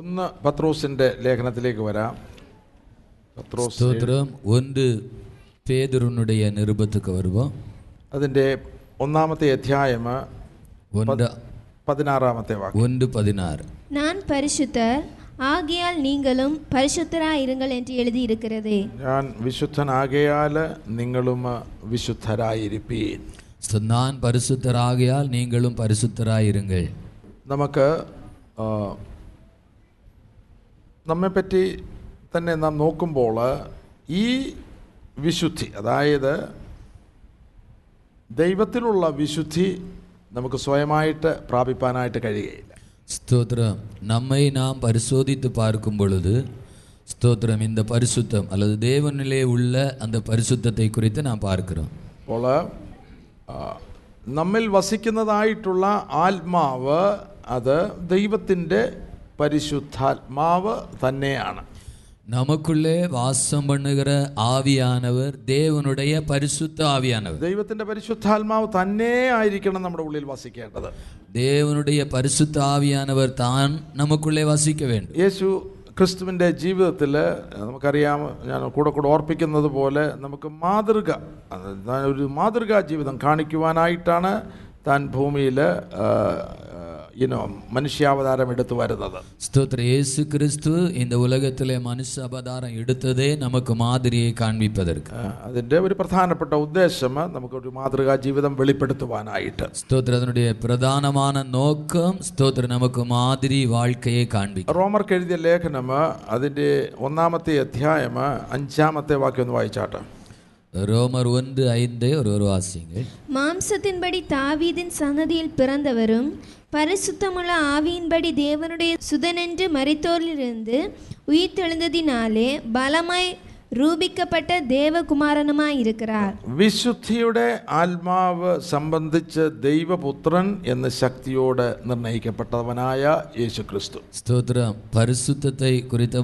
ഒന്ന് പത്രോസിന്റെ ലേഖനത്തിലേക്ക് വരാം പത്രോസ് ஸ்தோத்திரம் ஒன்று பேதுருனுடைய நிருபத்துக்கு வருவோம் അതിന്റെ ഒന്നാമത്തെ അധ്യായം ஒன்று പതിനാറാമത്തെ വാക്യം ஒன்று பதினாறு நான் பரிசுத்தர் ஆகையால் நீங்களும் பரிசுத்தராயிருங்கள் என்று எழுதியிருக்கிறதே ഞാൻ വിശുദ്ധനാകയാൽ നിങ്ങളും വിശുദ്ധരായിരിപ്പീൻ So, நான் பரிசுத்தராகையால் நீங்களும் பரிசுத்தராயிருங்கள் നമുക്ക് ആ, നമ്മെപ്പറ്റി തന്നെ നാം നോക്കുമ്പോൾ ഈ വിശുദ്ധി അതായത് ദൈവത്തിലുള്ള വിശുദ്ധി നമുക്ക് സ്വയമായിട്ട് പ്രാപിപ്പാനായിട്ട് കഴിയുകയില്ല ஸ்தோத்திரம் நம்மை நாம் பரிசோதித்து பார்க்கும் பொழுது ஸ்தோத்திரம் இந்த பரிசுத்தம் அல்லது தேவனிலே உள்ள அந்த பரிசுத்தத்தை குறித்து நாம் பார்க்கிறோம் അപ്പോൾ ആ, നമ്മിൽ വസിക്കുന്നതായിട്ടുള്ള ആത്മാവ് അത് ദൈവത്തിൻ്റെ പരിശുദ്ധാത്മാവ് തന്നെയാണ്. നമുക്കുള്ളേ വാസം പണ്ണുകര ആവിയാനവർ ദേവനുടയ പരിശുദ്ധ ആവിയാനവർ. ദൈവത്തിന്റെ പരിശുദ്ധാത്മാവ് തന്നെ ആയിരിക്കണം നമ്മുടെ ഉള്ളിൽ വസിക്കേണ്ടത്. ദേവനുടയ പരിശുദ്ധ ആവിയാനവർ താൻ നമുക്കുള്ളേ വസിക്കവേണ്ടു യേശു ക്രിസ്തുവിന്റെ ജീവിതത്തിൽ നമുക്കറിയാം ഞാൻ കൂടെ കൂടെ ഓർപ്പിക്കുന്നത് പോലെ നമുക്ക് മാതൃക ഒരു മാതൃകാ ജീവിതം കാണിക്കുവാനായിട്ടാണ് താൻ ഭൂമിയിൽ ഇനോ മനുഷ്യാവതാരം എടുത്തു വരുന്നത് ஸ்தோத்திர இயேசு கிறிஸ்து இந்த உலகத்திலே மனுஷ அவதாரம் எடுத்ததே நமக்கு மாதிரியை காண்பிப்பதற்கு ആ, അതിൻ്റെ ഒരു പ്രധാനപ്പെട്ട ഉദ്ദേശം നമുക്കൊരു മാതൃകാ ജീവിതം വെളിപ്പെടുത്തുവാനായിട്ട് ஸ்தோத்திர அதனுடைய பிரதானமான நோக்கம் ஸ்தோத்திர நமக்கு மாதிரி வாழ்க்கையை காண்பிக்கும் റോമർക്ക് എഴുതിയ ലേഖനം അതിൻ്റെ ഒന്നാമത്തെ അധ്യായം അഞ്ചാമത്തെ വാക്യം ഒന്ന് വായിച്ചാട്ടെ ரோமர் ஒன்று ஐந்தை ஒரு ஒரு வாசிங்கள் மாம்சத்தின்படி தாவீதின் சன்னதியில் பிறந்தவரும் பரிசுத்தமுள்ள ஆவியின்படி தேவனுடைய சுதனென்று மறைத்தோரிலிருந்து உயிர்த்தெழுந்ததினாலே பலமாய் രൂപിക്കപ്പെട്ട ദേവകുമാരനുമായി വിശുദ്ധിയുടെ ആത്മാവ് സംബന്ധിച്ച് ദൈവപുത്രൻ എന്ന ശക്തിയോട് നിർണയിക്കപ്പെട്ടവനായ യേശു ക്രിസ്തു സ്തോത്രം. പരിശുദ്ധത്തെ കുറിത്ത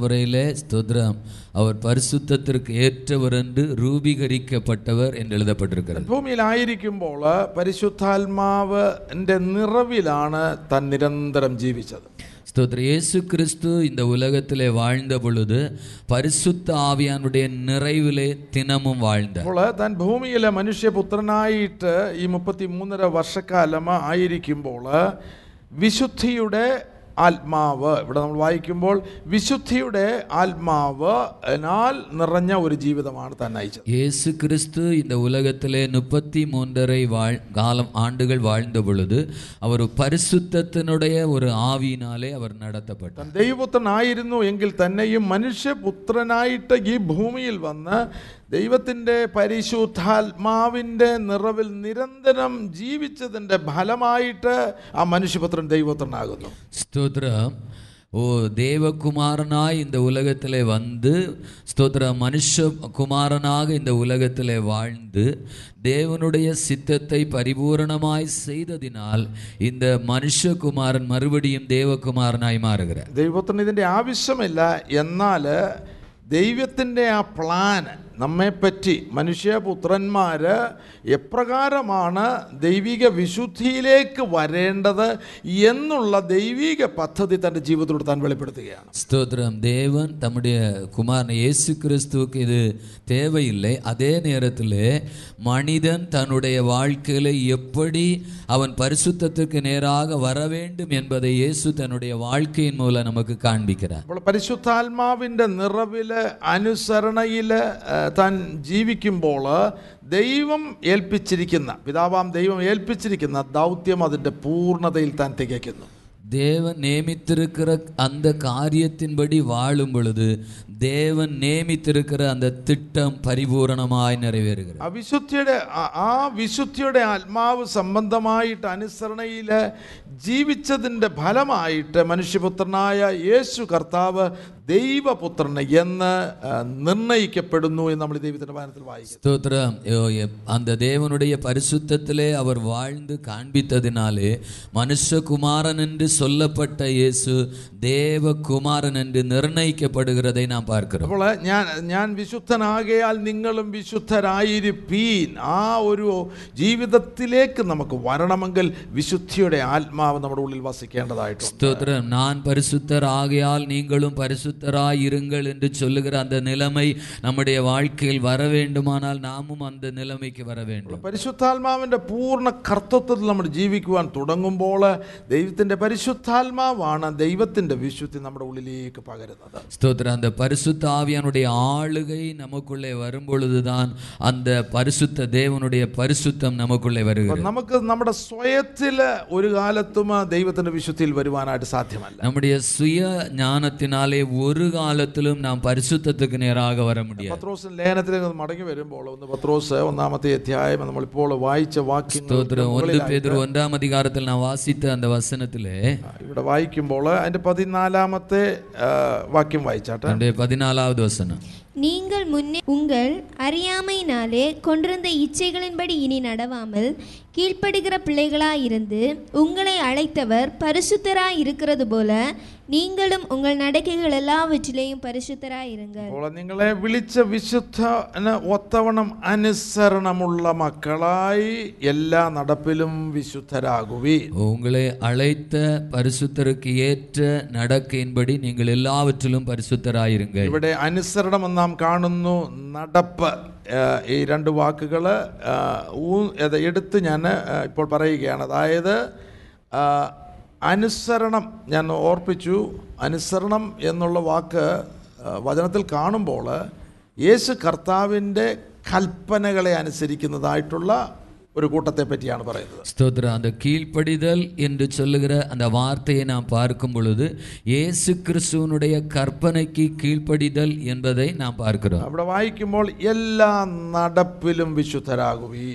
സ്തോത്രം. അവർ പരിശുദ്ധത്തിற்கு ഏറ്റവരണ്ട് രൂപീകരിക്കപ്പെട്ടവർ എന്ന് എഴുതപ്പെട്ടിരിക്കുന്നത്. ഭൂമിയിലായിരിക്കുമ്പോൾ പരിശുദ്ധാത്മാവിന്റെ നിറവിലാണ് താൻ നിരന്തരം ജീവിച്ചത്. ஸ்தோத்திர இயேசு கிறிஸ்து இந்த உலகத்திலே வாழ்ந்த பொழுது பரிசுத்த ஆவியானுடைய நிறைவிலே தினமும் வாழ்ந்தார் അപ്പോൾ താൻ ഭൂമിയിലെ മനുഷ്യപുത്രനായിട്ട് ഈ മുപ്പത്തി മൂന്നര വർഷക്കാലം ആയിരിക്കുമ്പോൾ വിശുദ്ധിയുടെ ആത്മാവ് ഇവിടെ നമ്മൾ വായിക്കുമ്പോൾ വിശുദ്ധിയുടെ ആത്മാവ് നാൽ നിറഞ്ഞ ഒരു ജീവിതമാണ് താൻ നയിച്ചത് இயேசு கிறிஸ்து இந்த உலகத்திலே முப்பத்தி மூன்றரை வாழ் காலம் ஆண்டுகள் வாழ்ந்த பொழுது அவர் பரிசுத்தத்தினுடைய ஒரு ஆவியினாலே அவர் நடத்தப்பட்டார் താൻ ദൈവപുത്രനായിരുന്നു എങ്കിൽ തന്നെയും മനുഷ്യപുത്രനായിട്ട് ഈ ഭൂമിയിൽ വന്ന് ദൈവത്തിൻ്റെ പരിശുദ്ധാത്മാവിൻ്റെ നിറവിൽ നിരന്തരം ജീവിച്ചതിൻ്റെ ഫലമായിട്ട് ആ മനുഷ്യപുത്രൻ ദൈവപുത്രനാകുന്നു ஸ்தோத்திரம் ஓ தேவகுமாரனாய் இந்த உலகத்திலே வந்து ஸ்தோத்திரம் மனுஷ குமாரனாக இந்த உலகத்திலே வாழ்ந்து தேவனுடைய சித்தத்தை பரிபூரணமாய் செய்ததினால் இந்த மனுஷகுமாரன் மறுபடியும் தேவகுமாரனாய் மாறுகிறார் ദൈവത്തിന് ഇതിൻ്റെ ആവശ്യമില്ല എന്നാൽ ദൈവത്തിൻ്റെ ആ പ്ലാൻ നമ്മെപ്പറ്റി മനുഷ്യപുത്രന്മാർ എപ്രകാരമാണ് ദൈവിക വിശുദ്ധിയിലേക്ക് വരേണ്ടത് എന്നുള്ള ദൈവിക പദ്ധതി തൻ്റെ ജീവിതത്തിലൂടെ താൻ വെളിപ്പെടുത്തുകയാണ് ஸ்தோத்திரம் தேவன் தம்முடைய குமாரன் இயேசு கிறிஸ்துவுக்கு இது தேவையில்லை அதே நேரத்தில் மனிதன் தன்னுடைய வாழ்க்கையில எப்படி அவன் பரிசுத்தத்துக்கு நேராக வர வேண்டும் என்பதை இயேசு தன்னுடைய வாழ்க்கையின் மூலம் நமக்கு காண்பிக்கிறார் അപ്പോൾ പരിശുദ്ധാത്മാവിൻ്റെ നിറവിൽ അനുസരണയിൽ താൻ ജീവിക്കുമ്പോൾ ദൈവം ഏൽപ്പിച്ചിരിക്കുന്ന പിതാവാം ദൈവം ഏൽപ്പിച്ചിരിക്കുന്ന ദൗത്യം അതിൻ്റെ പൂർണ്ണതയിൽ താൻ തികയ്ക്കുന്നു தேவன் நியமித்திருக்கிற அந்த காரியத்தின்படி வாழும் பொழுது தேவன் நியமித்திருக்கிற அந்த திட்டம் பரிபூரணமாய் நிறைவேறுகிறது ആ വിശുദ്ധിയുടെ ആ- ആ വിശുദ്ധിയുടെ ആത്മാവ് സംബന്ധമായിട്ട് അനുസരണയിൽ ജീവിച്ചതിൻ്റെ ഫലമായിട്ട് മനുഷ്യപുത്രനായ യേശു കർത്താവ് ദൈവപുത്രൻ എന്ന് ആ, നിർണയിക്കപ്പെടുന്നു എന്ന് നമ്മൾ ഈ ദൈവത്തിൻ്റെ വായനത്തിൽ വായിക്കും ஸ்தோத்திரம் ஐயோ, எப்- அந்த தேவனுடைய பரிசுத்தத்திலே அவர் வாழ்ந்து காண்பித்ததினாலே மனுஷகுமாரன் என்று சொல்லப்பட்ட இயேசு தேவகுமாரன் என்று நிர்ணயிக்கப்படுகிறதை நாம் பார்க்கிறோம் അപ്പോൾ ഞാൻ ഞാൻ വിശുദ്ധനാകയാൽ നിങ്ങളും വിശുദ്ധരായിരിപ്പീൻ ആ ഒരു ജീവിതത്തിലേക്ക് നമുക്ക് വരണമെങ്കിൽ വിശുദ്ധിയുടെ ആത്മാവ് നമ്മുടെ ഉള്ളിൽ വസിക്കേണ്ടതായിട്ടുണ്ട് ஸ்தோத்திரம் நான் பரிசுத்தர் ஆகையால் நீங்களும் பரிசுத்தராய் இருங்கள் என்று சொல்லுகிற அந்த நிலைமை நம்முடைய வாழ்க்கையில் வர வேண்டுமானால் நாமும் அந்த நிலைமைக்கு வர வேண்டும் പരിശുദ്ധാത്മാവിൻ്റെ പൂർണ്ണ കർത്തത്വത്തിൽ നമ്മൾ ജീവിക്കുവാൻ തുടങ്ങുമ്പോൾ ദൈവത്തിൻ്റെ പരിശുദ്ധാത്മാവാണ് ദൈവത്തിൻ്റെ വിശുദ്ധി നമ്മുടെ ഉള്ളിലേക്ക് പകരുന്നത് ஸ்தோத்திரம் அந்த பரிசுத்த ஆவியானுடைய ஆளுகை நமக்குள்ளே வரும்பொழுதுதான் அந்த பரிசுத்த தேவனுடைய பரிசுத்தம் நமக்குள்ளே അപ്പോൾ வருகிறது നമുക്ക് നമ്മുടെ സ്വയത്തിൽ ഒരു കാലത്തും ദൈവത്തിൻ്റെ വിശുദ്ധിയിൽ വരുവാനായിട്ട് സാധ്യമല്ല நம்முடைய சுய ஞானத்தினாலே ஒரு காலத்திலும் நாம் பரிசுத்தத்துக்கு நேராக வர முடியாது പത്രോസിന് ലേഖനത്തിലേക്ക് ഒന്ന് മടങ്ങി വരുമ്പോൾ ഒന്ന് പത്രോസ് ഒന്നാമത്തെ അധ്യായം നമ്മളിപ്പോൾ വായിച്ച വാക്യങ്ങൾ ஸ்தோத்திரம் ஒன்று பேதுரு ஒன்றாம் அதிகாரத்தில் நான் வாசித்த அந்த வசனத்திலே ഇവിടെ വായിക്കുമ്പോൾ അതിൻ്റെ പതിനാലാമത്തെ ആ, വാക്യം വായിച്ചാട്ടെ நம்முடைய பதினாலாவது வசனம். நீங்கள் முன்னே உங்கள் அறியாமையினாலே கொண்டிருந்த இச்சைகளின்படி இனி நடவாமல் கீழ்ப்படுகிற பிள்ளைகளாயிருந்து உங்களை அழைத்தவர் பரிசுத்தராய் இருக்கிறது போல നിങ്ങളും ഉങ്ങൾ നടക്കുകൾ എല്ലാവറ്റിലെയും പരിശുദ്ധരായിരുങ്ങൾ നിങ്ങളെ വിളിച്ച വിശുദ്ധ ഒത്തവണം അനുസരണമുള്ള മക്കളായി എല്ലാ നടപ്പിലും വിശുദ്ധരാകുവി ഉങ്ങളെ അழைത്ത പരിശുദ്ധർക്ക് ഏറ്റ നടക്കേൻപടി നിങ്ങൾ എല്ലാവറ്റിലും പരിശുദ്ധരായിരുങ്ങൾ ഇവിടെ അനുസരണം നാം കാണുന്നു നടപ്പ് ഈ രണ്ട് വാക്കുകൾ എടുത്ത് ഞാൻ ഇപ്പോൾ പറയുകയാണ്. അതായത് അനുസരണം ഞാൻ ഓർപ്പിച്ചു. അനുസരണം എന്നുള്ള വാക്ക് വചനത്തിൽ കാണുമ്പോൾ യേശു കർത്താവിന്റെ കൽപ്പനകളെ അനുസരിക്കുന്നതായിട്ടുള്ള ഒരു കൂട്ടത്തെ പറ്റിയാണ് പറയുന്നത്. സ്തോത്ര. അത് കീഴ്പടിതൽ എന്ന് ചൊല്ലുകിற അത് വാർത്തയെ നാം പാർക്കുമ്പോഴത് യേശു ക്രിസ്തുവിനുടേ കർപ്പനയ്ക്ക് കീഴ്പടിതൽ എന്നതേ നാം പാർക്കുന്നത് അവിടെ വായിക്കുമ്പോൾ എല്ലാ നടപ്പിലും വിശുദ്ധരാകുവീ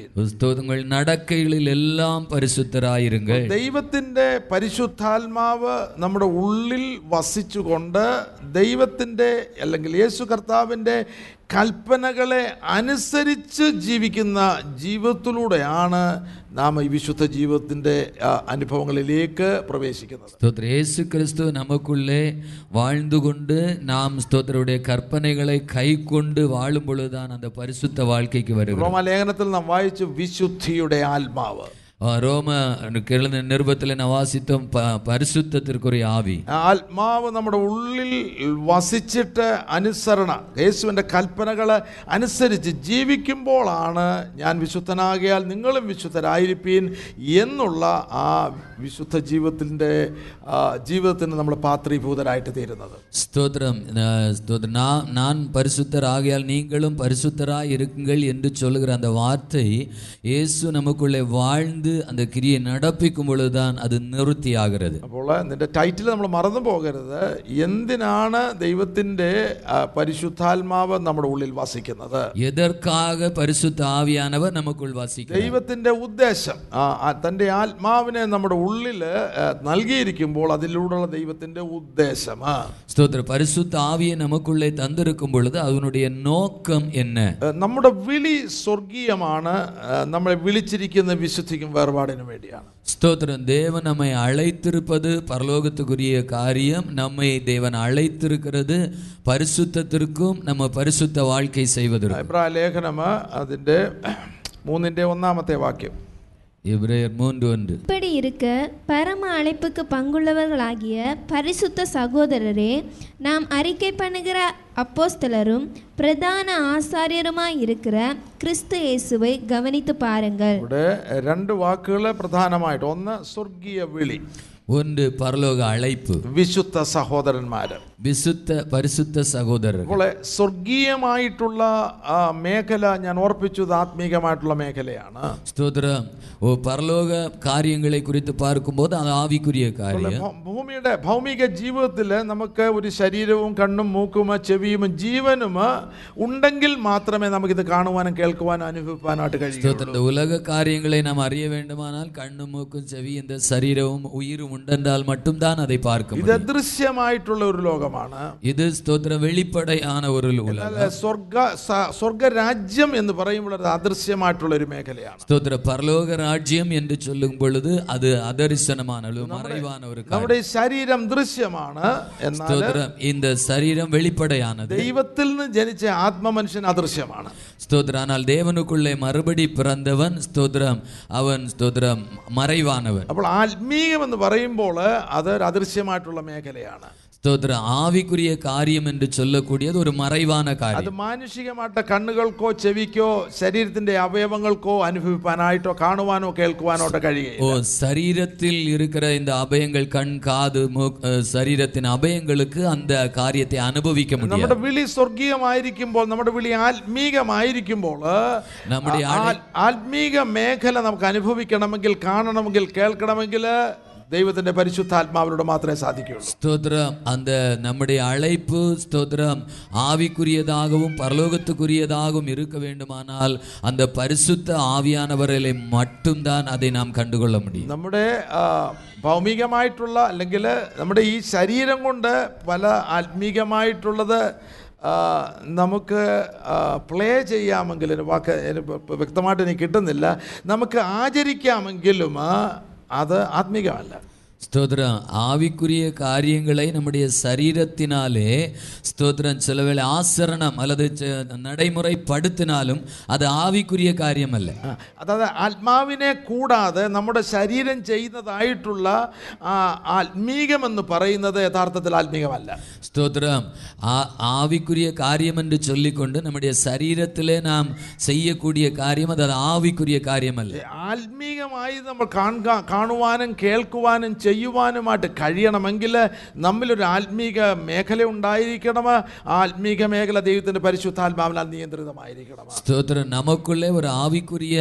നടക്കുകളിൽ എല്ലാം പരിശുദ്ധരായിരുങ്ങൾ ദൈവത്തിന്റെ പരിശുദ്ധാത്മാവ് നമ്മുടെ ഉള്ളിൽ വസിച്ചുകൊണ്ട് ദൈവത്തിന്റെ അല്ലെങ്കിൽ യേശു കർത്താവിന്റെ കൽപ്പനകളെ അനുസരിച്ച് ജീവിക്കുന്ന ജീവിതത്തിലൂടെയാണ് നാം ഈ വിശുദ്ധ ജീവിതത്തിന്റെ അനുഭവങ്ങളിലേക്ക് പ്രവേശിക്കുന്നത്. സ്തോത്ര. യേശു ക്രിസ്തു നമുക്കുള്ളേ വാഴ്ന്നുകൊണ്ട് നാം സ്തോത്രയുടെ കർപ്പനകളെ കൈക്കൊണ്ട് വാഴുമ്പോഴുതാണ് അത് പരിശുദ്ധ വാഴ്ക്കയ്ക്ക് വരുന്നത് റോമാലേഖനത്തിൽ നാം വായിച്ചു വിശുദ്ധിയുടെ ആത്മാവ്. ஆ, ரோம எழுந்த நிருபத்தில் நான் வாசித்தோம் ப பரிசுத்தத்திற்குரிய ஆவி ആ ആത്മാവ് നമ്മുടെ ഉള്ളിൽ വസിച്ചിട്ട് അനുസരണ യേശുവിൻ്റെ കൽപ്പനകൾ അനുസരിച്ച് ജീവിക്കുമ്പോഴാണ് ഞാൻ വിശുദ്ധനാകിയാൽ നിങ്ങളും വിശുദ്ധരായിരിപ്പീൻ എന്നുള്ള ആ വിശുദ്ധ ജീവിതത്തിൻ്റെ ആ, ജീവിതത്തിന് നമ്മൾ പാത്രീഭൂതരായിട്ട് തീരുന്നത് ஸ்தோத்திரம் அஹ், ஸ்தோத்திரம் நான் நான் பரிசுத்தர் ஆகையால் நீங்களும் பரிசுத்தராய் இருக்குங்கள் என்று சொல்லுகிற அந்த வார்த்தை இயேசு நமக்குள்ளே வாழ்ந்து அந்த கிரியை நடப்பிக்கும் பொழுதுதான் அது நிவൃத்தி ஆகிறது അപ്പോൾ നിന്റെ ടൈറ്റിൽ നമ്മൾ മറന്നു പോകരുത് എന്തിനാണ് ദൈവത്തിൻ്റെ ആ, പരിശുദ്ധാത്മാവ് നമ്മുടെ ഉള്ളിൽ വസിക്കുന്നത് எதற்காக பரிசுத்த ஆவியானவர் நமக்குள் வாசிக்கிறார் ദൈവത്തിൻ്റെ ഉദ്ദേശം ആ, ആ, തൻ്റെ ആത്മാവിനെ നമ്മുടെ ഉള്ളിൽ ആ, നൽകിയിരിക്കുമ്പോൾ അതിലൂടെയുള്ള ദൈവത്തിൻ്റെ ഉദ്ദേശം ആ. ஸ்தோத்திர பரிசுத்த ஆவியை நமக்குள்ளே தந்திருக்கும் பொழுது அதனுடைய நோக்கம் என்ன ആ, നമ്മുടെ വിളി സ്വർഗീയമാണ് ആ, നമ്മളെ വിളിച്ചിരിക്കുന്ന വിശുദ്ധിക്കും വേർപാടിനും വേണ്ടിയാണ് ஸ்தோத்திரம் தேவன் நம்மை அழைத்திருப்பது பரலோகத்துக்குரிய காரியம் நம்மை தேவன் அழைத்திருக்கிறது பரிசுத்தத்திற்கும் நம்ம பரிசுத்த வாழ்க்கை செய்வதற்கும் എബ്രാ ലേഖനം അതിൻ്റെ മൂന്നിൻ്റെ ഒന്നാമത്തെ വാക്യം எபிரேயர் மூன்று ஒன்று இப்படி இருக்க பரம அழைப்புக்கு பங்குள்ளவர்களாகிய பரிசுத்த சகோதரரே நாம் அறிக்கை பண்ணுகிற அப்போஸ்தலரும் பிரதான ஆசாரியருமாய் இருக்கிற கிறிஸ்து இயேசுவை கவனித்து பாருங்கள் ഇവിടെ രണ്ട് വാക്കുകൾ പ്രധാനമായിട്ട് ഒന്ന് സ്വർഗീയ വിളി ഉണ്ട് പരലോക അழைപ്പ്. വിശുദ്ധ സഹോദരന്മാര്. വിശുദ്ധ പരിശുദ്ധ സഹോദരൻ അപ്പോൾ സ്വർഗീയമായിട്ടുള്ള മേഖല ഞാൻ ഓർപ്പിച്ചത് ആത്മീകമായിട്ടുള്ള മേഖലയാണ്. സ്തോത്രം. ഓ പരലോക കാര്യങ്ങളെ കുറിച്ച് പാർക്കുമ്പോൾ അത് ആവിക്കുരിയ കാര്യം. ഭൂമിയുടെ ഭൗമിക ജീവിതത്തിൽ നമുക്ക് ഒരു ശരീരവും കണ്ണും മൂക്കും ചെവിയും ജീവനും ഉണ്ടെങ്കിൽ മാത്രമേ നമുക്കിത് കാണുവാനും കേൾക്കുവാനും അനുഭവിക്കാനായിട്ട് കഴിയൂ ഉലക കാര്യങ്ങളെ നാം അറിയ വേണ്ടുമാനാൽ കണ്ണും മൂക്കും ചെവിയും ശരീരവും ഉയരും இந்த சரீரமும் உயிரும் ஒன்றும் உண்டென்றால் மட்டும்தான் அதை பார்க்க ഇത് முடியும் ദൃശ്യമായിട്ടുള്ള ഒരു ലോകമാണ് இது ஸ்தோத்திர வெளிப்படையான ஒரு உலகம் എന്നാൽ സ്വർഗ സ- സ്വർഗരാജ്യം എന്ന് പറയുമ്പോൾ അത് അദൃശ്യമായിട്ടുള്ള ഒരു മേഖലയാണ് ஸ்தோத்திர பரலோக ராஜ்யம் என்று சொல்லும் பொழுது அது அதரிசனமான ஒரு மறைவான ஒரு காரியம் നമ്മുടെ ഈ ശരീരം ദൃശ്യമാണ് എന്നാൽ ஸ்தோத்திரம் இந்த சரீரம் வெளிப்படையானது ദൈവത്തിൽ നിന്ന് ജനിച്ച ആത്മമനുഷ്യൻ അദൃശ്യമാണ് ஸ்தோத்திரம் ஆனால் தேவனுக்குள்ளே மறுபடி பிறந்தவன் ஸ்தோத்திரம் அவன் ஸ்தோத்திரம் மறைவானவன் അപ്പോൾ ആത്മീയം എന്ന് പറയുമ്പോൾ അത് ഒരു അദൃശ്യമായിട്ടുള്ള മേഖലയാണ് ஸ்தோத்திரம் ஆவிக்குரிய காரியம் என்று சொல்லக்கூடியது ஒரு மறைவான അത് காரியம் മാനുഷികമായിട്ട് കണ്ണുകൾക്കോ ചെവിക്കോ ശരീരത്തിന്റെ അവയവങ്ങൾക്കോ അനുഭവിപ്പാനായിട്ടോ കാണുവാനോ കേൾക്കുവാനോ ഒക്കെ കഴിയുകയില്ല ஓ சரீரத்தில் இருக்கிற இந்த அபயங்கள் கண் காது மூக்- அஹ், சரீரத்தின் அபயங்களுக்கு அந்த காரியத்தை அனுபவிக்க முடியாது നമ്മുടെ വിളി സ്വർഗീയമായിരിക്കുമ്പോൾ നമ്മുടെ വിളി ആത്മീകമായിരിക്കുമ്പോൾ നമ്മുടെ ആ- ആത്മീക മേഖല നമുക്ക് അനുഭവിക്കണമെങ്കിൽ കാണണമെങ്കിൽ കേൾക്കണമെങ്കിൽ ദൈവത്തിന്റെ പരിശുദ്ധാത്മാവിലൂടെ മാത്രമേ സാധിക്കുകയുള്ളൂ ஸ்தோத்திரம் அந்த நம்முடைய அழைப்பு ஸ்தோத்திரம் ஆவிக்குரியதாகவும் பரலோகத்துக்குரியதாகவும் இருக்க வேண்டுமானால் அந்த பரிசுத்த ஆவியானவர்களை மட்டும்தான் அதை நாம் கண்டுகொள்ள முடியும் നമ്മുടെ ആ, ഭൗമികമായിട്ടുള്ള അല്ലെങ്കിൽ നമ്മുടെ ഈ ശരീരം കൊണ്ട് പല ആത്മീകമായിട്ടുള്ളത് ആ, നമുക്ക് പ്ലേ ചെയ്യാമെങ്കിൽ ഒരു വാക്ക് എനിക്ക് ഇപ്പൊ വ്യക്തമായിട്ട് എനിക്ക് കിട്ടുന്നില്ല നമുക്ക് ആചരിക്കാമെങ്കിലും ആ, അത് ആത്മീകമല്ല. ஸ்தோத்திரம் ஆவிக்குரிய காரியங்களை நம்முடைய சரீரத்தினாலே ஸ்தோத்திரம் சிலவேளை ஆசரணம் அல்லது ச- நடைமுறைப்படுத்தினாலும் அது ஆவிக்குரிய காரியம் அல்ல ആ, അതായത് ആത്മാവിനെ കൂടാതെ നമ്മുടെ ശരീരം ചെയ്യുന്നതായിട്ടുള്ള ആ, ആത്മീകമെന്ന് പറയുന്നത് യഥാർത്ഥത്തിൽ ആത്മീകമല്ല ஸ்தோத்திரம் ஆ- ஆவிக்குரிய காரியம் என்று சொல்லிக்கொண்டு நம்முடைய சரீரத்திலே நாம் செய்யக்கூடிய காரியம் அது ஆவிக்குரிய காரியம் அல்ல ആത്മീകമായി നമ്മൾ കാണുക കാണുവാനും കേൾക്കുവാനും ചെയ്യുവാനുമായിട്ട് കഴിയണമെങ്കിൽ നമ്മിലൊരു ആത്മീക മേഖല ഉണ്ടായിരിക്കണം ആ ആത്മീക മേഖല ദൈവത്തിൻ്റെ പരിശുദ്ധാത്മാവിനാൽ നിയന്ത്രിതമായിരിക്കണം ஸ்தோத்திரம் நமக்குள்ளே ஒரு ஆவிக்குரிய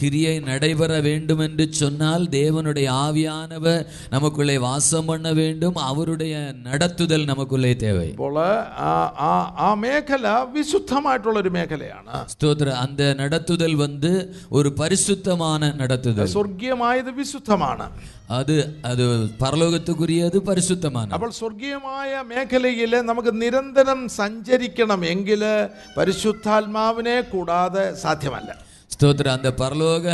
கிரியை நடைபெற வேண்டும் என்று சொன்னால் தேவனுடைய ஆவியானவர் நமக்குள்ளே வாசம் பண்ண வேண்டும் அவருடைய நடத்துதல் நமக்குள்ளே தேவை അപ്പോൾ ആ ആ- ആ മേഖല വിശുദ്ധമായിട്ടുള്ളൊരു മേഖലയാണ് ஸ்தோத்திரம் அந்த நடத்துதல் வந்து ஒரு பரிசுத்தமான நடத்துதல் സ്വർഗീയമായത് വിശുദ്ധമാണ് അത് അത് പരലോകത്തുക്കുരിയത് പരിശുദ്ധമാണ്. അപ്പോൾ സ്വർഗീയമായ മേഖലയിൽ നമുക്ക് നിരന്തരം സഞ്ചരിക്കണം എങ്കിൽ പരിശുദ്ധാത്മാവിനെ കൂടാതെ സാധ്യമല്ല. ஸ்தோத்திரம் அந்த பரலோக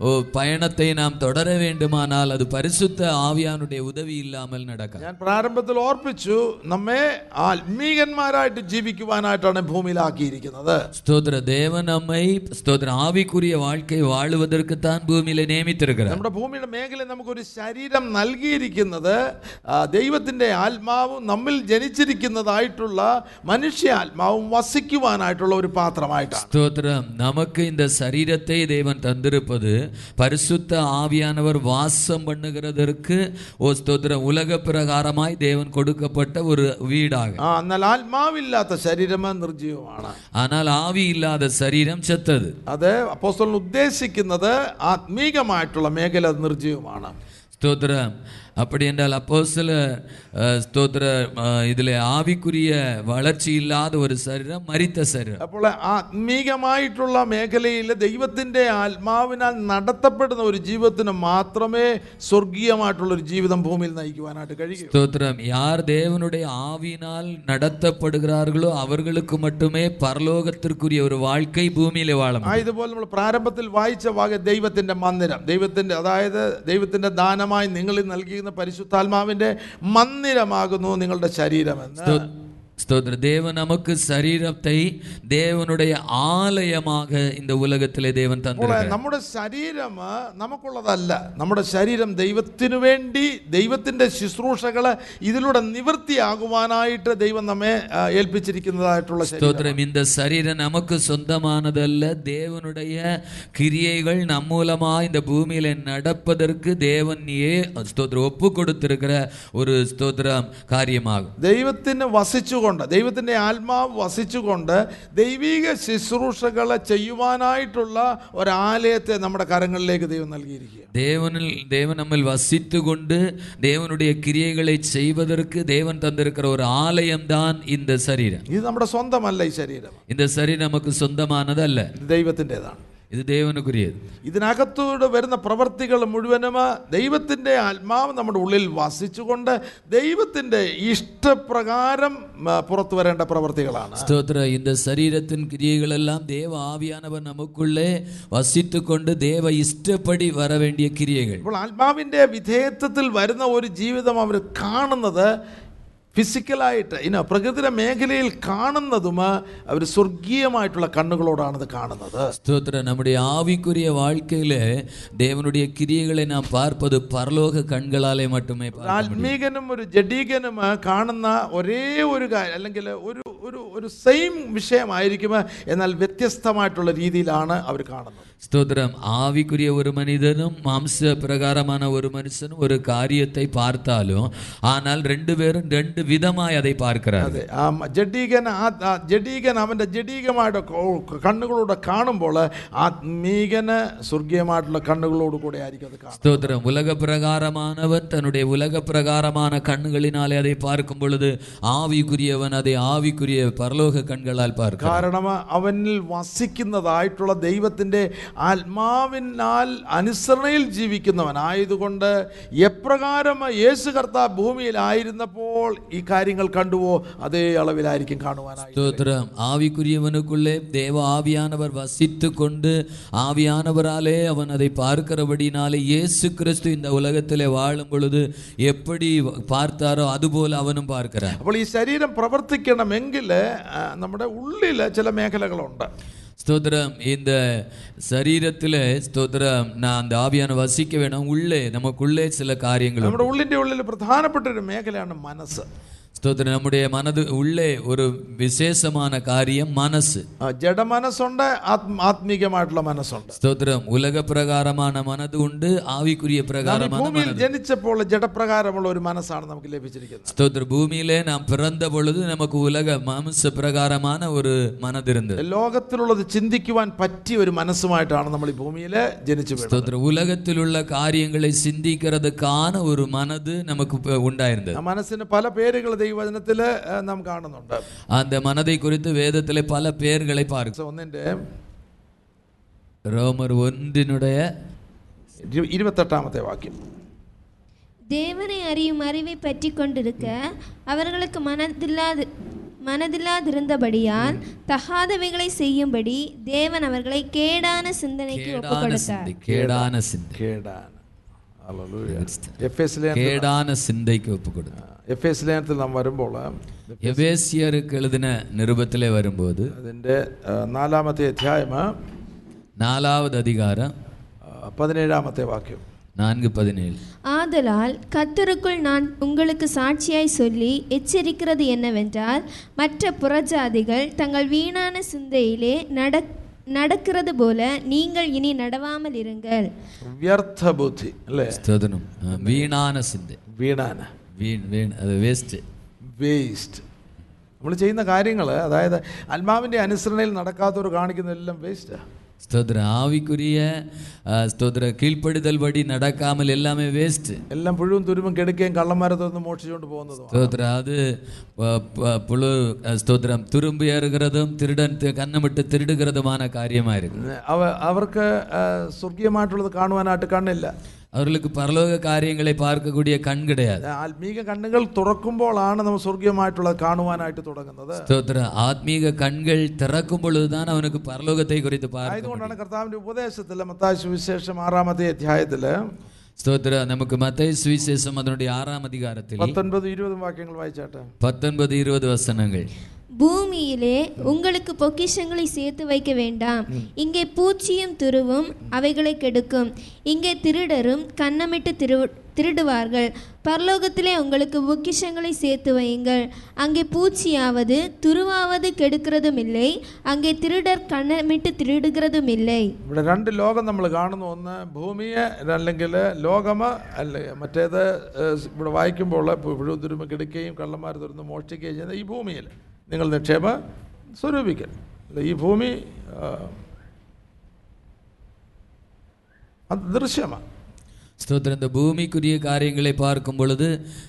ஓ, பயணத்தை நாம் தொடர வேண்டுமானால் அது பரிசுத்த ஆவியானுடைய உதவி இல்லாமல் நடக்கும் ഞാൻ പ്രാരംഭത്തിൽ ഓർപ്പിച്ചു നമ്മെ ആത്മീകന്മാരായിട്ട് ജീവിക്കുവാനായിട്ടാണ് ഭൂമിയിലാക്കിയിരിക്കുന്നത് ஸ்தோத்திர தேவன் நம்மை ஸ்தோத்திர ஆவிக்குரிய வாழ்க்கை வாழுவதற்குத்தான் பூமியில நியமித்திருக்கிறார் നമ്മുടെ ഭൂമിയുടെ മേഖലയിൽ നമുക്കൊരു ശരീരം നൽകിയിരിക്കുന്നത് ആ, ദൈവത്തിൻ്റെ ആത്മാവും നമ്മിൽ ജനിച്ചിരിക്കുന്നതായിട്ടുള്ള മനുഷ്യ ആത്മാവും വസിക്കുവാനായിട്ടുള്ള ഒരു പാത്രമായിട്ടാണ് ஸ்தோத்திரம் நமக்கு இந்த சரீரத்தை தேவன் தந்திருப்பது பரிசுத்த ஆவியானவர் வாசம் பண்ணுகிறதற்கு ஓ ஸ்தோத்திரம் உலக பிரகாரமாய் தேவன் கொடுக்கப்பட்ட ஒரு வீடாக ആ എന്നാൽ ആത്മാവില്ലാത്ത ശരീരം നിർജീവമാണ് ஆனால் ஆவி இல்லாத சரீரம் செத்தது അത് അപ്പോസ്തലൻ ഉദ്ദേശിക്കുന്നത് ആത്മീകമായിട്ടുള്ള മേഖല അത് നിർജീവമാണ് ஸ்தோத்திரம் அப்படி என்றால் அப்போ சில ஸ்தோத்திர அஹ், இதுல ஆவிக்குரிய வளர்ச்சி இல்லாத ஒரு சரீரம் மரித்த சரீரம் അപ്പോൾ ആത്മീകമായിട്ടുള്ള മേഖലയിൽ ദൈവത്തിൻ്റെ ആത്മാവിനാൽ നടത്തപ്പെടുന്ന ഒരു ജീവിതത്തിന് മാത്രമേ സ്വർഗീയമായിട്ടുള്ള ഒരു ജീവിതം ഭൂമിയിൽ നയിക്കുവാനായിട്ട് കഴിയൂ ஸ்தோத்திரம் யார் தேவனுடைய ஆவியினால் நடத்தப்படுகிறார்களோ அவர்களுக்கு மட்டுமே பரலோகத்திற்குரிய ஒரு வாழ்க்கை பூமியில வாழ ആ முடியும் ഇതുപോലെ നമ്മൾ പ്രാരംഭത്തിൽ വായിച്ച ഭാഗം ദൈവത്തിൻ്റെ മന്ദിരം ദൈവത്തിൻ്റെ അതായത് ദൈവത്തിൻ്റെ ദാനമായി നിങ്ങളിൽ നൽകിയിരുന്ന പരിശുദ്ധാത്മാവിന്റെ മന്ദിരമാകുന്നു നിങ്ങളുടെ ശരീരമെന്ന്. ஸ்தோத்திர தேவன் நமக்கு சரீரத்தை தேவனுடைய ஆலயமாக இந்த உலகத்திலே தேவன் അപ്പോൾ தந்திருக்கிறார் നമ്മുടെ ശരീരം നമുക്കുള്ളതല്ല നമ്മുടെ ശരീരം ദൈവത്തിനു വേണ്ടി ദൈവത്തിൻ്റെ ശുശ്രൂഷകൾ ഇതിലൂടെ നിവൃത്തിയാകുവാനായിട്ട് ദൈവം നമ്മെ ആ, ഏൽപ്പിച്ചിരിക്കുന്നതായിട്ടുള്ള ശരീരം ஸ்தோத்திரம் இந்த சரீரம் நமக்கு சொந்தமானதல்ல தேவனுடைய கிரியைகள் நம் மூலமா இந்த பூமியில நடப்பதற்கு தேவன் ஏ ஸ்தோத்திரம் ஒப்பு கொடுத்திருக்கிற ஒரு ஸ்தோத்திரம் காரியமாகும் ദൈവത്തിന് വസിച്ചുകൊണ്ട് ദൈവത്തിൻ്റെ ആത്മാവ് വസിച്ചുകൊണ്ട് ദൈവിക ശുശ്രൂഷകൾ ചെയ്യുവാനായിട്ടുള്ള ഒരാലയത്തെ നമ്മുടെ കരങ്ങളിലേക്ക് ദൈവം നൽകിയിരിക്കുക தேவனில் தேவன் நம்மில் வசித்து கொண்டு தேவனுடைய கிரியைகளை செய்வதற்கு தேவன் தந்திருக்கிற ஒரு ஆலயம்தான் இந்த சரீரம் ഇത് നമ്മുടെ സ്വന്തമല്ല ഈ ശരീരം இந்த சரீரம் நமக்கு சொந்தமானதல்ல ഇത് ദൈവത്തിൻ്റെതാണ് ഇത് ദൈവനുക്കുരിയത് ഇതിനകത്തൂടെ വരുന്ന പ്രവർത്തികൾ മുഴുവനും ദൈവത്തിന്റെ ആത്മാവ് നമ്മുടെ ഉള്ളിൽ വസിച്ചുകൊണ്ട് ദൈവത്തിന്റെ ഇഷ്ടപ്രകാരം പുറത്തു വരേണ്ട പ്രവർത്തികളാണ്. സ്തോത്ര. ഇന്ന് ശരീരത്തിൻ ക്രിയകളെല്ലാം ദേവ ആവിയാനവ നമുക്കുള്ളേ വസിച്ചുകൊണ്ട് ദേവ ഇഷ്ടപ്പെടി വരവേണ്ടിയ ക്രിയകൾ. ഇപ്പോൾ ആത്മാവിന്റെ വിധേയത്വത്തിൽ വരുന്ന ഒരു ജീവിതം അവർ കാണുന്നത് ഫിസിക്കലായിട്ട് ഇന പ്രകൃതിയുടെ മേഖലയിൽ കാണുന്നതും അവർ സ്വർഗീയമായിട്ടുള്ള കണ്ണുകളോടാണ് ഇത് കാണുന്നത് ஸ்தோத்திர நம்முடைய ஆவிக்குரிய வாழ்க்கையில தேவனுடைய கிரியைகளை நாம் பார்ப்பது பரலோக கண்களாலே மட்டுமே பார்க்க ആത്മീകനും ഒരു ജഡീകനും കാണുന്ന ഒരേ ഒരു കാര്യം അല്ലെങ്കിൽ ഒരു ഒരു ഒരു സെയിം വിഷയമായിരിക്കും എന്നാൽ വ്യത്യസ്തമായിട്ടുള്ള രീതിയിലാണ് അവർ കാണുന്നത് ஸ்தோத்திரம் ஆவிக்குரிய ஒரு மனிதனும் மாம்ச பிரகாரமான ஒரு மனுஷனும் ஒரு காரியத்தை பார்த்தாலும் ஆனால் ரெண்டு பேரும் ரெண்டு விதமாய் அதை பார்க்கிறார்கள் അതെ ആ മ- ജഡീകൻ ആ ആ ജഡീകൻ അവൻ്റെ ജഡീകമായിട്ട് കോ- കണ്ണുകളോടെ കാണുമ്പോൾ ആത്മീകന് സ്വർഗീയമായിട്ടുള്ള കണ്ണുകളോട് കൂടെ ആയിരിക്കും അത് കാണുന്നത് ஸ்தோத்திரம் உலக பிரகாரமானவன் தன்னுடைய உலக பிரகாரமான கண்களினாலே அதை பார்க்கும் பொழுது ஆவிக்குரியவன் அதை ஆவிக்குரிய பரலோக கண்களால் பார்க்கிறான் കാരണം അവനിൽ വസിക്കുന്നതായിട്ടുള്ള ദൈവത്തിൻ്റെ ആത്മാവിനാൽ അനുസരണയിൽ ജീവിക്കുന്നവൻ ആയതുകൊണ്ട് എപ്രകാരം യേശു കർത്താവ് ഭൂമിയിലായിരുന്നപ്പോൾ ഈ കാര്യങ്ങൾ കണ്ടുവോ അതേ അളവിലായിരിക്കും കാണുവാനായി ஸ்தோத்திரம் ஆவிக்குரியவனுக்குள்ளே தேவ ஆவியானவர் வசித்து கொண்டு ஆவியானவராலே அவன் அதை பார்க்கிறபடினாலே இயேசு கிறிஸ்து இந்த உலகத்திலே வாழும் பொழுது எப்படி பார்த்தாரோ അതുപോലെ അവനും பார்க்கிறான் അപ്പോൾ ഈ ശരീരം പ്രവർത്തിക്കണമെങ്കിൽ ആ, നമ്മുടെ ഉള്ളിൽ ചില മേഖലകളുണ്ട് ஸ்தோத்திரம் இந்த சரீரத்தில் ஸ்தோத்திரம் நான் அந்த ஆவியான வசிக்க வேணும் உள்ளே நமக்குள்ளே சில காரியங்கள் உண்டு. നമ്മുടെ ഉള്ളിൻ്റെ ഉള്ളിൽ പ്രധാനപ്പെട്ട ഒരു മേഖലയാണ് മനസ്സ് സ്തോത്രം. നമ്മുടെ മനത് ഉള്ളേ ഒരു വിശേഷമായ കാര്യം മനസ്സ്. ജഡമനസ്സുണ്ട് ആത്മീകമായിട്ടുള്ള മനസ്സുണ്ട്. സ്തോത്രം. ഉലകപ്രകാരമാണ് ഉണ്ട് ആവിക്കുരിയ പ്രകാരമാണ് ജനിച്ചപ്പോൾ ജഡപ്രകാരമുള്ള ഒരു മനസ്സാണ് നമുക്ക് ലഭിച്ചിരിക്കുന്നത്. സ്തോത്രം. ഭൂമിയിലെ നാം പിറന്ന പൊഴുത് നമുക്ക് ഉലക മാംസ പ്രകാരമാണ് ഒരു മനതിരുന്നത്. ലോകത്തിലുള്ളത് ചിന്തിക്കുവാൻ പറ്റിയ ഒരു മനസ്സുമായിട്ടാണ് നമ്മൾ ഈ ഭൂമിയിൽ ജനിച്ചു സ്തോത്രം. ഉലകത്തിലുള്ള കാര്യങ്ങളെ ചിന്തിക്കുന്നത് കാണ ഒരു മനത് നമുക്ക് ഉണ്ടായിരുന്നത്. മനസ്സിന് പല പേരുകൾ ദൈവം ദൈവവചനത്തിൽ നാം കാണുന്നുണ്ട് அந்த மனதை குறித்து வேதத்திலே பல பெயர்களை பார்க்க ഒന്നിൻ്റെ ரோமர் ஒன்றினுடைய ഇരു- ഇരുപത്തെട്ടാമത്തെ വാക്യം தேவனை அறியும் அறிவை பற்றி கொண்டிருக்க அவர்களுக்கு மனதில்லாது மனதில்லாதிருந்தபடியால் தகாதவைகளை செய்யும்படி தேவன் அவர்களை கேடான சிந்தனைக்கு ஒப்பு கேடான கொடுத்தார் சிந்தை கேடான சிந்தை കേടാൻ എഫ് എസ് ലേഖനത്തിൽ கேடான சிந்தைக்கு ஒப்பு கொடுத்தார் എഫ് എസ് ലേഖനത്തിൽ നാം വരുമ്പോൾ எபேசியருக்கு எழுதின நிருபத்திலே வரும்போது അതിൻ്റെ ആ, നാലാമത്തെ അധ്യായം நாலாவது அதிகாரம் ആ, പതിനേഴാമത്തെ വാക്യം நான்கு பதினேழு ஆதலால் கர்த்தருக்குள் நான் உங்களுக்கு சாட்சியாய் சொல்லி எச்சரிக்கிறது என்னவென்றால் மற்ற புறஜாதிகள் தங்கள் வீணான சிந்தையிலே நடக் நடக்கிறது போல நீங்கள் இனி நடவாமல் இருங்கள் വ്യർത്ഥ ബുദ്ധി അല്ലേ ஸ்தோத்திரம் ஆ, வீணான சிந்தை വീണാന வீண் வீண் அது வேஸ்ட்டு വേസ്റ്റ് നമ്മൾ ചെയ്യുന്ന കാര്യങ്ങൾ അതായത് ആത്മാവിൻ്റെ അനുസരണയിൽ നടക്കാത്തവർ കാണിക്കുന്നതെല്ലാം വേസ്റ്റാണ് ஸ்தோத்திர ஆவிக்குரிய ஆ, ஸ்தோத்திர கீழ்ப்படுதல் படி நடக்காமல் எல்லாமே வேஸ்ட் എല്ലാം പുഴുവും തുരുമ്പും കെടുക്കുകയും കള്ളന്മാരത്തൊന്ന് മോഷിച്ചുകൊണ്ട് പോകുന്നതുമാണ് ஸ்தோத்திரம் அது ப- ப- புழு ஆ, ஸ்தோத்திரம் துரும்பு ஏறுகிறதும் திருடன் தி- கண்ணமிட்டு திருடுகிறதுமான காரியமா இருக்கு അവ അവർക്ക് ആ, സ്വർഗീയമായിട്ടുള്ളത് കാണുവാനായിട്ട് കണ്ണില്ല അവർക്ക് പരലോക കാര്യങ്ങളെ പാർക്കക്കൂടിയ കൺ കിടയാതെ ആത്മീക കണ്ണുകൾ തുറക്കുമ്പോഴാണ് നമ്മൾ സ്വർഗീയമായിട്ടുള്ള കാണുവാനായിട്ട് തുടങ്ങുന്നത് സ്തോത്ര ആത്മീക കണ്ണുകൾ തുറക്കുമ്പോൾ ഇതാണ് അവനക്ക് പരലോകത്തെ കുറിച്ച് അതുകൊണ്ടാണ് കർത്താവിന്റെ ഉപദേശത്തിൽ മത്തായ സുവിശേഷം ആറാമത്തെ അധ്യായത്തില് സ്തോത്ര നമുക്ക് മത്തൈ സുവിശേഷം അതിനുടെ ആറാം അധികാരത്തിൽ പത്തൊൻപത് ഇരുപതും വാക്യങ്ങൾ വായിച്ചാട്ടെ പത്തൊൻപത് ഇരുപത് വസനങ്ങൾ பூமியிலே உங்களுக்கு பொக்கிஷங்களை சேர்த்து வைக்க வேண்டாம் இங்கே பூச்சியும் துருவும் அவைகளை கெடுக்கும் இங்கே திருடரும் கன்னமிட்டு திரு திருடுவார்கள் பரலோகத்திலே உங்களுக்கு பொக்கிஷங்களை சேர்த்து வையுங்கள் அங்கே பூச்சியாவது துருவாவது கெடுக்கிறதும் இல்லை அங்கே திருடர் கன்னமிட்டு திருடுகிறதும் இல்லை ഇവിടെ രണ്ട് ലോകം നമ്മൾ കാണുന്നു ഒന്ന് ഭൂമിയെ അല്ലെങ്കിൽ ലോകമ അല്ല മറ്റേത് ഏഹ്, ഇവിടെ വായിക്കുമ്പോൾ പുഴു തുരുമ്പ് കിടക്കുകയും കള്ളന്മാർ തുറന്ന് മോഷ്ടിക്കുകയും ചെയ്യുന്ന ഈ ഭൂമിയിൽ നിങ്ങൾ നിക്ഷേപ സ്വരൂപിക്കൽ അല്ല, ഈ ഭൂമി ആ, അത് ദൃശ്യമാണ് ஸ்தோத்திரம் இந்த பூமிக்குரிய காரியங்களை பார்க்கும் பொழுது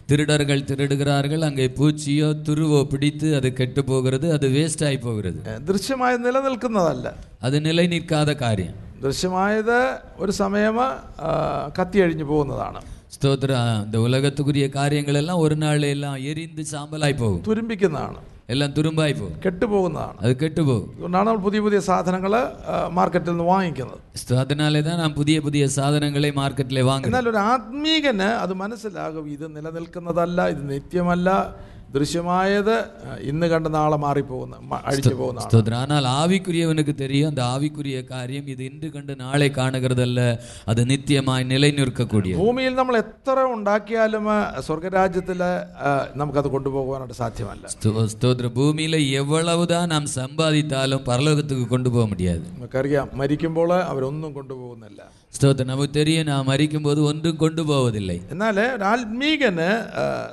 திருடர்கள் திருடுகிறார்கள் அங்கே பூச்சியோ துருவோ பிடித்து அது கெட்டு போகிறது அது வேஸ்ட் ஆகி போகிறது ഏഹ്, ദൃശ്യമായി നിലനിൽക്കുന്നതല്ല அது நிலை நிற்காத காரியம் ദൃശ്യമായത് ഒരു സമയം ആ, കത്തിയഴിഞ്ഞു പോകുന്നതാണ് ஸ்தோத்திரம் இந்த உலகத்துக்குரிய காரியங்கள் எல்லாம் ஒரு நாள் எல்லாம் எரிந்து சாம்பலாய் போகும் തുരുമ്പിക്കുന്നതാണ് എല്ലാം തുരുമ്പായി പോകും കെട്ടുപോകുന്നതാണ്. അത് കെട്ടുപോകും. അതുകൊണ്ടാണ് നമ്മൾ പുതിയ പുതിയ സാധനങ്ങൾ മാർക്കറ്റിൽ നിന്ന് വാങ്ങിക്കുന്നത്. അതിനാലേതാണ് നാം പുതിയ പുതിയ സാധനങ്ങളെ മാർക്കറ്റിലെ വാങ്ങുന്നത്. എന്നാൽ ഒരു ആത്മീകന് അത് മനസ്സിലാകും ഇത് നിലനിൽക്കുന്നതല്ല ഇത് നിത്യമല്ല ദൃശ്യമായത് ഇന്ന് കണ്ട നാളെ മാറിപ്പോകുന്ന അഴിച്ചു പോകുന്ന സ്തോത്രാനാൽ ആവിക്കുരിയവനുക്ക് തെരിയും. അത് ആവിക്കുരിയ കാര്യം ഇത് ഇന്ന് കണ്ട് നാളെ കാണുകതല്ല അത് നിത്യമായി നിലനിർക്കക്കൂടിയ ഭൂമിയിൽ നമ്മൾ എത്ര ഉണ്ടാക്കിയാലും നമുക്ക് നമുക്കത് കൊണ്ടുപോകാനായിട്ട് സാധ്യമല്ല. സ്തോത്ര. ഭൂമിയിൽ എവ്വളവ് നാം സമ്പാദിച്ചാലും പരലോകത്തേക്ക് കൊണ്ടുപോകാൻ മുടിയാതെ. നമുക്കറിയാം മരിക്കുമ്പോൾ അവരൊന്നും കൊണ്ടുപോകുന്നില്ല. സ്തോത്രം നമുക്ക് തെരിയ നാം മരിക്കുമ്പോൾ ഒന്നും കൊണ്ടുപോവതില്ലേ എന്നാൽ ആത്മീകന്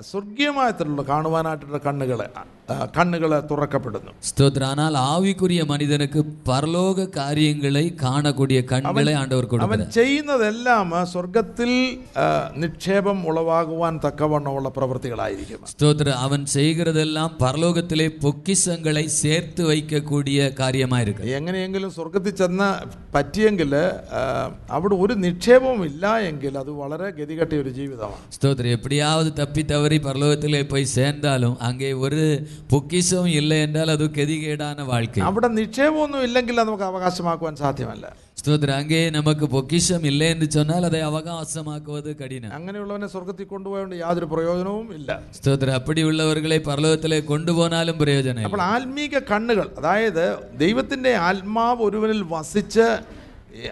സ്വർഗീയമായിട്ടുള്ള കാണുവാനായിട്ടുള്ള കണ്ണുകൾ കണ്ണുകൾ തുറക്കപ്പെടുന്നു ஸ்தோத்திரம் ஆனால் ஆவிக்குரிய மனிதனுக்கு பரலோக காரியங்களை காணக்கூடிய கண்களை ஆண்டவர் അവൻ கொடுக்கிறார் ചെയ്യുന്നതെല്ലാം സ്വർഗത്തിൽ ആ, നിക്ഷേപം ഉളവാകുവാൻ തക്കവണ്ണമുള്ള പ്രവൃത്തികളായിരിക്കും ஸ்தோத்திரம் அவன் செய்கிறதெல்லாம் பரலோகத்திலே பொக்கிஷங்களை சேர்த்து வைக்கக்கூடிய காரியமா இருக்கு എങ്ങനെയെങ്കിലും സ്വർഗത്തിൽ ചെന്ന് പറ്റിയെങ്കിൽ ആ, അവിടെ ഒരു നിക്ഷേപവും ഇല്ല എങ്കിൽ അത് വളരെ ഗതികെട്ടിയ ഒരു ജീവിതമാണ് ஸ்தோத்திரம் எப்படியாவது தப்பி தவறி பரலோகத்திலே போய் சேர்ந்தாலும் அங்கே ஒரு പൊക്കിശവും ഇല്ല എന്നാൽ അത് ഗതികേടാന വാഴ്ക്ക. അവിടെ നിക്ഷേപമൊന്നും ഇല്ലെങ്കിൽ നമുക്ക് അവകാശമാക്കുവാൻ സാധ്യമല്ല. സ്തോത്രാങ്കേ നമുക്ക് പൊക്കിശം ഇല്ല എന്ന് ചൊന്നാൽ അതെ അവകാശമാക്കുവത് കഠിന. അങ്ങനെയുള്ളവനെ സ്വർഗത്തിൽ കൊണ്ടുപോയോണ്ട് യാതൊരു പ്രയോജനവും ഇല്ല. സ്തോത്ര. അപ്പടിയുള്ളവർകളെ പർലോകത്തിലെ കൊണ്ടുപോകാനും പ്രയോജനം അപ്പോൾ ആത്മീക കണ്ണുകൾ അതായത് ദൈവത്തിന്റെ ആത്മാവ് ഒരുവനിൽ വസിച്ച്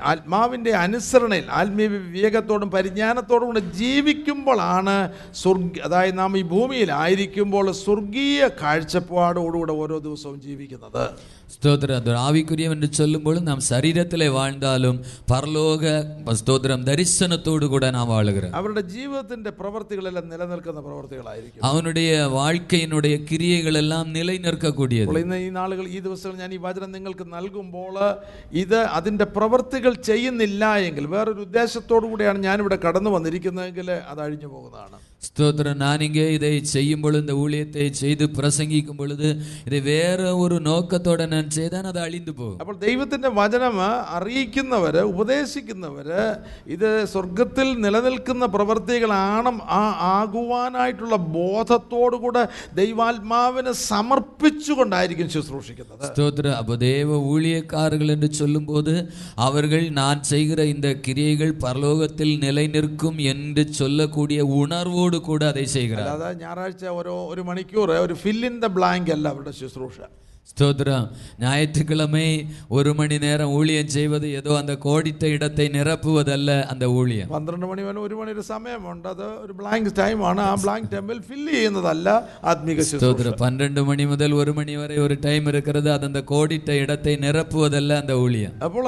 ആത്മാവിന്റെ അനുസരണയിൽ ആത്മീയ വിവേകത്തോടും പരിജ്ഞാനത്തോടും കൂടെ ജീവിക്കുമ്പോഴാണ് സ്വർഗ അതായത് നാം ഈ ഭൂമിയിലായിരിക്കുമ്പോൾ സ്വർഗീയ കാഴ്ചപ്പാടോടുകൂടെ ഓരോ ദിവസവും ജീവിക്കുന്നത്. സ്തോത്രം. ആവിക്കുര്യം എന്ന് ചൊല്ലുമ്പോൾ നാം ശരീരത്തിലെ വാഴ്ന്നാലും പർലോക സ്തോത്രം ദർശനത്തോടു കൂടെ നാം വാഴുകയാണ് അവരുടെ ജീവിതത്തിന്റെ പ്രവർത്തികളെല്ലാം നിലനിൽക്കുന്ന പ്രവർത്തികളായിരിക്കും. അവനുടെ വാഴ്ക്കയുടെ ക്രിയകളെല്ലാം നിലനിർക്കക്കൂടിയത് ഈ നാളുകൾ ഈ ദിവസങ്ങൾ ഞാൻ ഈ വചനം നിങ്ങൾക്ക് നൽകുമ്പോൾ ഇത് അതിന്റെ പ്രവർത്തി പ്രവർത്തികൾ ചെയ്യുന്നില്ല എങ്കിൽ വേറൊരു ഉദ്ദേശത്തോടു കൂടിയാണ് ഞാനിവിടെ കടന്നു വന്നിരിക്കുന്നതെങ്കിൽ അത് അഴിഞ്ഞു പോകുന്നതാണ്. ஸ்தோத்திரம் நான் இங்கே இதை செய்யும் பொழுது இந்த ஊழியத்தை செய்து பிரசங்கிக்கும் பொழுது இதை வேற ஒரு நோக்கத்தோட நான் செய்தால் அது அழிந்து போகும் അപ്പോൾ ദൈവത്തിൻ്റെ വചനം അറിയിക്കുന്നവർ ഉപദേശിക്കുന്നവർ ഇത് സ്വർഗത്തിൽ നിലനിൽക്കുന്ന പ്രവർത്തികളാണ് ആ ആകുവാനായിട്ടുള്ള ബോധത്തോടുകൂടെ ദൈവാത്മാവിനെ സമർപ്പിച്ചുകൊണ്ടായിരിക്കും ശുശ്രൂഷിക്കുന്നത് ஸ்தோத்திரம் அப்போ தேவ ஊழியக்காரர்கள் என்று சொல்லும்போது அவர்கள் நான் செய்கிற இந்த கிரியைகள் பரலோகத்தில் நிலை நிற்கும் என்று சொல்லக்கூடிய உணர்வோடு கூட அதை செய்கிறார் അല്ലാതെ ഞായറാഴ്ച ഓരോ ഒരു മണിക്കൂർ ഒരു ഫിൽ ഇൻ ദ ബ്ലാങ്ക് അല്ല അവരുടെ ശുശ്രൂഷ ஸ்தோத்திரம் ஞாயிற்றுக்கிழமை ஒரு மணி நேரம் ஊழியம் செய்வது ஏதோ அந்த கோடித்த இடத்தை நிரப்புவதல்ல அந்த ஊழியம் പന്ത്രണ്ട് മണി വരെ ഒരു മണി ഒരു സമയമുണ്ട് അത് ഒരു ബ്ലാങ്ക് ടൈമാണ് ആ ബ്ലാങ്ക് ടൈമിൽ ഫില്ല് ചെയ്യുന്നതല്ല ആത്മീക ശുശ്രൂഷ ஸ்தோத்திரம் பன்னெண்டு மணி முதல் ஒரு மணி வரை ஒரு டைம் இருக்கிறது அது அந்த கோடிட்ட இடத்தை நிரப்புவதல்ல அந்த ஊழியம் അപ്പോൾ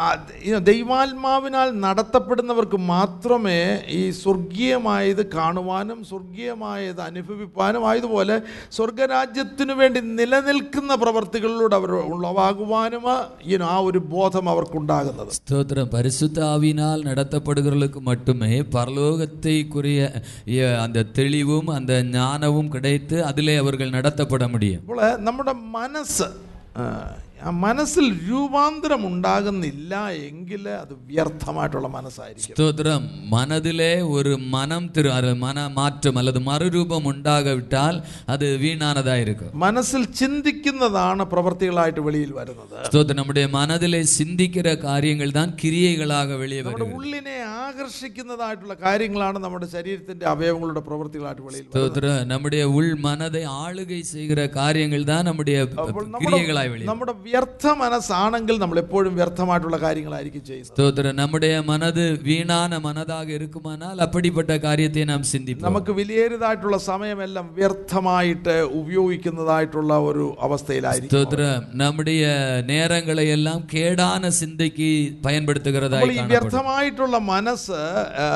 ആ ഈ ദൈവാത്മാവിനാൽ നടത്തപ്പെടുന്നവർക്ക് മാത്രമേ ഈ സ്വർഗീയമായത് കാണുവാനും സ്വർഗീയമായത് അനുഭവിപ്പാനും ആയതുപോലെ സ്വർഗരാജ്യത്തിനു വേണ്ടി നിലനിൽക്കുന്ന പ്രവർത്തികളിലൂടെ അവർ ഉളവാകുവാനും ഈ ആ ഒരു ബോധം അവർക്കുണ്ടാകുന്നത് ஸ்தோத்திரம் பரிசுத்த ஆவியினால் நடத்தப்படுகிறவர்களுக்கு மட்டுமே பரலோகத்தைக்குரிய இய- அந்த தெளிவும் அந்த ஞானமும் கிடைத்து அதிலே அவர்கள் நடத்தப்பட முடியும் അപ്പോൾ നമ്മുടെ മനസ്സ് ആ, ആ ആ മനസ്സിൽ രൂപാന്തരം ഉണ്ടാകുന്നില്ല എങ്കിൽ അത് വ്യർത്ഥമായിട്ടുള്ള മനസ്സായിരിക്കും. സ്തോത്രം. മനതിലെ ഒരു മനം തിരു മന മാറ്റം അല്ലത് മറുരൂപം ഉണ്ടാകവിട്ടാൽ അത് വീണാനതായിരിക്കും. മനസ്സിൽ ചിന്തിക്കുന്നതാണ് പ്രവർത്തികളായിട്ട് വെളിയിൽ വരുന്നത്. സ്തോത്രം. നമ്മുടെ മനതിലെ ചിന്തിക്കുന്ന കാര്യങ്ങൾ താൻ കിരിയകളാക വെളിയിൽ വരും ഉള്ളിനെ ആകർഷിക്കുന്നതായിട്ടുള്ള കാര്യങ്ങളാണ് നമ്മുടെ ശരീരത്തിന്റെ അവയവങ്ങളുടെ പ്രവർത്തികളായിട്ട് വെളിയിൽ സ്തോത്രം. നമ്മുടെ ഉൾ മനതെ ആളുകൾ ചെയ്യുന്ന കാര്യങ്ങൾ താൻ നമ്മുടെ ക്രിയകളായി വെളിയിൽ നമ്മുടെ വ്യർത്ഥ മനസ്സാണെങ്കിൽ നമ്മൾ എപ്പോഴും വ്യർത്ഥമായിട്ടുള്ള കാര്യങ്ങളായിരിക്കും ചെയ്യുന്നത് ஸ்தோத்திரம் நம்முடைய மனது வீணான மனதாக இருக்குமானால் அப்படிப்பட்ட காரியத்தை நாம் சிந்திப்போம் നമുക്ക് വിലയേറിയതായിട്ടുള്ള സമയമെല്ലാം വ്യർത്ഥമായിട്ട് ഉപയോഗിക്കുന്നതായിട്ടുള്ള ഒരു അവസ്ഥയിലായിരിക്കും ஸ்தோத்திரம் நம்முடைய நேரங்களை எல்லாம் கேடான சிந்தைக்கு അപ്പോൾ பயன்படுத்துகிறதாய் ഈ காணப்படும் വ്യർത്ഥമായിട്ടുള്ള മനസ്സ് ആ,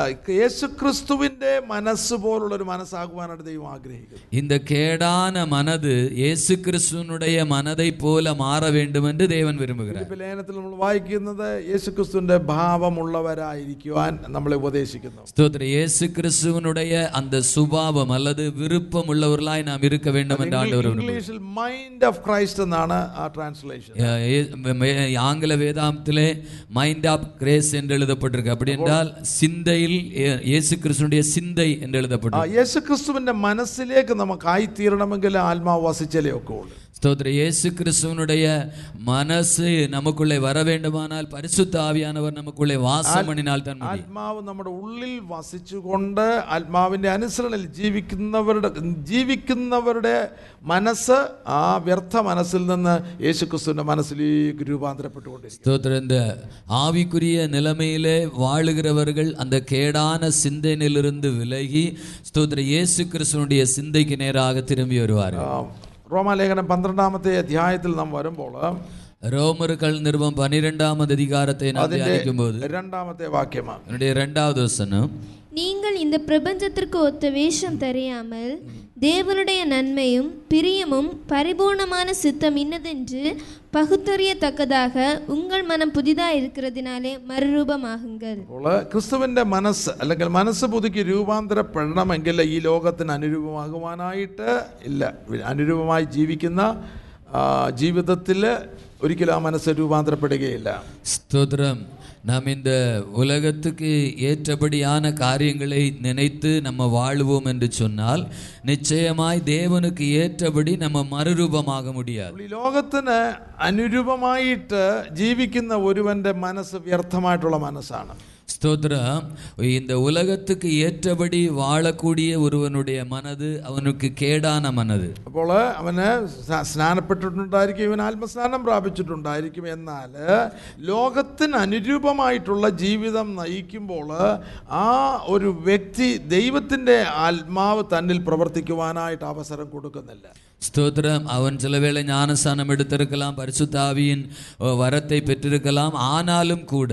യേശുക്രിസ്തുവിന്റെ മനസ്സ് പോലുള്ള ഒരു മനസ്സാകുവാനായിട്ട് ദൈവം ആഗ്രഹിക്കുന്നു இந்த கேடான மனது இயேசு கிறிஸ்துவனுடைய மனதை போல மாற வேண்டும் வேண்டும் என்று தேவன் விரும்புகிறார் ഫിലിപ്പ് ലേഖനത്തിൽ നമ്മൾ വായിക്കുന്നത് യേശുക്രിസ്തുവിന്റെ ഭാവമുള്ളവരായിരിക്കുവാൻ നമ്മളെ ഉപദേശിക്കുന്നു ஸ்தோத்திர இயேசு கிறிஸ்துவனுடைய அந்த சுபாவம் அல்லது விருப்பம் உள்ளவர்களாய் நாம் இருக்க வேண்டும் என்று ஆண்டவர் விரும்புகிறார். ഇംഗ്ലീഷിൽ മൈൻഡ് ഓഫ് ക്രൈസ്റ്റ് എന്നാണ് ആ ട്രാൻസ്ലേഷൻ அஹ் ஏ- மே- ஆங்கில வேதாந்தத்திலே மைண்ட் ஆஃப் கிரேஸ் என்று எழுதப்பட்டிருக்கு அப்படி என்றால் சிந்தையில் இயே- இயேசு கிறிஸ்துனுடைய சிந்தை என்று ആ எழுதப்பட்டிருக்கு യേശുക്രിസ്തുവിന്റെ മനസ്സിലേക്ക് നമുക്കായി തീരണമെങ്കിൽ ആത്മാവ് വസിച്ചാലേ ഒക്കെ ഉള്ളൂ ஸ்தோத்திர இயேசு கிறிஸ்துவனுடைய மனசு நமக்குள்ளே வர வேண்டுமானால் பரிசுத்த ஆவியானவர் நமக்குள்ளே வாசம் பண்ணினால் தான் முடியும் ആത്മാവ് നമ്മുടെ ഉള്ളിൽ വസിച്ചുകൊണ്ട് ആത്മാവിന്റെ അനുസരണയിൽ ജീവിക്കുന്നവരുടെ ജീവിക്കുന്നവരുടെ മനസ്സ് ആ വ്യർത്ഥ മനസ്സിൽ നിന്ന് യേശുക്രിസ്തുവിന്റെ മനസ്സിലേക്ക് രൂപാന്തരപ്പെട്ടുകൊണ്ടിരിക്കും ஸ்தோத்திர இந்த ஆவிக்குரிய நிலைமையிலே வாழுகிறவர்கள் அந்த கேடான சிந்தையிலிருந்து விலகி ஸ்தோத்திர இயேசு கிறிஸ்துவனுடைய சிந்தைக்கு நேராக திரும்பி வருவார்கள் ആ, റോമാലേഖനം പന്ത്രണ്ടാമത്തെ അധ്യായത്തിൽ നാം വരുമ്പോൾ ரோமர்கள் நிருபம் பன்னிரெண்டாமது அதிகாரத்தை நாம் അതിന്റെ தியானிக்கும் போது രണ്ടാമത്തെ വാക്യമാണ് என்னுடைய இரண்டாவது வசனம் நீங்கள் இந்த பிரபஞ்சத்திற்கு ஒத்த வேஷம் தெரியாமல் தேவனுடைய நன்மையும் பிரியமும் பரிபூர்ணமான சித்தம் இன்னதென்று பகுத்தறியத்தக்கதாக உங்கள் மனம் புதிதாக இருக்கிறதினாலே மறுரூபமாகுங்கள் അപ്പോൾ ക്രിസ്തുവിന്റെ മനസ്സ് അല്ലെങ്കിൽ മനസ്സ് പുതുക്കി രൂപാന്തരപ്പെടണമെങ്കിൽ ഈ ലോകത്തിന് അനുരൂപമാകുവാനായിട്ട് ഇല്ല അനുരൂപമായി ജീവിക്കുന്ന ജീവിതത്തിൽ ഒരിക്കലും ആ മനസ്സ് രൂപാന്തരപ്പെടുകയില്ല ஸ்தோத்திரம் நாம் இந்த உலகத்துக்கு ஏற்றபடியான காரியங்களை நினைத்து நம்ம வாழுவோம் என்று சொன்னால் நிச்சயமாய் தேவனுக்கு ஏற்றபடி நம்ம மறுரூபமாக முடியாது അപ്പോൾ ഈ ലോകത്തിന് അനുരൂപമായിട്ട് ജീവിക്കുന്ന ഒരുവന്റെ മനസ്സ് വ്യർത്ഥമായിട്ടുള്ള മനസ്സാണ് ஸ்தோத்திரம் இந்த உலகத்துக்கு ஏற்றபடி வாழக்கூடிய ஒருவனுடைய மனது அவனுக்கு கேடான மனது അപ്പോൾ അവന് സ്നാ- സ്നാനപ്പെട്ടിട്ടുണ്ടായിരിക്കും ഇവൻ ആത്മസ്നാനം പ്രാപിച്ചിട്ടുണ്ടായിരിക്കും എന്നാൽ ലോകത്തിന് അനുരൂപമായിട്ടുള്ള ജീവിതം നയിക്കുമ്പോൾ ആ ഒരു വ്യക്തി ദൈവത്തിൻ്റെ ആത്മാവ് തന്നിൽ പ്രവർത്തിക്കുവാനായിട്ട് അവസരം കൊടുക്കുന്നില്ല ஸ்தோத்திரம் அவன் சில வேளை ஞானஸ்தானம் எடுத்திருக்கலாம் பரிசுத்தாவியின் அஹ், வரத்தை பெற்றிருக்கலாம் ஆனாலும் கூட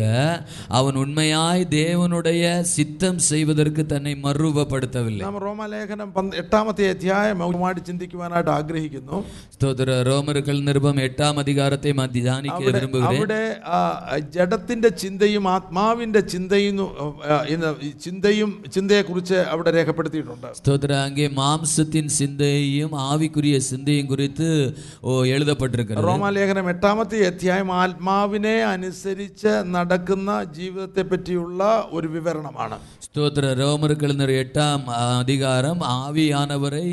அவன் உண்மையாய் தேவனுடைய சித்தம் செய்வதற்கு தன்னை மறுரூபப்படுத்தவில்லை നാം റോമാലേഖനം പന്ത് എട്ടാമത്തെ അധ്യായം മൗനമായിട്ട് ചിന്തിക്കുവാനായിട്ട് ആഗ്രഹിക്കുന്നു ஸ்தோத்திர ரோமர்கள் நிருபம் எட்டாம் அதிகாரத்தை நான் தியானிக்க അവിടെ விரும்புகிறேன் അവിടെ ആ, ജഡത്തിന്റെ ചിന്തയും ആത്മാവിന്റെ ചിന്തയും ആ, ഇന്ന് ഈ ചിന്തയും ചിന്തയെക്കുറിച്ച് അവിടെ രേഖപ്പെടുത്തിയിട്ടുണ്ട് ஸ்தோத்திர அங்கே மாம்சத்தின் சிந்தையும் ஆவிக்குரிய சிந்தையும் குறித்து ஓ எழுதப்பட்டிருக்கிறது റോമാലേഖനം എട്ടാമത്തെ അധ്യായം ആത്മാവിനെ അനുസരിച്ച് നടക്കുന്ന ജീവിതത്തെ പറ്റിയുള്ള ഒരു വിവരണമാണ് ஸ்தோத்திர ரோமர்கள் எழுதின எட்டாம் அதிகாரம் ஆவியானவரை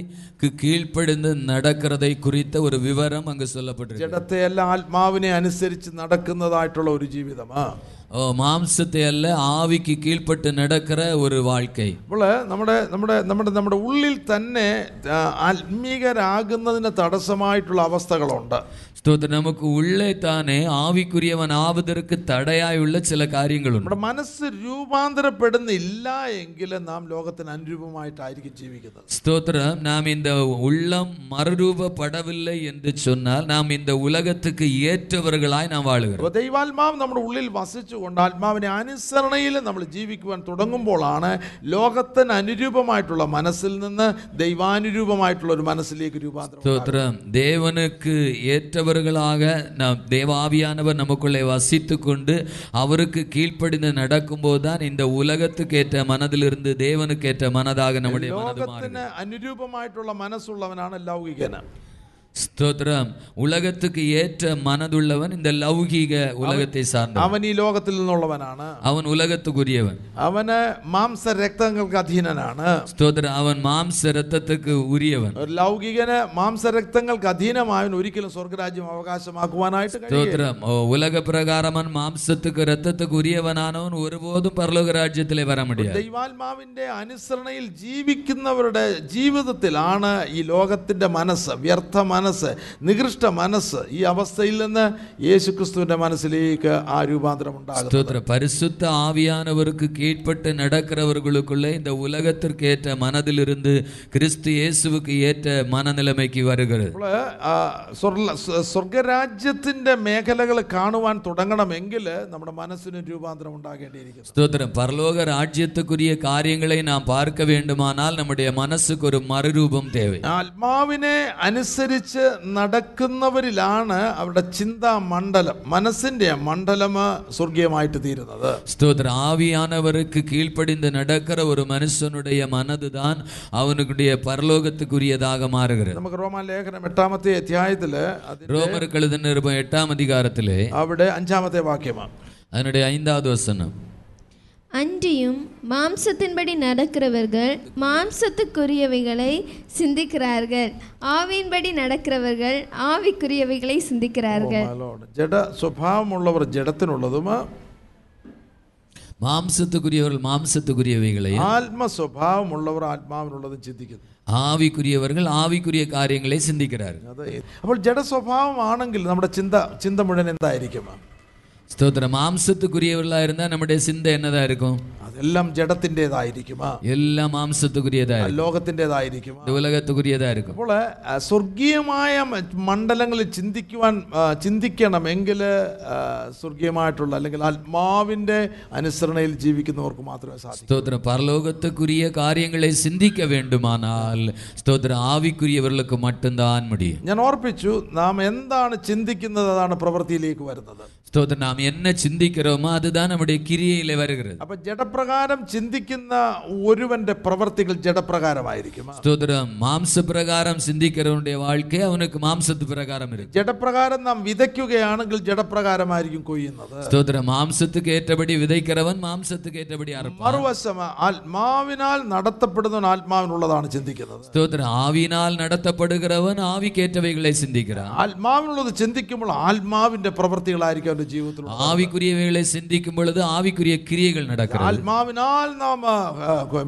கீழ்ப்படிந்து நடக்கிறதை குறித்த ஒரு விவரம் அங்கு சொல்லப்பட்டிருக்கு ജഡത്തെ അല്ല ആത്മാവിനെ അനുസരിച്ച് നടക്കുന്നതായിട്ടുള്ള ഒരു ജീവിതമാ മാംസത്തെയല്ല ആവിക്ക് കീഴ്പ്പെട്ട് നടക്കിற ഒരു വാഴ്ക്കை. അപ്പോൾ നമ്മുടെ നമ്മുടെ നമ്മുടെ നമ്മുടെ ഉള്ളിൽ തന്നെ ആത്മീകരാകുന്നതിന് തടസ്സമായിട്ടുള്ള അവസ്ഥകളുണ്ട്. സ്തോത്രം. നമുക്ക് ഉള്ളേ ആവിക്കുരിയവൻ ആവതർക്ക് തടയായുള്ള ചില കാര്യങ്ങളുണ്ട്. നമ്മുടെ മനസ്സ് രൂപാന്തരപ്പെടുന്നില്ല എങ്കിൽ നാം ലോകത്തിന് അനുരൂപമായിട്ടായിരിക്കും ജീവിക്കുന്നത്. സ്തോത്രം. നാം இந்த ഉള്ളം மறுரூபப்படவில்லை എന്ന് சொன்னால் നാം இந்த ഉലകത്തേക്ക് ஏற்றவர்களாய் നാം വാഴുക ദൈവാത്മാവ് നമ്മുടെ ഉള്ളിൽ വസിച്ചുകൊണ്ട് ആത്മാവിനെ അനുസരണയിൽ നമ്മൾ ജീവിക്കുവാൻ തുടങ്ങുമ്പോഴാണ് ലോകത്തിന് അനുരൂപമായിട്ടുള്ള മനസ്സിൽ നിന്ന് ദൈവാനുരൂപമായിട്ടുള്ള ഒരു മനസ്സിലേക്ക് രൂപാന്തരം സ്തോത്രം. ദേവനക്ക് ഏറ്റവർ ஏற்றவர்களாக நாம் தேவாவியானவர் நமக்குள்ளே வசித்து கொண்டு அவருக்கு கீழ்ப்படிந்து நடக்கும்போது தான் இந்த உலகத்துக்கு ஏற்ற மனதிலிருந்து தேவனுக்கு ஏற்ற மனதாக நம்முடைய மனது மாறும் ലോകത്തിന് അനുരൂപമായിട്ടുള്ള മനസ്സുള്ളവനാണ് ലൗകികന് ஸ்தோத்திரம் உலகத்துக்கு ஏற்ற மனதுள்ளவன் இந்த லௌகீக உலகத்தை சார்ந்தவன் അവൻ ഈ ലോകത്തിൽ നിന്നുള്ളവനാണ് அவன் உலகத்துக்குரியவன் അവന് മാംസ രക്തങ്ങൾക്ക് അധീനനാണ് ஸ்தோத்திரம் அவன் மாம்ச ரத்தத்துக்கு உரியவன் ഒരു ലൗകികന് മാംസരക്തങ്ങൾക്ക് അധീനമായവൻ ഒരിക്കലും സ്വർഗരാജ്യം അവകാശമാക്കുവാനായിട്ട് കഴിയില്ല ஸ்தோத்திரம் ஓ, உலக பிரகாரமன் மாம்சத்துக்கு ரத்தத்துக்கு உரியவனானவன் ஒருபோதும் பரலோக ராஜ்யத்திலே வர முடியாது ദൈവാത്മാവിന്റെ അനുസരണയിൽ ജീവിക്കുന്നവരുടെ ജീവിതത്തിലാണ് ഈ ലോകത്തിന്റെ മനസ്സ് വ്യർത്ഥ മനസ്സ് നികൃഷ്ട മനസ്സ് ഈ അവസ്ഥയിൽ നിന്ന് യേശുക്രിസ്തുവിന്റെ മനസ്സിലേക്ക് ആ രൂപാന്തരം ഉണ്ടാകുന്നത് ஸ்தோத்திர பரிசுத்த ஆவியானவருக்கு கீழ்ப்பட்டு நடக்கிறவர்களுக்குள்ளே இந்த உலகத்திற்கு ஏற்ற மனதிலிருந்து கிறிஸ்து இயேசுவுக்கு ஏற்ற மனநிலைமைக்கு வருகிறது അപ്പോൾ സ്വർഗരാജ്യത്തിന്റെ മേഖലകൾ കാണുവാൻ തുടങ്ങണമെങ്കിൽ നമ്മുടെ മനസ്സിന് രൂപാന്തരം ഉണ്ടാകേണ്ടിയിരിക്കുന്നു ஸ்தோத்திரம் பரலோக ராஜ்யத்துக்குரிய காரியங்களை நாம் பார்க்க வேண்டுமானால் நம்முடைய மனசுக்கு ஒரு மறுரூபம் தேவை ആത്മാവിനെ അനുസരിച്ച് അനുസരിച്ച് നടക്കുന്നവരിലാണ് അവരുടെ ചിന്താ മണ്ഡലം മനസ്സിൻ്റെ മണ്ഡലം സ്വർഗീയമായിട്ട് തീരുന്നത് ஸ்தோத்திர ஆவியானவருக்கு கீழ்ப்படிந்து நடக்கிற ஒரு மனுஷனுடைய மனதுதான் அவனுடைய பரலோகத்துக்குரியதாக மாறுகிறது നമുക്ക് റോമാൻ ലേഖനം എട്ടാമത്തെ അധ്യായത്തിൽ അതിൽ ரோமருக்கு எழுதின நிருபம் எட்டாம் அதிகாரத்திலே അവിടെ അഞ്ചാമത്തെ വാക്യമാണ് அதனுடைய ஐந்தாவது வசனம் அன்றியும் மாம்சத்தின்படி நடக்கிறவர்கள் மாம்சத்துக்குரியவைகளை சிந்திக்கிறார்கள் ஆவியின்படி நடக்கிறவர்கள் ஆவிக்குரியவைகளை சிந்திக்கிறார்கள் Oh my Lord. ജഡ സ്വഭാവമുള്ളവർ ജഡത്തിനുള്ളതും மாம்சத்துக்குரியவர்கள் மாம்சத்துக்குரியவைகளையும் ആത്മ സ്വഭാവമുള്ളവർ ആത്മാവിനുള്ളതും ചിന്തിക്കുന്നു ஆவிக்குரியவர்கள் ஆவிக்குரிய காரியங்களை சிந்திக்கிறார்கள் അത് അപ്പോൾ ജഡ സ്വഭാവമാണെങ്കിൽ നമ്മുടെ ചിന്ത ചിന്ത മുഴുവൻ എന്തായിരിക്കും ஸ்தோத்திரம். மாம்சத்துக்குரியவர்களாக இருந்தால் நம்முடைய சிந்தை என்னதான் இருக்கும்? എല്ലാം ജഡത്തിന്റെതായിരിക്കും എല്ലാം മാംസത്തുകുരിയതായിരിക്കും. ലോകത്തിന്റെതായിരിക്കും ഉലകത്തുകുരിയതായിരിക്കും അപ്പോൾ സ്വർഗീയമായ മണ്ഡലങ്ങളിൽ ചിന്തിക്കുവാൻ ചിന്തിക്കണം എങ്കിൽ സ്വർഗീയമായിട്ടുള്ള അല്ലെങ്കിൽ ആത്മാവിന്റെ അനുസരണയിൽ ജീവിക്കുന്നവർക്ക് മാത്രമേ സാധിക്കൂ. സ്തോത്ര. പരലോകത്തുക്കുരിയ കാര്യങ്ങളെ ചിന്തിക്ക വേണ്ടുമാനാൽ സ്തോത്ര. ആവിക്കുരിയവർക്ക് മട്ടുംതാൻ മുടിയും. ഞാൻ ഓർപ്പിച്ചു നാം എന്താണ് ചിന്തിക്കുന്നത് അതാണ് പ്രവൃത്തിയിലേക്ക് വരുന്നത്. സ്തോത്രം. നാം എന്നെ ചിന്തിക്കറോമോ അതുതാ നമ്മുടെ കിരിയയിലെ വരുന്നത് അപ്പൊ ജഡപ്ര മാംസപ്രകാരം ചിന്തിക്കുന്ന ഒരുവന്റെ പ്രവർത്തികൾ ജഡപ്രകാരമായിരിക്കും. സ്തോത്രം. മാംസപ്രകാരം ചിന്തിക്കുന്നവന്റെ വാഴ്ക്ക അവനക്ക് മാംസത്തു പ്രകാരം ഇരിക്കും. ജഡപ്രകാരം നാം വിതയ്ക്കുകയാണെങ്കിൽ ജഡപ്രകാരമായിരിക്കും കൊയ്യുന്നത്. സ്തോത്രം. മാംസത്തുക്ക് ഏറ്റപടി വിതയ്ക്കുന്നവൻ മാംസത്തുക്ക് ഏറ്റപടി മറുവശം ആത്മാവിനാൽ നടത്തപ്പെടുന്നവൻ ആത്മാവിനുള്ളതാണ് ചിന്തിക്കുന്നത്. സ്തോത്രം. ആവിനാൽ നടത്തപ്പെടുകവൻ ആവിക്കേറ്റവകളെ ചിന്തിക്കണം ആത്മാവിനുള്ളത് ചിന്തിക്കുമ്പോൾ ആത്മാവിന്റെ പ്രവൃത്തികളായിരിക്കും അവന്റെ ജീവിതത്തിൽ ആവിക്കുരിയവകളെ ചിന്തിക്കുമ്പോൾ ആവിക്കുരിയ ക്രിയകൾ നടക്കണം ആത്മാവിനാൽ നാം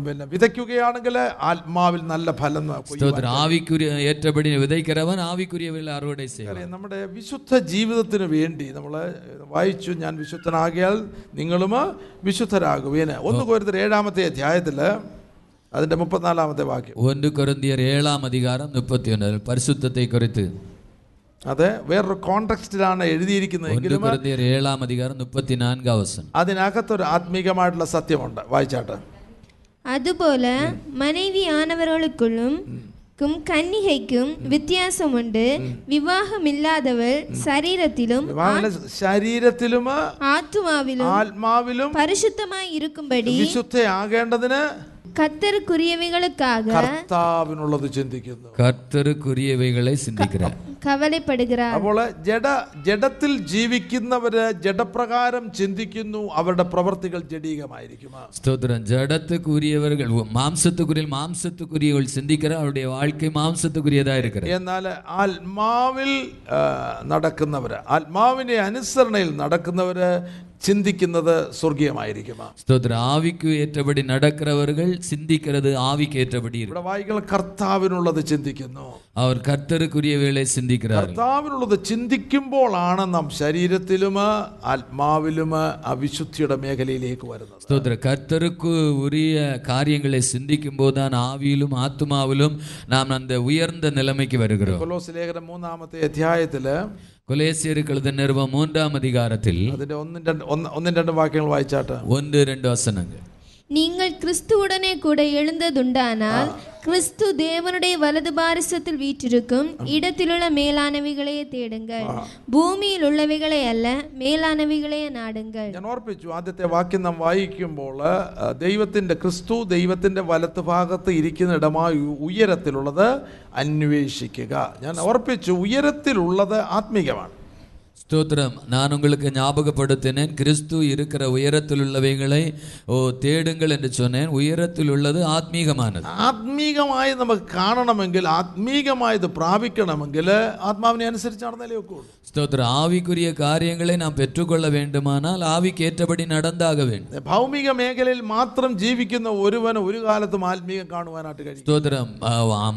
പിന്നെ വിതയ്ക്കുകയാണെങ്കിൽ ആത്മാവിൽ നല്ല ഫലം ആവിക്കുரிய ഏറ്റപടി വിതയ്ക്കുന്നവൻ ആവിക്കുര്യവരിൽ അറുവടേ ചെയ്യും നമ്മുടെ വിശുദ്ധ ജീവിതത്തിന് വേണ്ടി നമ്മൾ വായിച്ചു ഞാൻ വിശുദ്ധനാകിയാൽ നിങ്ങളും വിശുദ്ധരാകുവേന് ഒന്ന് കോരുത്തർ ഏഴാമത്തെ അധ്യായത്തിൽ അതിന്റെ മുപ്പത്തിനാലാമത്തെ വാക്യം. ഒന്ന് കൊരന്തിയർ ഏഴാം അധികാരം മുപ്പത്തിയൊന്ന് പരിശുദ്ധത്തെ കുറിച്ച് അത് വേറൊരു കോണ്ടക്സ്റ്റിലാണ് എഴുതിയിരിക്കുന്നത് ஒன்று എങ്കിലും கொரிந்தியர் ஏழாம் அதிகாரம் முப்பத்தி நான்காம் வசனம் അതിനകത്തൊരു ആത്മീകമായിട്ടുള്ള സത്യമുണ്ട് വായിച്ചാട്ട് அதுபோல மனைவியானவர்களுக்குள்ளும் க்கும் கன்னிகைக்கும் வித்தியாசம் உண்டு விவாகம் இல்லாதவள் சரீரத்திலும் വിവാഹ ശരീരത്തിലും ஆத்துமாவிலும் ആത്മാവിലും பரிசுத்தமாய் இருக்கும்படி വിശുദ്ധയാകേണ്ടതിന് கத்தருக்குரியவைகளுக்காக കർത്താവിനുള്ളത് ചിന്തിക്കുന്നു கர்த்தருக்குரியவைகளை சிந்திக்கிறார் கவலைப்படுகிறார் അപ്പോൾ ജഡ ജഡത്തിൽ ജീവിക്കുന്നവര് ജഡപ്രകാരം ചിന്തിക്കുന്നു അവരുടെ പ്രവർത്തികൾ ജഡീകമായിരിക്കും ஸ்தோத்திரம் ஜடத்துக்குரியவர்கள் மாம்சத்துக்குரிய மாம்சத்துக்குரியவர்கள் சிந்திக்கிற அவருடைய வாழ்க்கை மாம்சத்துக்குரியதா இருக்கிறது എന്നാൽ ആത്മാവിൽ ആ, നടക്കുന്നവര് ആത്മാവിന്റെ അനുസരണയിൽ നടക്കുന്നവര് ചിന്തിക്കുന്നത് സ്വർഗീയമായിരിക്കും ஸ்தோத்திரம் ஆவிக்கு ஏற்றபடி நடக்கிறவர்கள் சிந்திக்கிறது ஆவிக்கு ஏற்றபடி இருக்கு ഇവിടെ വായികൾ കർത്താവിനുള്ളത് ചിന്തിക്കുന്നു அவர் கர்த்தருக்குரியவைகளை சிந்திக்கிறார்கள் കർത്താവിനുള്ളത് ചിന്തിക്കുമ്പോഴാണ് നാം ശരീരത്തിലും ആത്മാവിലും അവിശുദ്ധിയുടെ മേഖലയിലേക്ക് വരുന്നത് ஸ்தோத்திர கர்த்தருக்கு உரிய காரியங்களை சிந்திக்கும் போதுதான் ஆவியிலும் ஆத்துமாவிலும் நாம் அந்த உயர்ந்த நிலைமைக்கு வருகிறோம் കൊലോസ് ലേഖനം മൂന്നാമത്തെ അധ്യായത്തില് கொலேசியருக்கு எழுதின நிருபம் மூன்றாம் அதிகாரத்தில் അതിന്റെ ഒന്നും രണ്ട് ഒന്ന് ഒന്നും രണ്ടും വാക്യങ്ങൾ വായിച്ചാട്ട് ஒன்று ரெண்டு வசனங்கள் நீங்கள் கிறிஸ்துவுடனே கூட எழுந்ததுண்டானால் கிறிஸ்து தேவனுடைய வலது பாரிசத்தில் வீற்றிருக்கும் இடத்திலுள்ள மேலானவைகளையே தேடுங்கள் பூமியில் உள்ளவைகளை அல்ல மேலானவைகளையே நாடுங்கள் ഞാൻ ഓർപ്പിച്ചു ആദ്യത്തെ വാക്യം നാം വായിക്കുമ്പോൾ ആ, ദൈവത്തിന്റെ ക്രിസ്തു ദൈവത്തിന്റെ വലത്ത് ഭാഗത്ത് ഇരിക്കുന്ന ഇടമായി ഉയരത്തിലുള്ളത് അന്വേഷിക്കുക ഞാൻ ഓർപ്പിച്ചു ഉയരത്തിലുള്ളത് ആത്മീകമാണ് ஸ்தோத்திரம் நான் உங்களுக்கு ஞாபகப்படுத்தினேன் கிறிஸ்து இருக்கிற உயரத்தில் உள்ளவைகளை ஓ தேடுங்கள் என்று சொன்னேன் உயரத்தில் உள்ளது ஆத்மீகமானது ആത്മീകമായി നമുക്ക് കാണണമെങ്കിൽ ആത്മീകമായത് പ്രാപിക്കണമെങ്കിൽ ആത്മാവിനെ അനുസരിച്ച് നടന്നാലേ ഒക്കെ ഉള്ളൂ ஸ்தோத்திரம் ஆவிக்குரிய காரியங்களை நாம் பெற்றுக்கொள்ள வேண்டுமானால் ஆவிக்கு ஏற்றபடி நடந்தாக வேண்டும் ഭൗമിക മേഖലയിൽ മാത്രം ജീവിക്കുന്ന ഒരുവന് ഒരു കാലത്തും ആത്മീകം കാണുവാനായിട്ട് കഴിയും ஸ்தோத்திரம் ஆ,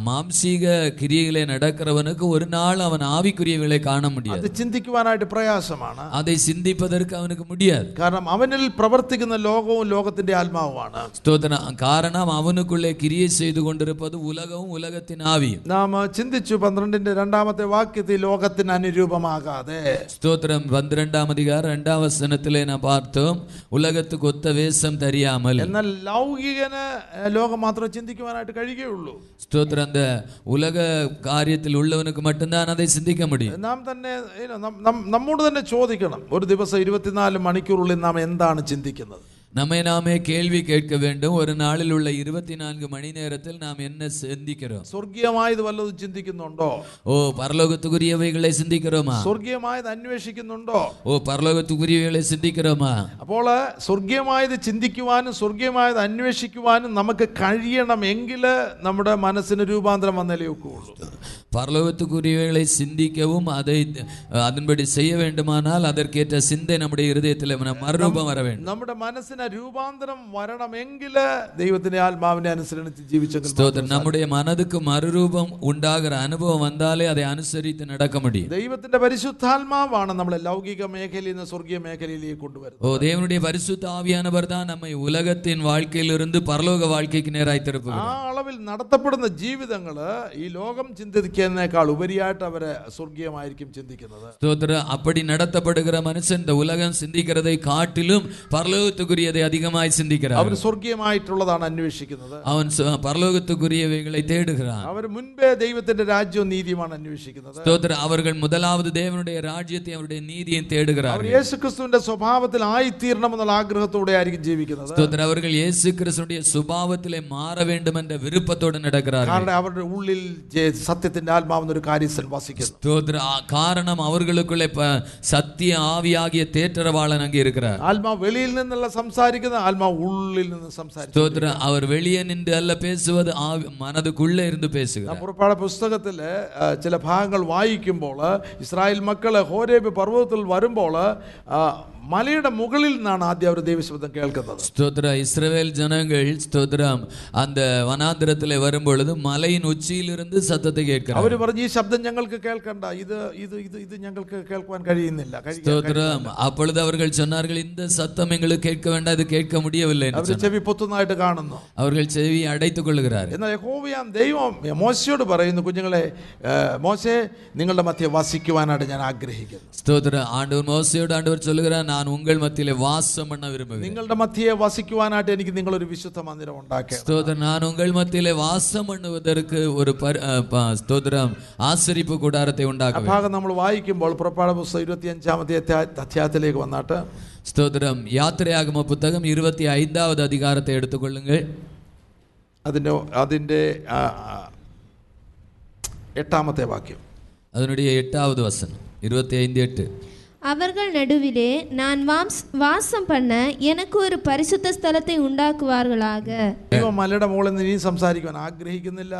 மாம்சீக கிரியைகளை நடக்கிறவனுக்கு ஒரு நாள் அவன் ஆவிக்குரியவைகளை காண முடியாது അത് ചിന്തിക്കുവാൻ ചിന്തിക്കുവാനായിട്ട് പ്രയാസമാണ് அதை சிந்திப்பதற்கு அவனுக்கு முடியாது കാരണം അവനിൽ പ്രവർത്തിക്കുന്ന ലോകവും ലോകത്തിന്റെ ആത്മാവുമാണ് ஸ்தோத்திரம் காரணம் அவனுக்குள்ளே கிரியை செய்து கொண்டிருப்பது உலகமும் உலகத்தின் ஆவியும் നാം ചിന്തിച്ചു പന്ത്രണ്ടിന്റെ രണ്ടാമത്തെ വാക്യത്തിൽ ലോകത്തിന് അനുരൂപമാകാതെ ஸ்தோத்திரம் பன்னிரெண்டாம் அதிகாரம் இரண்டாம் வசனத்திலே நான் பார்த்தோம் உலகத்துக்கு ஒத்த வேஷம் தெரியாமல் എന്നാൽ ലൗകികന് ഏഹ്, ലോകം മാത്രമേ ചിന്തിക്കുവാനായിട്ട് കഴിയുകയുള്ളൂ ஸ்தோத்திரம் அந்த உலக காரியத்தில் உள்ளவனுக்கு மட்டும்தான் அதை சிந்திக்க முடியும் നാം തന്നെ you know, നം- നം- നമ്മോട് തന്നെ ചോദിക്കണം ഒരു ദിവസം ഇരുപത്തിനാല് മണിക്കൂറുള്ളിൽ നാം എന്താണ് ചിന്തിക്കുന്നത് நம்மை நாமே கேள்வி கேட்க வேண்டும் ஒரு நாளில் உள்ள இருபத்தி நான்கு மணி நேரத்தில் நாம் என்ன சிந்திக்கிறோம் സ്വർഗീയമായത് വല്ലതും ചിന്തിക്കുന്നുണ്ടോ ஓ பரலோகத்துக்குரியவைகளை சிந்திக்கிறோமா സ്വർഗീയമായത് അന്വേഷിക്കുന്നുണ്ടോ ஓ பரலோகத்துக்குரியவைகளை சிந்திக்கிறோமா അപ്പോൾ സ്വർഗീയമായത് ചിന്തിക്കുവാനും സ്വർഗീയമായത് അന്വേഷിക്കുവാനും നമുക്ക് കഴിയണമെങ്കിൽ നമ്മുടെ മനസ്സിന് രൂപാന്തരം വന്നാലേ ഒക്കുകയുള്ളൂ பரலோகத்துக்குரியவைகளை சிந்திக்கவும் அதை அதன்படி செய்ய வேண்டுமானால் அதற்கேற்ற சிந்தை நம்முடைய இருதயத்தில் மறுரூபம் வர வேண்டும் നമ്മുടെ മനസ്സിന് രൂപാന്തരം വരണമെങ്കിൽ ദൈവത്തിന്റെ ആത്മാവിനെ അനുസരിച്ച് ജീവിച്ചെങ്കിൽ ஸ்தோத்திரம் நம்முடைய மனதுக்கு மறுரூபம் உண்டாகிற அனுபவம் வந்தாலே அதை அனுசரித்து நடக்க முடியும் ദൈവത്തിന്റെ പരിശുദ്ധാത്മാവാണ് നമ്മളെ ലൗകിക മേഖലയിൽ നിന്ന് സ്വർഗീയ മേഖലയിലേക്ക് കൊണ്ടുവരുന്നത് ஓ தேவனுடைய பரிசுத்த ஆவியானவர் தான் நம்மை உலகத்தின் வாழ்க்கையிலிருந்து பரலோக வாழ்க்கைக்கு நேராய் திருப்புகிறார் ആ അളവിൽ നടത്തപ്പെടുന്ന ജീവിതങ്ങൾ ഈ ലോകം ചിന്തിക്കുന്നതിനേക്കാൾ ഉപരിയായിട്ട് അവരെ സ്വർഗീയമായിരിക്കും ചിന്തിക്കുന്നത്. സ്തോത്ര. അപ്പടി നടത്തപ്പെടുകിற മനുഷ്യന്റെ ഉലകം ചിന്തിക്കുന്നത് കാട്ടിലും പരലോകത്തുക്കുരിയതെ അധികമായി ചിന്തിക്കുന്നത് അവർ സ്വർഗീയമായിട്ടുള്ളതാണ് അന്വേഷിക്കുന്നത്. അവൻ പരലോകത്തുക്കുരിയവകളെ തേടുകയാണ്. അവർ മുൻപേ ദൈവത്തിന്റെ രാജ്യവും നീതിയുമാണ് അന്വേഷിക്കുന്നത്. സ്തോത്ര. അവർ മുതലാവത് ദേവനുടെ രാജ്യത്തെ അവരുടെ നീതിയും തേടുകയാണ്. അവർ യേശുക്രിസ്തുവിന്റെ സ്വഭാവത്തിൽ ആയിത്തീരണം എന്നുള്ള ആഗ്രഹത്തോടെ ആയിരിക്കും ജീവിക്കുന്നത്. സ്തോത്ര. അവർ യേശു ക്രിസ്തുവിന്റെ സ്വഭാവത്തിലെ മാറ വേണ്ടുമെന്ന വിരുപ്പത്തോടെ നടക്കുക കാരണം അവരുടെ ഉള്ളിൽ സത്യത്തിന്റെ പരിശുദ്ധാത്മാവ് എന്നൊരു കാര്യം വാസിക്കുന്നു സ്തോത്ര കാരണം അവർക്കുള്ളെ സത്യ ആവിയാകിയ തേറ്ററവാളൻ അങ്ങേ ഇരിക്കുന്നത് ആത്മാവ് വെളിയിൽ നിന്നല്ല സംസാരിക്കുന്നത് ആത്മാവ് ഉള്ളിൽ നിന്ന് സംസാരിക്കുന്നു സ്തോത്ര അവർ വെളിയെ നിന്റെ അല്ല പേസുവത് ആ മനതുക്കുള്ളേ ഇരുന്ന് പേസുക പുറപ്പാട പുസ്തകത്തിൽ ചില ഭാഗങ്ങൾ വായിക്കുമ്പോൾ ഇസ്രായേൽ മക്കൾ ഹോരേബ് പർവ്വതത്തിൽ വരുമ്പോൾ മലയുടെ മുകളിൽ നിന്നാണ് ആദ്യം അവർ ദൈവശബ്ദം കേൾക്കുന്നത് ஸ்தோத்திர இஸ்ரவேல் ஜனங்கள் ஸ்தோத்திரம் அந்த வனாந்திரத்திலே வரும் பொழுது மலையின் உச்சியிலிருந்து சத்தத்தை கேட்கிறார் അവർ പറഞ്ഞു ഈ ശബ്ദം ഞങ്ങൾക്ക് കേൾക്കണ്ട ഇത് ഇത് ഇത് ഇത് ഞങ്ങൾക്ക് കേൾക്കുവാൻ കഴിയുന്നില്ല കഴി- ஸ்தோத்திரம் அப்பொழுது அவர்கள் சொன்னார்கள் இந்த சத்தம் எங்களுக்கு கேட்க வேண்டாம் இது கேட்க முடியவில்லை என்று അവർ ചെവി പൊത്തുന്നതായിട്ട് കാണുന്നു அவர்கள் செவி அடைத்துக் கொள்கிறார் എന്നാൽ യഹോവയാം ദൈവം മോശയോട് പറയുന്നു കുഞ്ഞുങ്ങളെ ഏ, മോശെ നിങ്ങളുടെ മധ്യ വസിക്കുവാനായിട്ട് ഞാൻ ആഗ്രഹിക്കുന്നു ஸ்தோத்திரம் ஆண்டவர் மோசையோடு ஆண்டவர் சொல்லுகிறார் நான் உங்கள் மத்தியிலே வாசம் பண்ண விரும்புகிறேன் നിങ്ങളുടെ മധ്യയെ വസിക്കുവാനായിട്ട് എനിക്ക് നിങ്ങളൊരു വിശുദ്ധ മന്ദിരം ഉണ്ടാക്കണം ஸ்தோத்திரம் நான் உங்கள் மத்தியிலே வாசம் பண்ணுவதற்கு ஒரு பரி- அஹ், ப- ஸ்தோத்திரம் ஆசரிப்பு கூடாரத்தை ആ உண்டாக்க ഭാഗം നമ്മൾ വായിക്കുമ്പോൾ പുറപ്പാട് പുസ്തകം ഇരുപത്തി അഞ്ചാമത്തെ അധ്യായത്തിലേക്ക് വന്നിട്ട് ஸ்தோத்திரம் யாத்திரையாகம புத்தகம் இருபத்தி ஐந்தாவது அதிகாரத்தை எடுத்துக்கொள்ளுங்கள் അതിൻ്റെ അതിൻ്റെ ആ, ആ, എട്ടാമത്തെ വാക്യം அதனுடைய எட்டாவது வசனம் இருபத்தி ஐந்து எட்டு அவர்கள் நடுவிலே நான் வாம்ஸ் வாசம் பண்ண எனக்கு ஒரு பரிசுத்த ஸ்தலத்தை உண்டாக்குவார்களாக ദൈവം മലയുടെ മുകളിൽ നിന്ന് ഇനിയും സംസാരിക്കുവാൻ ആഗ്രഹിക്കുന്നില്ല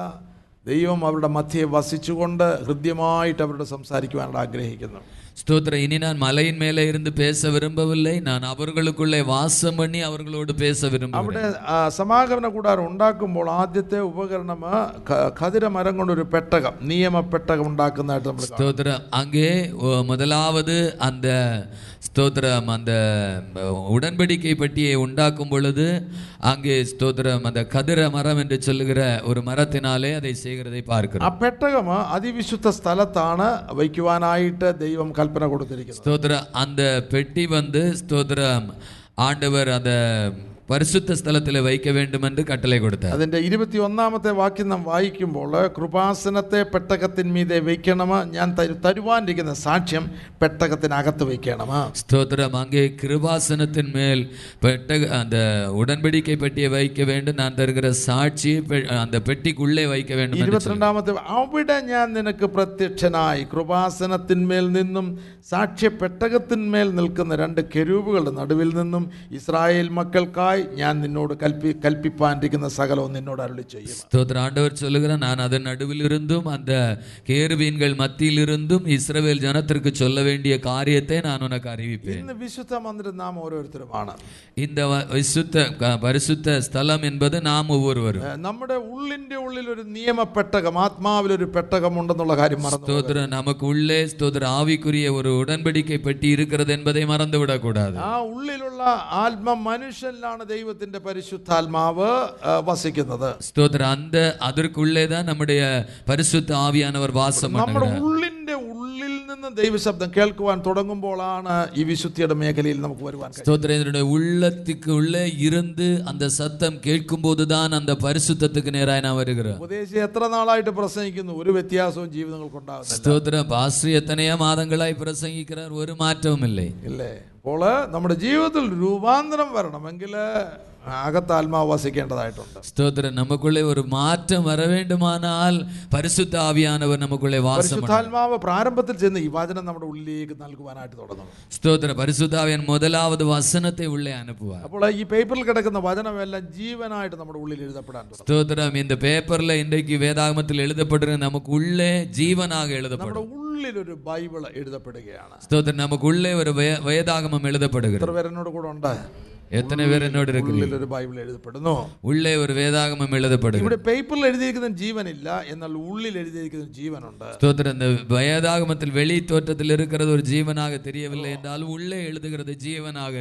ദൈവം അവരുടെ മധ്യയെ വസിച്ചുകൊണ്ട് ഹൃദ്യമായിട്ട് അവരോട് സംസാരിക്കുവാനായിട്ട് ആഗ്രഹിക്കുന്നു ஸ்தோத்திரம் இனி நான் மலையின் மேலே இருந்து பேச விரும்பவில்லை நான் அவர்களுக்குள்ளே வாசம் பண்ணி அவர்களோடு பேச விரும்புகிறேன் അവിടെ ആ, സമാഗമന കൂടാരം ഉണ്ടാക്കുമ്പോൾ ആദ്യത്തെ ഉപകരണം ക- ഖദിരമരം കൊണ്ടൊരു പെട്ടകം നിയമ പെട്ടകം ഉണ്ടാക്കുന്നതായിട്ട് നമ്മൾ കാണും. ஸ்தோத்திரம் அங்கே ஒ- முதலாவது அந்த ஸ்தோத்திரம் அந்த அஹ், உடன்படிக்கை பட்டியை உண்டாக்கும் பொழுது அங்கே ஸ்தோத்திரம் அந்த கதிர மரம் என்று சொல்லுகிற ஒரு மரத்தினாலே அதை செய்கிறதை ആ பார்க்கிறோம் പെട്ടകം അതിവിശുദ്ധ സ്ഥലത്താണ് വയ്ക്കുവാനായിട്ട് ദൈവം കൽപ്പന കൊടുത്തിരിക്കുന്നത് ஸ்தோத்திரம் அந்த பெட்டி வந்து ஸ்தோத்திரம் ஆண்டவர் அந்த பரிசுத்த ஸ்தலத்தில் வைக்க வேண்டும் என்று கட்டளை கொடுத்தார் അതിന്റെ ഇരുപത്തി ഒന്നാമത്തെ വാക്യം നാം വായിക്കുമ്പോൾ കൃപാസനത്തെ പെട്ടകത്തിന്മീതെ വയ്ക്കണം ഞാൻ തരു- തരുവാനിരിക്കുന്ന സാക്ഷ്യം പെട്ടകത്തിനകത്ത് വയ്ക്കണം ஸ்தோத்திரம் அங்கே கிருபாசனத்தின் மேல் பெட்டக அந்த உடன்படிக்கை பெட்டியை வைக்க வேண்டும் நான் தருகிற சாட்சியை பெ- அந்த பெட்டிக்குள்ளே வைக்க வேண்டும் என்று சொல்லி. ഇരുപത്തിരണ്ടാമത്തെ അവിടെ ഞാൻ നിനക്ക് പ്രത്യക്ഷനായി കൃപാസനത്തിന്മേൽ നിന്നും സാക്ഷ്യ പെട്ടകത്തിന്മേൽ നിൽക്കുന്ന രണ്ട് കെരൂബുകളുടെ നടുവിൽ നിന്നും ഇസ്രായേൽ മക്കൾക്കായി മുമ്പായി ഞാൻ നിന്നോട് കൽപ്പി കൽപ്പിപ്പാനിരിക്കുന്ന സകലവും നിന്നോട് അരുളി ചെയ്യും ஸ்தோத்திர ஆண்டவர் சொல்லுகிறார் நான் அதன் நடுவில் இருந்தும் அந்த கேருபீன்கள் மத்தியில் இருந்தும் இஸ்ரவேல் ஜனத்திற்கு சொல்ல வேண்டிய காரியத்தை நான் உனக்கு அறிவிப்பேன் ഇന്ന് വിശുദ്ധ മന്ദിരം നാം ഓരോരുത്തരുമാണ് இந்த வ- விசுத்த க- பரிசுத்த ஸ்தலம் என்பது நாம் ஒவ்வொருவரும் ഏഹ് നമ്മുടെ ഉള്ളിന്റെ ഉള്ളിൽ ഒരു നിയമപ്പെട്ടകം ആത്മാവിൽ ഒരു പെട്ടകമുണ്ടെന്നുള്ള കാര്യം മറന്നു ஸ்தோத்திரம் நமக்கு உள்ளே ஸ்தோத்திர ஆவிக்குரிய ஒரு உடன்படிக்கை பெட்டி இருக்கிறது என்பதை மறந்து விடக்கூடாது ആ ഉള്ളിലുള്ള ആത്മ മനുഷ്യനിലാണ് ദൈവത്തിന്റെ പരിശുദ്ധാത്മാവ് വസിക്കുന്നത് സ്തോത്ര അന്ത അതിർക്കുള്ളേതാ നമ്മുടെ പരിശുദ്ധ ആവിയാനവർ വാസം നമ്മുടെ ഉള്ളിന്റെ ഉള്ളിൽ നിന്ന് ദൈവശബ്ദം കേൾക്കുവാൻ തുടങ്ങുമ്പോഴാണ് ഈ വിശുദ്ധിയുടെ മേഖലയിൽ നമുക്ക് വരുവാൻ സ്തോത്രേന്ദ്രനുടെ ഉള്ളത്തിക്ക് ഉള്ളേ ഇരുന്ന് അന്ത സത്തം കേൾക്കുമ്പോൾ താൻ അന്ത പരിശുദ്ധത്തിക്ക് നേരായ നാം വരുക ഉപദേശി എത്ര നാളായിട്ട് പ്രസംഗിക്കുന്നു ഒരു വ്യത്യാസവും ജീവിതങ്ങൾക്കുണ്ടാകുന്നു സ്തോത്ര പാശ്രീ എത്രയോ മാതങ്ങളായി പ്രസംഗിക്കുന്ന ഒരു മാറ്റവുമില്ലേ ഇല്ലേ അപ്പോൾ നമ്മുടെ ജീവിതത്തിൽ രൂപാന്തരം വരണമെങ്കിൽ അകത്ത് ആത്മാവ് വസിക്കേണ്ടതായിട്ടുണ്ട്. സ്തോത്രം. നമുക്കുള്ള ഒരു മാറ്റം വരവേണ്ടുമാനാൽ പരിശുദ്ധ ആവിയാനവർ നമുക്കുള്ള പരിശുദ്ധാത്മാവ് പ്രാരംഭത്തിൽ ചെന്ന് ഈ വചനം നമ്മുടെ ഉള്ളിലേക്ക് നൽകുവാനായിട്ട് തുടങ്ങും സ്തോത്ര. പരിശുദ്ധാവിയൻ മുതലാവത് വസനത്തെ ഉള്ളേ അനുഭവ അപ്പോൾ ഈ പേപ്പറിൽ കിടക്കുന്ന വചനമെല്ലാം ജീവനായിട്ട് നമ്മുടെ ഉള്ളിൽ എഴുതപ്പെടാൻ സ്തോത്രം. ഇന്ന് പേപ്പറിൽ ഇന്ത്യയ്ക്ക് വേദാഗമത്തിൽ എഴുതപ്പെട്ടിരുന്ന നമുക്ക് ഉള്ളേ ജീവനാകെ എഴുതപ്പെടും. ഒരു ബൈബിൾ എഴുതപ്പെടുകയാണ് നമുക്കുള്ളേ ഒരു വേദാഗമം എഴുതപ്പെടുക എത്ര കൂടെ ഉണ്ട് എത്ര പേർ എന്നോട് ഒരു ബൈബിൾ എഴുതപ്പെടുന്നു. ഉള്ളേ ഒരു വേദാഗമം എഴുതപ്പെടുന്നു. ഇവിടെ പേപ്പറിൽ എഴുതിയിരിക്കുന്ന ജീവനില്ല എന്നാൽ ഉള്ളിൽ എഴുതിയിരിക്കുന്ന ജീവനുണ്ട്. വേദാഗമത്തിൽ വെളി തോറ്റത്തിൽ ഇരിക്കുന്നത് ഒരു ജീവനാക തെരിയവില്ല എന്നാൽ ഉള്ളേ എഴുതുകിറത് ജീവനാക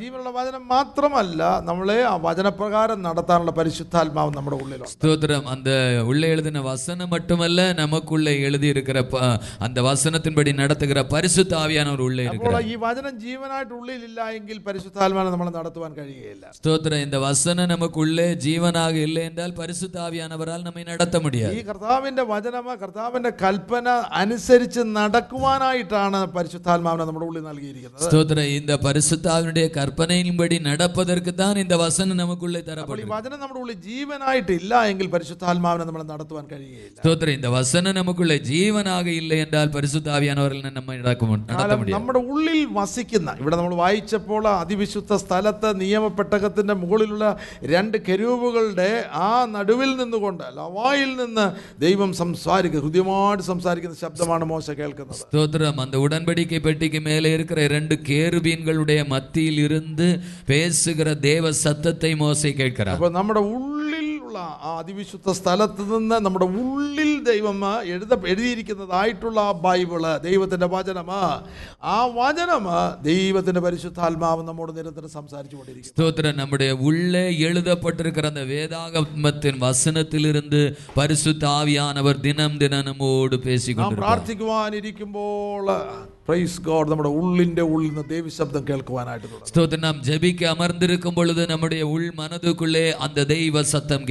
ജീവനുള്ള വചനം മാത്രമല്ല നമ്മളെ ആ വചനപ്രകാരം നടത്താനുള്ള പരിശുദ്ധാത്മാവ് നമ്മുടെ ഉള്ളിൽ സ്തോത്രം. അന്ത ഉള്ളേ എഴുതുന്ന വസനം മറ്റുമല്ല നമുക്കുള്ളേ എഴുതിയിരിക്കുന്ന അന്ത വസനത്തിൻപടി നടത്തുകിற പരിശുദ്ധാവിയാണ് ഉള്ളേ ഈ വചനം ജീവനായിട്ട് ഉള്ളിലില്ല എങ്കിൽ പരിശുദ്ധാത്മാനം നമ്മളെ നടത്തുവാൻ കഴിയുകയില്ല ஸ்தோத்திரம் இந்த வசனம் நமக்குள்ளே ஜீவனாக இல்லை என்றால் பரிசுத்த ஆவியானவரால் நம்மை நடத்த முடியாது ഈ കർത്താവിന്റെ വചനമ കർത്താവിന്റെ കൽപ്പന അനുസരിച്ച് നടക്കുവാനായിട്ടാണ് പരിശുദ്ധാത്മാവിനെ നമ്മുടെ ഉള്ളിൽ നൽകിയിരിക്കുന്നത് ஸ்தோத்திரம் இந்த பரிசுத்தாவினுடைய கற்பனையின்படி நடப்பதற்கு தான் இந்த வசனம் நமக்குள்ளே അപ്പോൾ ഈ தரப்படும் വചനം നമ്മുടെ ഉള്ളിൽ ജീവനായിട്ടില്ല എങ്കിൽ പരിശുദ്ധാത്മാവിനെ നമ്മളെ നടത്തുവാൻ കഴിയുകയില്ല ஸ்தோத்திரம் இந்த வசனம் நமக்குள்ளே ஜீவனாக இல்லை என்றால் பரிசுத்த ஆவியானவர்கள் நம்மை நடக்க மு- நடத்த കാരണം முடியாது നമ്മുടെ ഉള്ളിൽ വസിക്കുന്ന ഇവിടെ നമ്മൾ വായിച്ചപ്പോൾ അതിവിശുദ്ധ സ്ഥലത്ത് നിയമപ്പെട്ടകത്തിന്റെ മുകളിലുള്ള രണ്ട് കെരൂബുകളുടെ ആ നടുവിൽ നിന്നുകൊണ്ട് ലവായിൽ നിന്ന് ദൈവം സംസാരിക്കുക ഹൃദ്യമായിട്ട് സംസാരിക്കുന്ന ശബ്ദമാണ് മോശ കേൾക്കുന്നത് ஸ்தோத்திரம் அந்த உடன்படிக்கை பெட்டிக்கு மேலே இருக்கிற இரண்டு கேருபீன்களுடைய மத்தியில் இருந்து பேசுகிற தேவ சத்தத்தை மோசை கேட்கிறார் അപ്പോൾ നമ്മുടെ ഉള്ളിലുള്ള ആ അതിവിശുദ്ധ സ്ഥലത്ത് നിന്ന് നമ്മുടെ ഉള്ളിൽ ദൈവം എഴുത എഴുതിയിരിക്കുന്നതായിട്ടുള്ള ആ ബൈബിള് ദൈവത്തിന്റെ വചനമാ ആ വചനമാ ദൈവത്തിന്റെ പരിശുദ്ധാത്മാവ് നമ്മോട് നിരന്തരം സംസാരിച്ചു കൊണ്ടിരിക്കും ஸ்தோத்திரம் நம்முடைய உள்ளே எழுதப்பட்டிருக்கிற அந்த வேதாகமத்தின் வசனத்திலிருந்து பரிசுத்த ஆவியானவர் தினம் தினம் நம்மோடு നാം பேசிக்கொண்டிருக்கிறார் പ്രാർത്ഥിക്കുവാനിരിക്കുമ്പോൾ പ്രൈസ് ഗോഡ് നമ്മുടെ ഉള്ളിന്റെ ഉള്ളിൽ നിന്ന് ദൈവശബ്ദം കേൾക്കുവാനായിട്ട് സ്തോത്രം നാം ജപിക്ക അമർന്നിരിക്കുമ്പോൾ നമ്മുടെ ഉൾ മനതുക്കുള്ളേ അന്ത ദൈവ സത്യം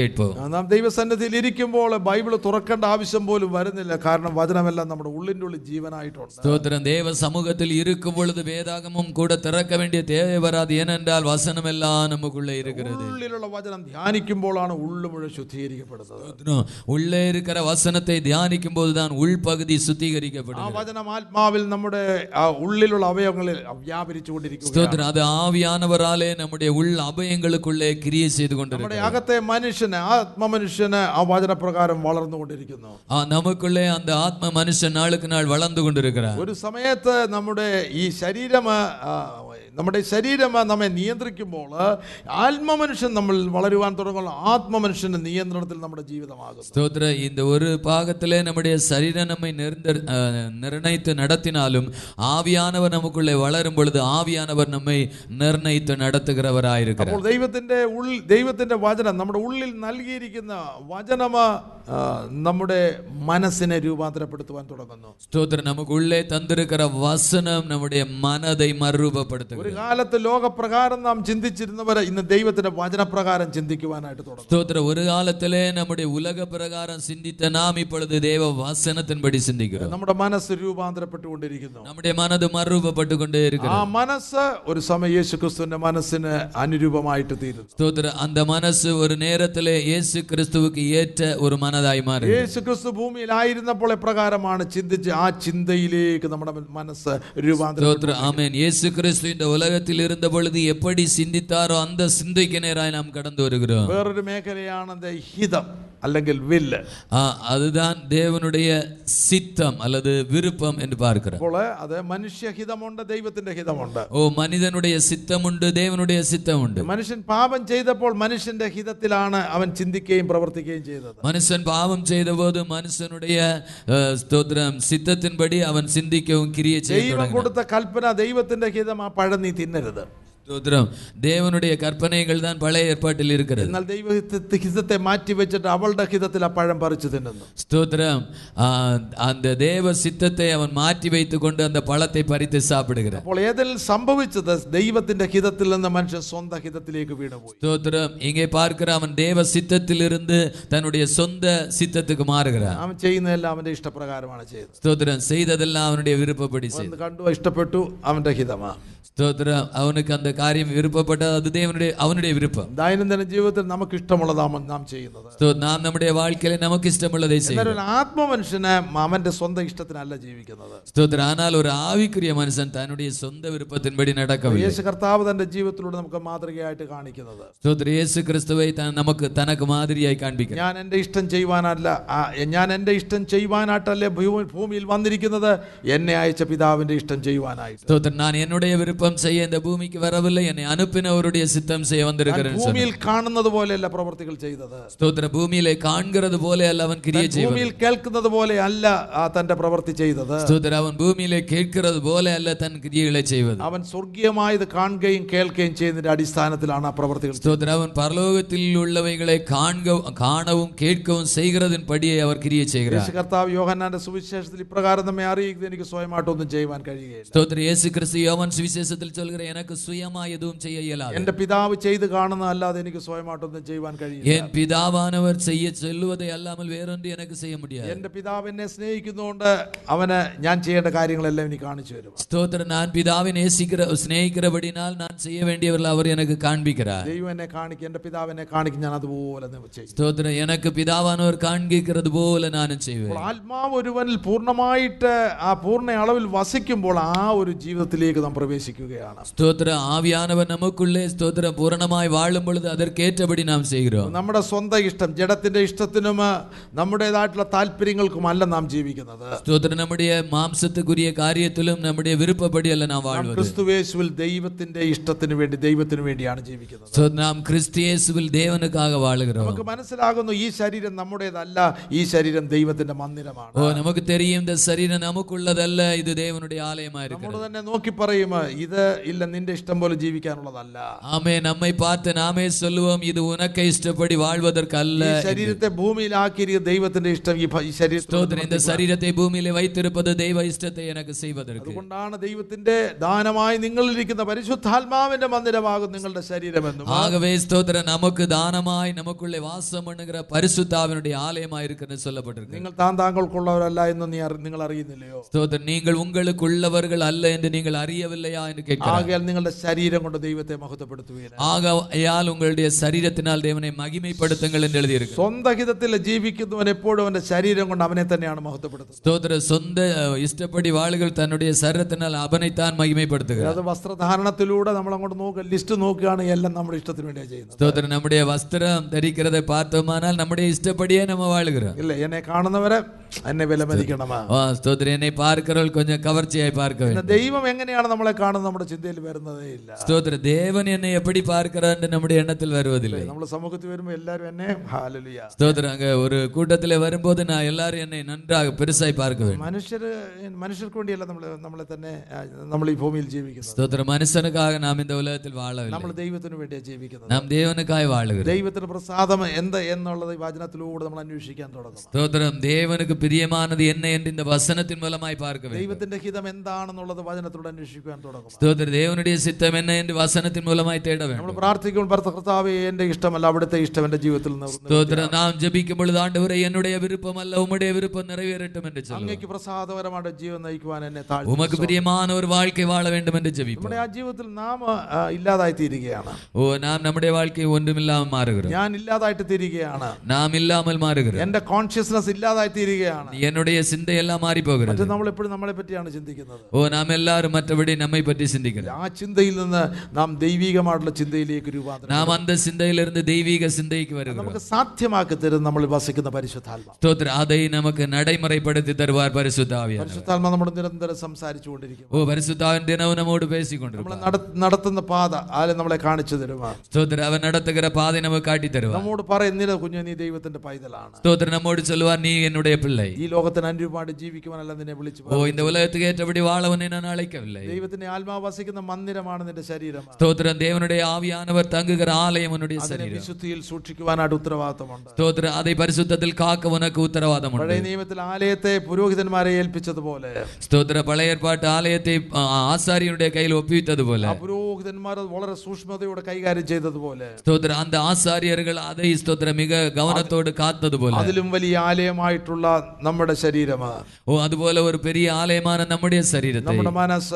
നാം ദൈവസന്നിധിയിൽ ഇരിക്കുമ്പോൾ ബൈബിൾ തുറക്കേണ്ട ആവശ്യം പോലും വരുന്നില്ല. കാരണം വചനമെല്ലാം നമ്മുടെ ഉള്ളിന്റെ ഉള്ളിൽ ജീവനായിട്ടുണ്ട്. സ്തോത്രം ദൈവ സമൂഹത്തിൽ ഇരിക്കുമ്പോൾ ഇത് വേദാഗമം കൂടെ തിറക്ക വേണ്ടിയ തേവ ഏനെന്നാൽ വസനമെല്ലാം നമുക്കുള്ളേ ഇരിക്കുന്നത്. ഉള്ളിലുള്ള വചനം ധ്യാനിക്കുമ്പോഴാണ് ഉള്ളു മുഴുവൻ ശുദ്ധീകരിക്കപ്പെടുന്നത്. ഉള്ളേ ഇരിക്കുന്ന വസനത്തെ ധ്യാനിക്കുമ്പോൾ താൻ ഉൾപകുതി ശുദ്ധീകരിക്കപ്പെടും ആ വചനം ആത്മാവിൽ നമ്മുടെ നമ്മുടെ ഉള്ളിലുള്ള അവയവങ്ങളിൽ വ്യാപരിച്ചുകൊണ്ടിരിക്കും അത് ആവിയാനവരാലെ നമ്മുടെ ഉൾ അവയവങ്ങൾക്കുള്ളേ ക്രിയ ചെയ്തുകൊണ്ട് നമ്മുടെ അകത്തെ മനുഷ്യന് ആത്മമനുഷ്യന് ആ വചനപ്രകാരം വളർന്നുകൊണ്ടിരിക്കുന്നു. ആ നമുക്കുള്ള അന്ത ആത്മ മനുഷ്യൻ നാളുക്ക് നാൾ വളർന്നുകൊണ്ടിരിക്കുന്ന ഒരു സമയത്ത് നമ്മുടെ ഈ ശരീരം നമ്മുടെ ശരീരം നമ്മെ നിയന്ത്രിക്കുമ്പോൾ ആത്മമനുഷ്യൻ നമ്മൾ വളരുവാൻ തുടങ്ങുന്ന ആത്മമനുഷ്യന്റെ നിയന്ത്രണത്തിൽ നമ്മുടെ ജീവിതമാകുന്നു ஸ்தோத்திர இந்த ஒரு பாகத்திலே நம்முடைய சரீரம் நம்மை நிர்ந்த அஹ், நிர்ணயித்து நடத்தினாலும் ஆவியானவர் நமக்குள்ளே வளரும் பொழுது ஆவியானவர் நம்மை நிர்ணயித்து நடத்துகிறவராயிருக்கிறார் അപ്പോൾ ദൈവത്തിന്റെ ഉള്ളിൽ ദൈവത്തിന്റെ വചനം നമ്മുടെ ഉള്ളിൽ നൽകിയിരിക്കുന്ന വചനമ ആ, നമ്മുടെ മനസ്സിനെ രൂപാന്തരപ്പെടുത്തുവാൻ തുടങ്ങുന്നു സ്തോത്രം നമുക്കുള്ളേ തന്നിരിക്കുന്ന വസനം നമ്മുടെ മനതെ മറുരൂപപ്പെടുത്തും ഒരു കാലത്ത് ലോകപ്രകാരം നാം ചിന്തിച്ചിരുന്നവരെ ഇന്ന് ദൈവത്തിന്റെ വചനപ്രകാരം ചിന്തിക്കുവാനായിട്ട് തുടങ്ങും സ്തോത്രം ഒരു കാലത്തിലെ നമ്മുടെ ഉലകപ്രകാരം ചിന്തിത്ത നാം ഇപ്പോഴത്തെ ദൈവ വസനത്തിൻപടി ചിന്തിക്കുക നമ്മുടെ മനസ്സ് രൂപാന്തരപ്പെട്ടുകൊണ്ടിരിക്കുന്നു നമ്മുടെ മനത് മറുരൂപപ്പെട്ടുകൊണ്ടേയിരിക്കുന്നു ആ മനസ്സ് ഒരു സമയം യേശു ക്രിസ്തുവിന്റെ മനസ്സിന് അനുരൂപമായിട്ട് തീരും സ്തോത്രം അന്ത മനസ്സ് ഒരു നേരത്തിലെ യേശു ക്രിസ്തുവിക്ക് ഏറ്റ ഒരു മനസ്സ് மனதாய் மாறி യേശു ക്രിസ്തു ഭൂമിയിലായിരുന്നപ്പോൾ എപ്രകാരമാണ് ചിന്തിച്ച് ആ ചിന്തയിലേക്ക് നമ്മുടെ മനസ്സ് രൂപാന്തരം ஸ்தோத்திரம் ஆமென் இயேசு கிறிஸ்து இந்த உலகத்தில் இருந்த பொழுது எப்படி சிந்தித்தாரோ அந்த சிந்தைக்கு நேராய் நாம் கடந்து வருகிறோம் വേറൊരു മേഖലയാണ് ദ ഹിതം അല്ലെങ്കിൽ വില്ല് ஆ, அதுதான் தேவனுடைய சித்தம் அல்லது விருப்பம் என்று பார்க்கிறோம் അപ്പോൾ അത് മനുഷ്യഹിതമുണ്ട് ദൈവത്തിന്റെ ഹിതമുണ്ട് ஓ மனிதனுடைய சித்தம் உண்டு தேவனுடைய சித்தம் உண்டு മനുഷ്യൻ പാപം ചെയ്തപ്പോൾ മനുഷ്യന്റെ ഹിതത്തിലാണ് അവൻ ചിന്തിക്കുകയും പ്രവർത്തിക്കുകയും ചെയ്തത് மனுஷன் பாவம் செய்தபோது மனுஷனுடைய அஹ், ஸ்தோத்திரம் சித்தத்தின்படி அவன் சிந்திக்கவும் கிரியை செய்ய ദൈവം தொடங்கினான் കൊടുത്ത കൽപ്പന ദൈവത്തിന്റെ ഹിതം ആ പഴം നീ തിന്നരുത് ஸ்தோத்திரம் தேவனுடைய கற்பனைகள் தான் பழைய ஏற்பாட்டில் இருக்கிறது എന്നാൽ ദൈവ ഹിതത്തെ മാറ്റി വെച്ചിട്ട് അവളുടെ ഹിതത്തിൽ ആ പഴം പറിച്ചു തിന്നുന്നു ஸ்தோத்திரம் ஆ, அந்த தேவ சித்தத்தை அவன் மாற்றி வைத்துக் கொண்டு அந்த பழத்தை பறித்து சாப்பிடுகிறான் അപ്പോൾ ഏതിൽ സംഭവിച്ചത് ദൈവത്തിന്റെ ഹിതത്തിൽ നിന്ന് മനുഷ്യൻ സ്വന്തം ഹിതത്തിലേക്ക് വീണുപോയി ஸ்தோத்திரம் இங்கே பார்க்கிற அவன் தேவ சித்தத்திலிருந்து தன்னுடைய சொந்த சித்தத்துக்கு மாறுகிறான் അവൻ ചെയ്യുന്നതെല്ലാം അവന്റെ ഇഷ്ടപ്രകാരമാണ് ചെയ്തത് ஸ்தோத்திரம் செய்ததெல்லாம் அவனுடைய விருப்பப்படி செய்து അവൻ കണ്ടു ഇഷ്ടപ്പെട്ടു അവന്റെ ഹിതമാ സ്തോത്രം. അവനക്ക് അന്ത കാര്യം വിരുപ്പപ്പെട്ട അത് ദേവനുടെ അവനുടെ വിരുപ്പം. ദൈനംദിന ജീവിതത്തിൽ നമുക്ക് ഇഷ്ടമുള്ളതാണ് നാം ചെയ്യുന്നത്. നാം നമ്മുടെ വാഴ്ക്കയിലെ നമുക്ക് ഇഷ്ടമുള്ളതേ ചെയ്യും ആത്മമനുഷ്യന് അവന്റെ സ്വന്തം ഇഷ്ടത്തിനല്ല ജീവിക്കുന്നത്. സ്തോത്രം. ആനാൽ ഒരു ആവിക്രിയ മനുഷ്യൻ തന്നുടേ സ്വന്തം വിരുപ്പത്തിൻപടി നടക്കും യേശു കർത്താവ് തന്റെ ജീവിതത്തിലൂടെ നമുക്ക് മാതൃകയായിട്ട് കാണിക്കുന്നത്. സ്തോത്രം. യേശു ക്രിസ്തുവെ നമുക്ക് തനക്ക് മാതിരിയായി കാണിക്കും ഞാൻ എന്റെ ഇഷ്ടം ചെയ്യുവാനല്ല ഞാൻ എന്റെ ഇഷ്ടം ചെയ്യുവാനായിട്ടല്ലേ ഭൂമിയിൽ വന്നിരിക്കുന്നത്? എന്നെ അയച്ച പിതാവിന്റെ ഇഷ്ടം ചെയ്യുവാനായിട്ട്. സ്തോത്രം. ഞാൻ എന്നുടേ വിരുപ്പം விருப்பம் செய்ய இந்த பூமிக்கு வரவில்லை என்னை அனுப்பினவருடைய சித்தம் செய்ய வந்திருக்கிறேன் ഭൂമിയിൽ കാണുന്നത് പോലെയല്ല പ്രവർത്തികൾ ചെയ്തത് ஸ்தோத்திர பூமியிலே காண்கிறது போல அல்ல அவன் கிரியை செய்வான் ഭൂമിയിൽ കേൾക്കുന്നത് പോലെ അല്ല ആ തന്റെ പ്രവൃത്തി ചെയ്തത് ஸ்தோத்திர அவன் பூமியிலே கேட்கிறது போல அல்ல தன் கிரியைகளை செய்வது അവൻ സ്വർഗീയമായത് കാണുകയും കേൾക്കുകയും ചെയ്യുന്നതിന്റെ അടിസ്ഥാനത്തിലാണ് ആ പ്രവർത്തികൾ ചെയ്തത്. ஸ்தோத்திர அவன் பரலோகத்தில் உள்ளவைகளை காண்க காணவும் கேட்கவும் செய்கிறதின் படியை அவர் கிரியை செய்கிறார் യേശു കർത്താവ് യോഹന്നാന്റെ സുവിശേഷത്തിൽ ഇപ്രകാരം നമ്മെ അറിയിക്കുന്നത് എനിക്ക് സ്വയമായിട്ടൊന്നും ചെയ്യുവാൻ കഴിയുകയില്ല ஸ்தோத்திர இயேசு கிறிஸ்து யோவான் சுவிசேஷத்தில் சொல்கிற எனக்கு சுயமா எதுவும் செய்ய இயலாது എന്റെ പിതാവ് ചെയ്ത് കാണുന്നതല്ലാതെ എനിക്ക് സ്വയമായിട്ടൊന്നും ചെയ്യുവാൻ കഴിയില്ല என் பிதாவானவர் செய்ய சொல்லுவதை அல்லாமல் வேறொன்று எனக்கு செய்ய முடியாது എന്റെ പിതാവ് എന്നെ സ്നേഹിക്കുന്നതുകൊണ്ട് അവന് ഞാൻ ചെയ്യേണ്ട കാര്യങ്ങളെല്ലാം എനിക്ക് കാണിച്ചു തരും ஸ்தோத்திர நான் பிதாவை நேசிக்கிற சிநேகிக்கிறபடினால் நான் செய்ய வேண்டியவர்கள் அவர் எனக்கு காண்பிக்கிறார் ദൈവം എന്നെ കാണിക്കും എന്റെ പിതാവ് എന്നെ കാണിക്കും ഞാൻ അതുപോലെ നി- ചെയ്യും ஸ்தோத்திரம் எனக்கு பிதாவானவர் காண்பிக்கிறது போல நானும் செய்வேன் അപ്പോൾ ആത്മാവ് ഒരുവനിൽ പൂർണ്ണമായിട്ട് ആ പൂർണ്ണ അളവിൽ വസിക്കുമ്പോൾ ആ ഒരു ജീവിതത്തിലേക്ക് നാം പ്രവേശിക്കുകയാണ് ഇരിക്കുകയാണ് സ്തോത്ര ആവ്യാനവൻ നമുക്കുള്ള സ്തോത്ര. പൂർണമായി വാഴുമ്പോൾ അതർക്കേറ്റപടി നാം ചെയ്യുന്നു നമ്മുടെ സ്വന്തം ഇഷ്ടം ജഡത്തിന്റെ ഇഷ്ടത്തിനും നമ്മുടേതായിട്ടുള്ള താല്പര്യങ്ങൾക്കുമല്ല നാം ജീവിക്കുന്നത്. സ്തോത്ര നമ്മുടെ മാംസത്തെക്കുറിയ കാര്യത്തിലും നമ്മുടെ വിരുപ്പപടിയല്ല നാം വാഴുന്നത്. ക്രിസ്തുവേശുവിൽ ദൈവത്തിന്റെ ഇഷ്ടത്തിന് വേണ്ടി ദൈവത്തിന് വേണ്ടിയാണ് ജീവിക്കുന്നത്. നാം ക്രിസ്തുയേശുവിൽ ദേവനുക്കാകെ വാഴുകോ. നമുക്ക് മനസ്സിലാകുന്നു ഈ ശരീരം നമ്മുടേതല്ല ഈ ശരീരം ദൈവത്തിന്റെ മന്ദിരമാണ്. ഓ നമുക്ക് തെരിയും ശരീരം നമുക്കുള്ളതല്ല ഇത് ദേവനുടെ ആലയമായിരിക്കും നമ്മൾ തന്നെ നോക്കി പറയും ഇത് ഇല്ല നിന്റെ ഇഷ്ടം പോലെ ജീവിക്കാനുള്ളതല്ല ஆமே நம்மை பார்த்து நாமே சொல்லுவோம் இது உனக்கு இஷ்டப்படி வாழ்வதற்கு அல்ல ഈ ശരീരത്തെ ഭൂമിയിലാക്കിയിരിക്കുന്ന ദൈവത്തിന്റെ ഇഷ്ടം ഈ ഭ- ഈ ശരീരത്തിൽ ஸ்தோத்திரம் இந்த சரீரத்தை பூமியிலே வைத்திருப்பது தெய்வ இஷ்டத்தை எனக்கு செய்வதற்கு അതുകൊണ്ടാണ് ദൈവത്തിന്റെ ദാനമായി നിങ്ങളിരിക്കുന്ന പരിശുദ്ധാത്മാവിന്റെ മന്ദിരമാകും നിങ്ങളുടെ ശരീരമെന്നും ஆகவே ஸ்தோத்திரம் நமக்கு தானமாய் நமக்குள்ளே வாசம் பண்ணுகிற பரிசுத்தாவினுடைய ஆலயமா இருக்கிறது சொல்லப்பட்டிருக்கு നിങ്ങൾ താൻ താങ്കൾക്കുള്ളവരല്ല എന്ന് നീ അറി- നിങ്ങൾ അറിയുന്നില്ലയോ ஸ்தோத்திரம் நீங்கள் உங்களுக்குள்ளவர்கள் அல்ல என்று நீங்கள் அறியவில்லையா என்று கேட்கிறார் ആകയാൽ നിങ്ങളുടെ ശരീരം കൊണ്ട് ദൈവത്തെ മഹത്വപ്പെടുത്തുകയില്ല ஆகையால் உங்களுடைய சரீரத்தினால் தேவனை மகிமைப்படுத்துங்கள் என்று எழுதியிருக்கு സ്വന്തം ഹിതത്തിൽ ജീവിക്കുന്നവൻ എപ്പോഴും അവന്റെ ശരീരം കൊണ്ട് അവനെ തന്നെയാണ് മഹത്വപ്പെടുത്തുന്നത് ஸ்தோத்திர சொந்த அஹ், இஷ்டப்படி வாளுகள் தன்னுடைய சரீரத்தினால் அவனைத்தான் மகிமைப்படுத்துகிறார் അത് വസ്ത്രധാരണത്തിലൂടെ നമ്മൾ അങ്ങോട്ട് നോക്കുക ലിസ്റ്റ് നോക്കുകയാണ് എല്ലാം നമ്മുടെ ഇഷ്ടത്തിന് വേണ്ടിയാണ് ചെയ്യുന്നത് ஸ்தோத்திரம் நம்முடைய வஸ்திரம் தரிக்கிறதை பார்த்தோமானால் நம்முடைய இஷ்டப்படியே நம்ம வாழுகிறோம் ഇല്ല എന്നെ കാണുന്നവരെ എന്നെ വിലമതിക്കണമാ ஆ, ஸ்தோத்திரம் என்னை பார்க்கிறவர்கள் கொஞ்சம் கவர்ச்சியாய் பார்க்க வேண்டும் പിന്നെ ദൈവം എങ്ങനെയാണ് നമ്മളെ കാണുന്നത് നമ്മുടെ ചിന്തയിൽ വരുന്നതേ ഇല്ല ஸ்தோத்திர தேவன் என்னை எப்படி பார்க்கிறார் என்று நம்முடைய எண்ணத்தில் வருவதில்லை നമ്മൾ സമൂഹത്തിൽ വരുമ്പോൾ എല്ലാവരും എന്നെ ഹാലലുയ ஸ்தோத்திரம் அங்க ஒரு கூட்டத்தில் வரும்போது நான் எல்லாரும் என்னை நன்றாக பெருசாய் பார்க்க வேண்டும் മനുഷ്യർ മനുഷ്യർക്ക് വേണ്ടിയല്ല നമ്മൾ നമ്മളെ തന്നെ ആ, നമ്മൾ ഈ ഭൂമിയിൽ ജീവിക്കുന്നത് ஸ்தோத்திர மனுஷனுக்காக நாம் இந்த உலகத்தில் வாழவில்லை നമ്മൾ ദൈവത്തിന് വേണ്ടിയാണ് ജീവിക്കുന്നത് நாம் தேவனுக்காய் வாழுகிறோம் ദൈവത്തിന് പ്രസാദം എന്ത് എന്നുള്ളത് ഈ വചനത്തിലൂടെ നമ്മൾ അന്വേഷിക്കാൻ തുടങ്ങും ஸ்தோத்திரம் தேவனுக்கு பிரியமானது என்ன என்று இந்த வசனத்தின் மூலமாய் பார்க்க வேண்டும் ദൈവത്തിന്റെ ഹിതം എന്താണെന്നുള്ളത് വചനത്തിലൂടെ അന്വേഷിക്കാൻ തുടങ്ങും സ്തോത്ര. ദേവനുടെ സിദ്ധം എന്നെ എന്റെ വാസനത്തിൻ മൂലമായി തേടവേ. നമ്മൾ പ്രാർത്ഥിക്കുമ്പോൾ ഭർത്ത കർത്താവേ എന്റെ ഇഷ്ടമല്ല അവിടുത്തെ ഇഷ്ടം എന്റെ ജീവിതത്തിൽ സ്തോത്ര. നാം ജപിക്കുമ്പോൾ ആണ്ടവരെ എന്നുടെ വിരുപ്പമല്ല ഉമ്മുടെ വിരുപ്പം നിറവേറട്ടും എന്റെ അങ്ങേക്ക് പ്രസാദപരമായിട്ട് ജീവൻ നയിക്കുവാൻ എന്നെ ഉമക്ക് പ്രിയമാണ് ഒരു വാഴ്ക്കை വാഴ വേണ്ടും എന്റെ ജപി നമ്മുടെ ആ ജീവിതത്തിൽ നാം ഇല്ലാതായി തീരുകയാണ് ഓ നാം നമ്മുടെ വാഴ്ക്കை ഒന്നുമില്ലാമൽ മാറുകയാണ് ഞാൻ ഇല്ലാതായിട്ട് തീരുകയാണ് നാം ഇല്ലാമൽ മാറുകയാണ് എന്റെ കോൺഷ്യസ്നസ് ഇല്ലാതായി തീരുകയാണ് എന്നുടേ ചിന്തയെല്ലാം മാറിപ്പോകരുത്. നമ്മൾ എപ്പോഴും നമ്മളെ പറ്റിയാണ് ചിന്തിക്കുന്നത്. ഓ നാം എല്ലാവരും മറ്റെവിടെ നമ്മെ പറ്റി ആ ചിന്തയിൽ നിന്ന് നാം ദൈവികമായിട്ടുള്ള ചിന്തയിലേക്ക് രൂപാന്തരം ദൈവിക ചിന്തയ്ക്ക് വരുന്നു നമുക്ക് സാധ്യമാക്കി തരും നമ്മൾ വസിക്കുന്ന പരിശുദ്ധാത്മ അതെ നമുക്ക് നടൈമറപ്പെടുത്തി തരുവാൻ പരിശുദ്ധാവിയ പരിശുദ്ധാത്മ നമ്മൾ നിരന്തരം സംസാരിച്ചു കൊണ്ടിരിക്കും. ഓ പരിശുദ്ധാവൻ ദിനവും നമ്മോട് പേശിക്കൊണ്ട് നമ്മൾ നടത്തുന്ന പാത ആലെ നമ്മളെ കാണിച്ചു തരുവാ അവൻ നടത്തുകര പാത നമുക്ക് കാട്ടി തരുവ നമ്മോട് പറയുന്നില്ല കുഞ്ഞു നീ ദൈവത്തിന്റെ പൈതലാണ്. സ്തോത്ര. നമ്മോട് ചൊല്ലുവാൻ നീ എന്നുടെ പിള്ളേ ഈ ലോകത്തിന് അനുരൂപമായിട്ട് ജീവിക്കുവാനല്ല നിന്നെ വിളിച്ചു ഓ ഇന്ന് ഉലകത്ത് കേറ്റപടി വാളവനെ ഞാൻ അളിക്കവില്ലേ ദൈവത്തിന്റെ ആത്മാ ആത്മാവ് വസിക്കുന്ന മന്ദിരമാണ് നിന്റെ ശരീരം സ്തോത്രം. ദേവനുടെ ആവിയാനവർ തങ്ങുകർ ആലയം ഉന്നുടേ ശരീരം. വിശുദ്ധിയിൽ സൂക്ഷിക്കുവാനായിട്ട് ഉത്തരവാദിത്തമുണ്ട് സ്തോത്രം. അതേ പരിശുദ്ധത്തിൽ കാക്ക ഉനക്ക് ഉത്തരവാദിത്തമുണ്ട് പഴയ നിയമത്തിൽ ആലയത്തെ പുരോഹിതന്മാരെ ഏൽപ്പിച്ചതുപോലെ. സ്തോത്ര. പഴയ ആലയത്തെ ആസാരിയുടെ കയ്യിൽ ഒപ്പിയിട്ടതുപോലെ പുരോഹിതന്മാർ വളരെ സൂക്ഷ്മതയോടെ കൈകാര്യം ചെയ്തതുപോലെ. സ്തോത്ര. മിക ഗൗനത്തോട് കാത്തതുപോലെ. അതിലും വലിയ ആലയമായിട്ടുള്ള നമ്മുടെ ശരീരമാണ് ഓ അതുപോലെ ഒരു പെരിയ ആലയമാണ് നമ്മുടെ ശരീരത്തെ. നമ്മുടെ മനസ്സ്.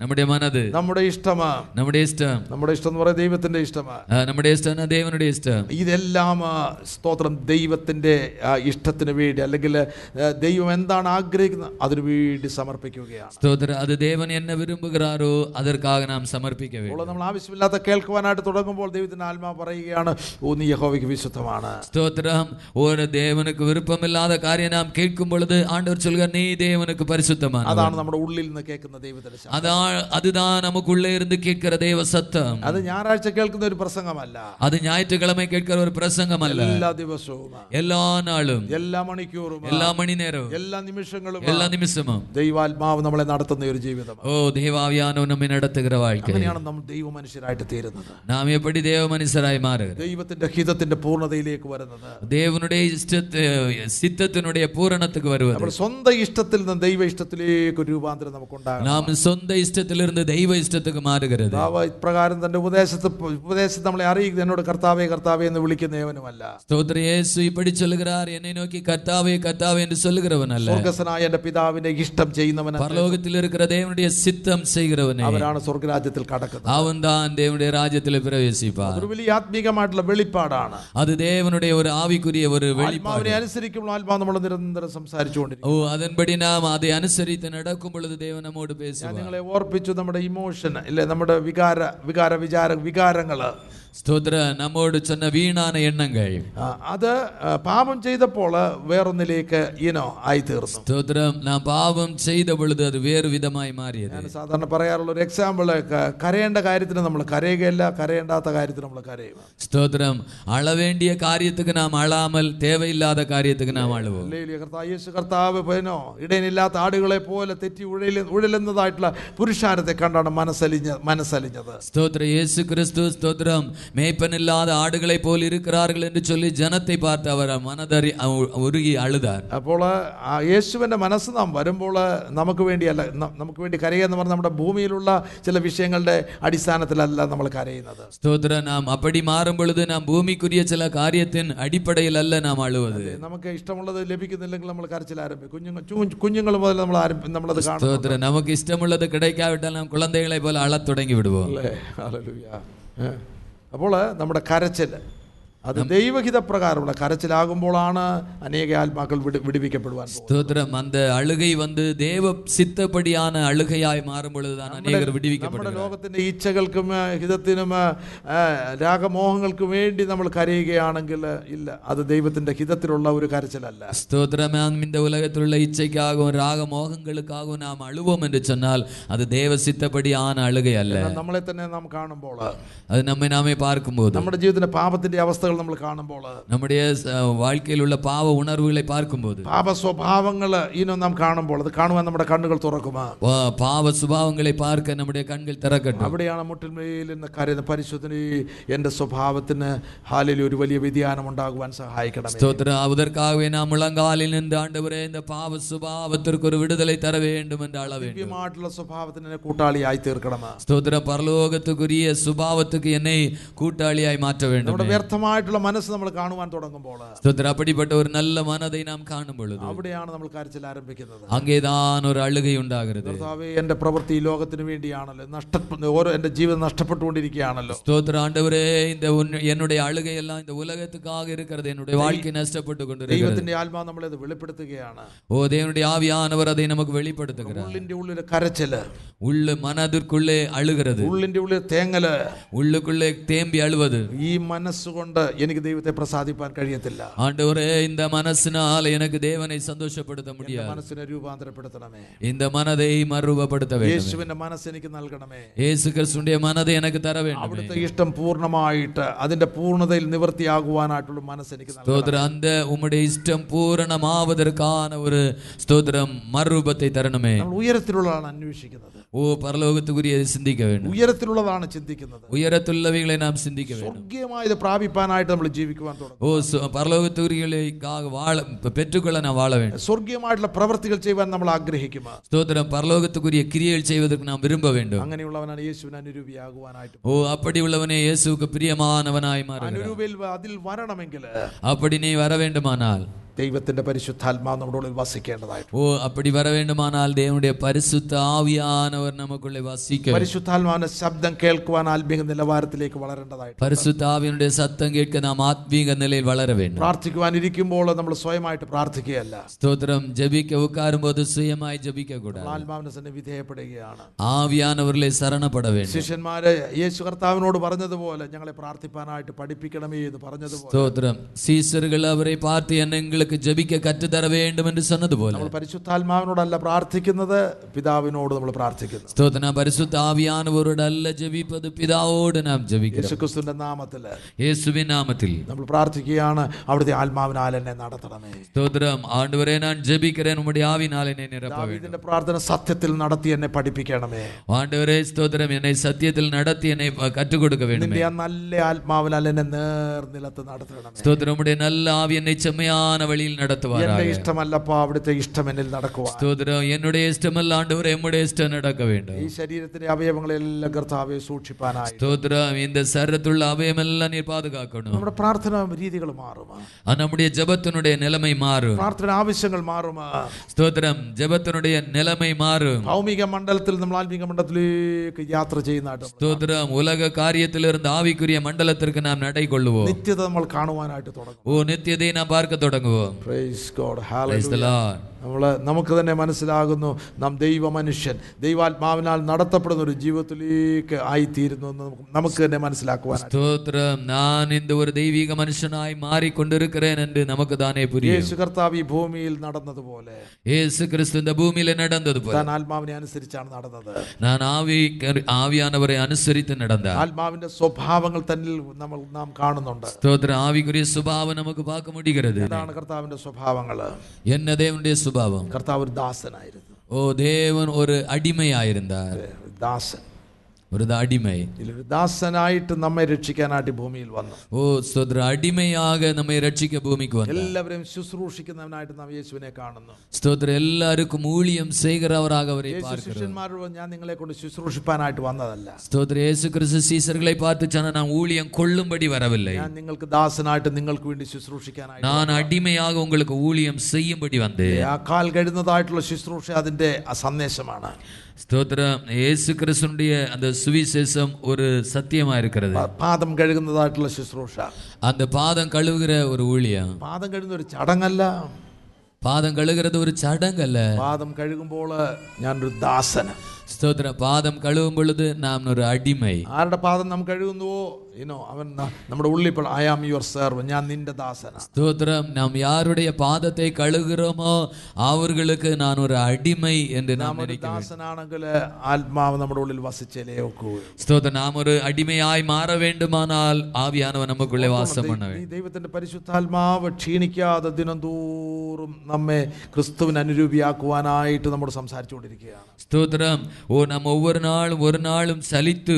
നമ്മുടെ മനത്. നമ്മുടെ ഇഷ്ടമാ നമ്മുടെ ഇഷ്ടം. നമ്മുടെ ഇഷ്ടം എന്ന് പറയുന്നത് ദൈവത്തിന്റെ ഇഷ്ടമാ നമ്മുടെ ഇഷ്ടം ദൈവനുടെ ഇഷ്ടം. ഇതെല്ലാം സ്തോത്രം ദൈവത്തിന്റെ ഇഷ്ടത്തിന് വേണ്ടി അല്ലെങ്കിൽ ദൈവം എന്താണ് ആഗ്രഹിക്കുന്നത്? അതിനു വേണ്ടി സമർപ്പിക്കുകയാണ്. സ്തോത്രം. അത് ദേവൻ എന്നെ വിരുമ്പുകാരോ അതർക്കാകെ നാം സമർപ്പിക്കുക അപ്പോൾ வேண்டும் നമ്മൾ ആവശ്യമില്ലാത്ത കേൾക്കുവാനായിട്ട് തുടങ്ങുമ്പോൾ ദൈവത്തിന്റെ ആത്മാ പറയുകയാണ് ഓ നീ യഹോവയ്ക്ക് വിശുദ്ധമാണ് ஸ்தோத்திரம் ஒரு தேவனுக்கு விருப்பமில்லாத காரியம் நாம் கேட்கும் பொழுது ஆண்டவர் சொல்கிறார் நீ தேவனுக்கு பரிசுத்தமான അതാണ് നമ്മുടെ ഉള്ളിൽ നിന്ന് കേൾക്കുന്ന ദൈവത്തിന്റെ ശബ്ദം அதான் அதுதான் நமக்குள்ளே இருந்து கேட்கிற தேவ சத்தம் അത് ഞായറാഴ്ച കേൾക്കുന്ന ഒരു പ്രസംഗമല്ല அது ஞாயிற்றுக்கிழமை கேட்கிற ஒரு பிரசங்கம் அல்ல എല്ലാ ദിവസവും எல்லா நாளும் എല്ലാ മണിക്കൂറും எல்லா மணி நேரம் എല്ലാ നിമിഷങ്ങളും எல்லா நிமிஷமும் ദൈവാത്മാവ് നമ്മളെ നടത്തുന്ന ഒരു ജീവിതം ஓ தேவாவியானோ நம்மை நடத்துகிற வாழ்க்கை അങ്ങനെയാണ് നമ്മൾ ദൈവ മനുഷ്യരായിട്ട് തീരുന്നത്. നാം എപ്പടി ദൈവ മനുഷ്യരായി മാറുക? ദൈവത്തിന്റെ ഹിതത്തിന്റെ പൂർണതയിലേക്ക് വരുന്നത്. ദേവനുടെ ഇഷ്ടത്തെ സിദ്ധത്തിനുടേ പൂരണത്തിക്ക് വരുക നമ്മൾ സ്വന്തം ഇഷ്ടത്തിൽ നിന്ന് ദൈവ ഇഷ്ടത്തിലേക്ക് ഒരു രൂപാന്തരം നമുക്കുണ്ടാകും നാം സ്വന്തം ഇഷ്ടത്തിലിരുന്ന് ദൈവ ഇഷ്ടത്തിക്ക് മാറുകരുത്. ഇപ്രകാരം തന്റെ ഉപദേശത്തെ ഉപദേശം നമ്മളെ അറിയിക്കുന്നത് എന്നോട് കർത്താവേ കർത്താവേ എന്ന് വിളിക്കുന്ന ദേവനുമല്ല സ്തോത്ര യേശു ഇപ്പടി ചൊല്ലുകാർ എന്നെ നോക്കി കർത്താവേ കർത്താവേ എന്ന് ചൊല്ലുകവനല്ല സ്വർഗസ്വനായ എന്റെ പിതാവിനെ ഇഷ്ടം ചെയ്യുന്നവൻ പരലോകത്തിൽ ഇരിക്കുന്ന ദേവനുടെ സിദ്ധം ചെയ്യുന്നവനെ അവരാണ് സ്വർഗരാജ്യത്തിൽ കടക്കുന്നത്. അവൻ താൻ ദേവനുടെ രാജ്യത്തിൽ പ്രവേശിപ്പാൻ. ഒരു വലിയ ആത്മീകമായിട്ടുള്ള വെളിപ്പാടാണ്. അത് ദേവനുടെ ഒരു ആവിക്കുരിയ ഒരു വെളിപ്പാടിനെ അനുസരിക്കുമ്പോൾ ആത്മാവ് നമ്മൾ നിരന്തരം സംസാരിച്ചുകൊണ്ടിരിക്കും. ഓ അതൻപടി നാം അതെ അനുസരിച്ച് നടക്കുമ്പോൾ ഇത് ദേവൻ നമ്മോട് പേശി നിങ്ങളെ ഓർപ്പിച്ചു നമ്മുടെ ഇമോഷൻ ഇല്ലേ നമ്മുടെ വികാര വികാര വിചാര വികാരങ്ങൾ സ്തോത്ര നമ്മോട് ചെന്ന വീണാന എണ്ണങ്ങൾ. അത് പാപം ചെയ്തപ്പോൾ വേറൊന്നിലേക്ക് ഇനോ ആയി തീർന്നു സ്തോത്രം നാം പാപം ചെയ്ത പൊഴുത് അത് വേറെ വിധമായി മാറിയത്. ഞാൻ സാധാരണ പറയാറുള്ള ഒരു എക്സാമ്പിൾ കരയേണ്ട കാര്യത്തിന് നമ്മൾ കരയുകയല്ല കരയേണ്ടാത്ത കാര്യത്തിന് നമ്മൾ കരയുക സ്തോത്രം അളവേണ്ടിയ കാര്യത്തിന് നാം അളാമൽ തേവയില്ലാത്ത കാര്യത്തിന് നാം അളവും. യേശു കർത്താവ് പേനോ ഇടയിലില്ലാത്ത ആടുകളെ പോലെ തെറ്റി ഉഴലി ഉഴലുന്നതായിട്ടുള്ള പുരുഷാരത്തെ കണ്ടാണ് മനസ്സലിഞ്ഞ മനസ്സലിഞ്ഞത്. സ്തോത്ര യേശു ക്രിസ്തു സ്തോത്രം மேய்ப்பன் இல்லாத ஆடுகளைப் போல் இருக்கிறார்கள் என்று சொல்லி ஜனத்தை பார்த்து அவர் மனதறி அ- உருகி அழுதார் അപ്പോൾ ആ യേശുവിൻ്റെ മനസ്സ് നാം വരുമ്പോൾ നമുക്ക് വേണ്ടിയല്ല ന- നമുക്ക് വേണ്ടി കരയുക എന്ന് പറഞ്ഞാൽ നമ്മുടെ ഭൂമിയിലുള്ള ചില വിഷയങ്ങളുടെ അടിസ്ഥാനത്തിലല്ല നമ്മൾ കരയുന്നത് ஸ்தோத்திர நாம் அப்படி மாறும் பொழுது நாம் பூமிக்குரிய சில காரியத்தின் அடிப்படையில் அல்ல நாம் அழுவது നമുക്ക് ഇഷ്ടമുള്ളത് ലഭിക്കുന്നില്ലെങ്കിൽ നമ്മൾ കരച്ചിൽ ആരംഭിക്കും കുഞ്ഞുങ്ങൾ ചു- കുഞ്ഞുങ്ങൾ മുതൽ നമ്മൾ ആരംഭി നമ്മളത് കാണും ஸ்தோத்திர நமக்கு இஷ்டமுள்ளது கிடைக்காவிட்டால் நாம் குழந்தைகளை போல அழத் தொடங்கி விடுவோம் അല്ലേ ഹല്ലേലൂയ. ഏ. അപ്പോൾ നമ്മുടെ കരച്ചിൽ അത് ദൈവഹിതപ്രകാരമുള്ള കരച്ചിലാകുമ്പോഴാണ് അനേക ആത്മാക്കൾ വിടി വിടിവിക്കപ്പെടുവാൻ പോകുന്നത് ஸ்தோத்திரம் அந்த அழுகை வந்து தேவ சித்தப்படியான அழுகையாய் மாறும் பொழுதுதான் அநேகர் നമ്മുടെ விடுவிக்கப்படுகிறார் ലോകത്തിന്റെ ഇച്ഛകൾക്കും ആ, ഹിതത്തിനും ആ, ആ, രാഗമോഹങ്ങൾക്കും വേണ്ടി നമ്മൾ കരയുകയാണെങ്കിൽ ഇല്ല അത് ദൈവത്തിന്റെ ഹിതത്തിലുള്ള ഒരു കരച്ചിലല്ല ஸ்தோத்திரம் நாம் இந்த உலகத்தில் உள்ள இச்சைக்காகவும் ராக மோகங்களுக்காகவும் நாம் அழுவோம் என்று சொன்னால் அது தேவ சித்தப்படியான அழுகை அல்ல എന്നാൽ നമ്മളെ തന്നെ നാം കാണുമ്പോൾ அது நம்மை நாமே பார்க்கும்போது നമ്മുടെ ജീവിതത്തിന്റെ പാപത്തിന്റെ അവസ്ഥ അവസ്ഥകൾ നമ്മൾ കാണുമ്പോൾ നമ്മുടെ വാഴ്ക്കയിലുള്ള പാവ ഉണർവുകളെ പാർക്കുമ്പോൾ പാപ സ്വഭാവങ്ങൾ ഇനി നാം കാണുമ്പോൾ അത് കാണുവാൻ നമ്മുടെ കണ്ണുകൾ തുറക്കുമാ പാവ സ്വഭാവങ്ങളെ പാർക്കാൻ നമ്മുടെ കണ്ണുകൾ തുറക്കട്ടെ അവിടെയാണ് മുട്ടിന്മേൽ എന്ന കരുത പരിശുദ്ധനെ എൻ്റെ സ്വഭാവത്തിന് ഹാലിൽ ഒരു വലിയ വ്യതിയാനം ഉണ്ടാകുവാൻ സഹായിക്കണം സ്തോത്ര അവതർക്കാവേ നാം മുളങ്കാലിൽ നിന്ന് ആണ്ടവരെ എൻ്റെ പാവ സ്വഭാവത്തിற்கு ഒരു വിടുതലെ തര വേണ്ടും എൻ്റെ അളവ് ദിവ്യമായിട്ടുള്ള സ്വഭാവത്തിന് എന്നെ കൂട്ടാളിയായി തീർക്കണം സ്തോത്ര പരലോകത്തുക്കുരിയ സ്വഭാവത്തുക്ക് എന്നെ കൂട്ടാളിയായി മാറ്റ വേണ്ടും വ്യർത്ഥമായിട്ട് വ്യർത്ഥമായിട്ടുള്ള മനസ്സ് നമ്മൾ കാണുവാൻ തുടങ്ങുമ്പോൾ ஸ்தோத்திரம் அப்படிப்பட்ட ஒரு நல்ல மனதை நாம் காணும் பொழுது അവിടെയാണ് നമ്മൾ കരച്ചിൽ ആരംഭിക്കുന്നത് அங்கேதான் ஒரு அழுகை உண்டாகிறது കർത്താവേ എൻ്റെ പ്രവൃത്തി ഈ ലോകത്തിന് വേണ്ടിയാണല്ലോ നഷ്ട ഓരോ എൻ്റെ ജീവിതം നഷ്ടപ്പെട്ടുകൊണ്ടിരിക്കുകയാണല്ലോ ஸ்தோத்திரம் ஆண்டவரே இந்த உன்- என்னுடைய அழுகை எல்லாம் இந்த உலகத்துக்காக இருக்கிறது என்னுடைய வாழ்க்கை நஷ்டப்பட்டு கொண்டிருக்கிறது ദൈവത്തിന്റെ ആത്മാവ് നമ്മളെ അത് വെളിപ്പെടുത്തുകയാണ് ஓ தேவனுடைய ஆவியானவர் அதை நமக்கு வெளிப்படுத்துகிறார் ഉള്ളിന്റെ ഉള്ളിൽ കരച്ചില് உள்ள மனதிற்குள்ளே அழுகிறது ഉള്ളിന്റെ ഉള്ളിൽ തേങ്ങല് உள்ளுக்குள்ளே தேம்பி அழுவது ഈ മനസ്സുകൊണ്ട് എനിക്ക് ദൈവത്തെ പ്രസാദിപ്പാൻ കഴിയത്തില്ല ஆண்டவரே இந்த மனசினால் எனக்கு தேவனை சந்தோஷப்படுத்த முடியாது മനസ്സിനെ രൂപാന്തരപ്പെടുത്തണമേ இந்த மனதை மறுவப்படுத்த வேண்டும் യേശുവിന്റെ മനസ്സ് എനിക്ക് നൽകണമേ இயேசு கிறிஸ்துடைய மனதை எனக்கு தர வேண்டும் അവിടുത്തെ ഇഷ്ടം പൂർണ്ണമായിട്ട് അതിന്റെ പൂർണ്ണതയിൽ നിവൃത്തിയാകുവാനായിട്ടുള്ള മനസ്സ് എനിക്ക് നൽകണം ஸ்தோத்திரம் அந்த உம்முடைய இஷ்டம் பூரணமாவதற்கான ஒரு ஸ்தோத்திரம் மறுரூபத்தை தரணுமே നമ്മൾ ഉയരത്തിലുള്ളതാണ് അന്വേഷിക്കുന്നത് ഓ പരലോകത്തെക്കുറിച്ച് ചിന്തിക്ക വേണം ഉയരത്തിലുള്ളതാണ് ചിന്തിക്കുന്നത് ഉയരത്തിലുള്ളവകളെ നാം ചിന്തിക്ക വേണം സ്വർഗീയമായത് പ്രാപിപ്പാനായിട്ട് നമ്മൾ ജീവിക്കുവാൻ തുടങ്ങും ഓ പരലോകത്തെക്കുറികളേക്കാകെ വാഴ പെറ്റുകൊള്ള നാം വാഴ വേണം സ്വർഗീയമായിട്ടുള്ള പ്രവൃത്തികൾ ചെയ്യാൻ നമ്മൾ ആഗ്രഹിക്കുക സ്തോത്രം പരലോകത്തെക്കുറിയ ക്രിയകൾ ചെയ്യുവതற்கு നാം വിരുമ്പ വേണം അങ്ങനെയുള്ളവനാണ് യേശുവിന് അനുരൂപിയാകുവാനായിട്ട് ഓ അപ്പടിയുള്ളവനെ യേശുക്ക് പ്രിയമാനവനായി മാറും അനുരൂപയിൽ അതിൽ വരണമെങ്കിൽ അപ്പടി നീ വരവേണ്ടുമാനാൽ ദൈവത്തിന്റെ പരിശുദ്ധാത്മാവ് നമ്മുടെ ഉള്ളിൽ വസിക്കേണ്ടതായി ഓ അപ്പടി വരവേണ്ടുമാനാൽ ദേവനുടെ പരിശുദ്ധ ആവിയാനവർ നമുക്കുള്ളിൽ വസിക്കും പരിശുദ്ധാത്മാവിന്റെ ശബ്ദം കേൾക്കുവാൻ ആത്മീക നിലവാരത്തിലേക്ക് വളരേണ്ടതായി പരിശുദ്ധ ആവിയുടെ സത്യം കേൾക്കാൻ നാം ആത്മീക നിലയിൽ വളര പ്രാർത്ഥിക്കുവാൻ ഇരിക്കുമ്പോൾ നമ്മൾ സ്വയമായിട്ട് പ്രാർത്ഥിക്കുകയല്ല. സ്തോത്രം. ജപിക്ക ഉക്കാരുമ്പോൾ സ്വയമായി ജപിക്ക കൂടാതെ. ആത്മാവിന്റെ തന്നെ വിധേയപ്പെടുകയാണ്. ആവിയാനവരിലെ ശരണപ്പെടവേണം. ശിഷ്യന്മാരെ യേശു കർത്താവിനോട് പറഞ്ഞതുപോലെ ഞങ്ങളെ പ്രാർത്ഥിപ്പാനായിട്ട് പഠിപ്പിക്കണമേ എന്ന് പറഞ്ഞതുപോലെ. സ്തോത്രം. സീസറുകൾ അവരെ പാർട്ടി എന്നെങ്കിലും ചൊല്ലൊക്കെ ജപിക്കുക കറ്റ് തര വേണ്ടുമെന്ന് സന്നതുപോലെ നമ്മൾ പരിശുദ്ധാത്മാവിനോടല്ല പ്രാർത്ഥിക്കുന്നത് പിതാവിനോട് നമ്മൾ പ്രാർത്ഥിക്കുന്നു. സ്തോത്ര പരിശുദ്ധ ആവിയാനവരോടല്ല ജപിപ്പത് പിതാവോട് നാം ജപിക്കുക യേശുക്രിസ്തുവിന്റെ നാമത്തിൽ. യേശുവിൻ നാമത്തിൽ. നമ്മൾ പ്രാർത്ഥിക്കുകയാണ് അവിടുത്തെ ആത്മാവിനാൽ എന്നെ നടത്തണമേ. സ്തോത്രം ആണ്ടുവരെ ഞാൻ ജപിക്കരേ നമ്മുടെ ആവിനാൽ എന്നെ നിരപ്പിന്റെ പ്രാർത്ഥന സത്യത്തിൽ നടത്തി എന്നെ പഠിപ്പിക്കണമേ. ആണ്ടുവരെ സ്തോത്രം എന്നെ സത്യത്തിൽ നടത്തി എന്നെ കറ്റുകൊടുക്ക വേണ്ടി നല്ല ആത്മാവിനാൽ എന്നെ നേർനിലത്ത് നടത്തണം സ്തോത്രം നമ്മുടെ നല്ല ആവി എന്നെ ചെമ്മയാന செம்மையான வழியில் എന്റെ நடத்துவாராக ഇഷ്ടമല്ലപ്പോ അവിടുത്തെ ഇഷ്ടം എന്നിൽ നടക്കുവാൻ ஸ்தோத்திரம் என்னுடைய இஷ்டமல்ல ஆண்டவரே எம்முடைய இஷ்டம் நடக்க வேண்டும் ഈ ശരീരത്തിന്റെ അവയവങ്ങളെല്ലാം കർത്താവെ സൂക്ഷിപ്പാനായി ஸ்தோத்திரம் இந்த சரத்துள்ள அவயமெல்லாம் நீர் பாதுகாக்கணும் നമ്മുടെ പ്രാർത്ഥന രീതികൾ മാറും ஆ, நம்முடைய ஜெபத்தினுடைய நிலைமை மாறும் പ്രാർത്ഥന ആവശ്യങ്ങൾ മാറും ஸ்தோத்திரம் ஜெபத்தினுடைய நிலைமை மாறும் ഭൗമിക മണ്ഡലത്തിൽ നമ്മൾ ആത്മീക മണ്ഡലത്തിലേക്ക് യാത്ര ചെയ്യുന്നതായിട്ട് നമ്മൾ ஸ்தோத்திரம் உலக காரியத்திலிருந்து ஆவிக்குரிய மண்டலத்திற்கு நாம் நடை கொள்ளுவோம் നിത്യത നമ്മൾ കാണുവാനായിട്ട് തുടങ്ങും ஓ நித்தியதை நாம் பார்க்க தொடங்குவோம் Praise God. Hallelujah. Praise the Lord. നമ്മൾ നമുക്ക് തന്നെ മനസ്സിലാകുന്നു നാം ദൈവ മനുഷ്യൻ ദൈവാത്മാവിനാൽ നടത്തപ്പെടുന്ന ഒരു ജീവിതത്തിലേക്ക് ആയിത്തീരുന്നു എന്ന് നമുക്ക് നമുക്ക് തന്നെ മനസ്സിലാക്കുവാൻ ஸ்தோத்திரம் நான் இந்த ஒரு தெய்வீக மனுஷனாய் மாறிக்கொண்டிருக்கிறேன் என்று நமக்கு தானே புரியும் യേശു കർത്താവ് ഈ ഭൂമിയിൽ നടന്നതുപോലെ இயேசு கிறிஸ்து இந்த பூமியில நடந்தது போல താൻ ആത്മാവിനെ അനുസരിച്ചാണ് നടന്നത് நான் ஆவி ஆவியானவரை அனுசரித்து நடந்தார் ആത്മാവിന്റെ സ്വഭാവങ്ങൾ തന്നിൽ നമ്മൾ നാം കാണുന്നുണ്ട് ஸ்தோத்திரம் ஆவிக்குரிய சுபாவம் நமக்கு பார்க்க முடிகிறது എന്താണ് കർത്താവിന്റെ സ്വഭാവങ്ങൾ என்ன தேவனுடைய சுபாவம். கர்த்தா ஒரு தாசனாயிருந்தார் ஓ தேவன் ஒரு அடிமை அடிமையாயிருந்தார் தாசன். ഒരു ദാസൻ ஒரு அடிமை ഇതിലൊരു ദാസനായിട്ട് നമ്മെ രക്ഷിക്കാനായിട്ട് ഈ ഭൂമിയിൽ വന്നു ஓ ஸ்தோத்திர அடிமையாக நம்மை ரட்சிக்க பூமிக்கு வந்தார் എല്ലാവരെയും ശുശ്രൂഷിക്കുന്നവനായിട്ട് നാം യേശുവിനെ കാണുന്നു ஸ்தோத்திர எல்லாருக்கும் ஊழியம் செய்கிறவராக அவரை യേശു பார்க்கிறோம் ശിഷ്യന്മാരോട് ഞാൻ നിങ്ങളെ കൊണ്ട് ശുശ്രൂഷിപ്പാനായിട്ട് വന്നതല്ല ஸ்தோத்திர இயேசு கிறிஸ்து சீசர்களை பார்த்து சொன்ன நான் ஊழியம் கொள்ளும்படி வரவில்லை ഞാൻ നിങ്ങൾക്ക് ദാസനായിട്ട് നിങ്ങൾക്ക് വേണ്ടി ശുശ്രൂഷിക്കാനായിട്ട് நான் அடிமையாக உங்களுக்கு ஊழியம் செய்யும்படி வந்தேன் ആ കാൽ കഴുന്നതായിട്ടുള്ള ശുശ്രൂഷ അതിന്റെ ആ സന്ദേശമാണ് ஸ்தோத்திரம் இயேசு கிறிஸ்துனுடைய அந்த சுவிசேஷம் ஒரு சத்தியமா இருக்கிறது പ- പാദം കഴുകുന്നതായിട്ടുള്ള ശുശ്രൂഷ அந்த பாதம் கழுவுகிற ஒரு ஊழியம் പാദം കഴുകുന്ന ഒരു ചടങ്ങല്ല பாதம் கழுகிறது ஒரு சடங்கு அல்ல പാദം കഴുകുമ്പോൾ ഞാനൊരു ദാസന് ஸ்தோத்திர பாதம் கழுவும் பொழுது நாம் ஒரு அடிமை ആരുടെ പാദം നാം കഴുകുന്നുവോ യുനോ അവൻ നമ്മുടെ ഉള്ളിൽ ഇപ്പോൾ ഐ ആം യുവർ സെർവ് ഞാൻ നിന്റെ ദാസന. സ്തോത്രം. നാം യാരുടെ പാദത്തെ കഴുകുറോമോ അവർക്ക് ഞാൻ ഒരു അടിമൈ എന്ന് നാം ദാസനാണെങ്കിൽ ആത്മാവ് നമ്മുടെ ഉള്ളിൽ വസിച്ചേലേ ഒക്കൂ. സ്തോത്രം. നാം ഒരു അടിമയായി മാറ വേണ്ടുമാനാൽ ആവിയാനവൻ നമുക്കുള്ള വാസമാണ് ദൈവത്തിന്റെ പരിശുദ്ധാത്മാവ് ക്ഷീണിക്കാതെ ദിനംതോറും നമ്മെ ക്രിസ്തുവിന് അനുരൂപിയാക്കുവാനായിട്ട് നമ്മോട് സംസാരിച്ചുകൊണ്ടിരിക്കുകയാണ്. സ്തോത്രം. ഓ നാം ഒവ്വൊരു നാളും ഒരു നാളും ചലിത്ത്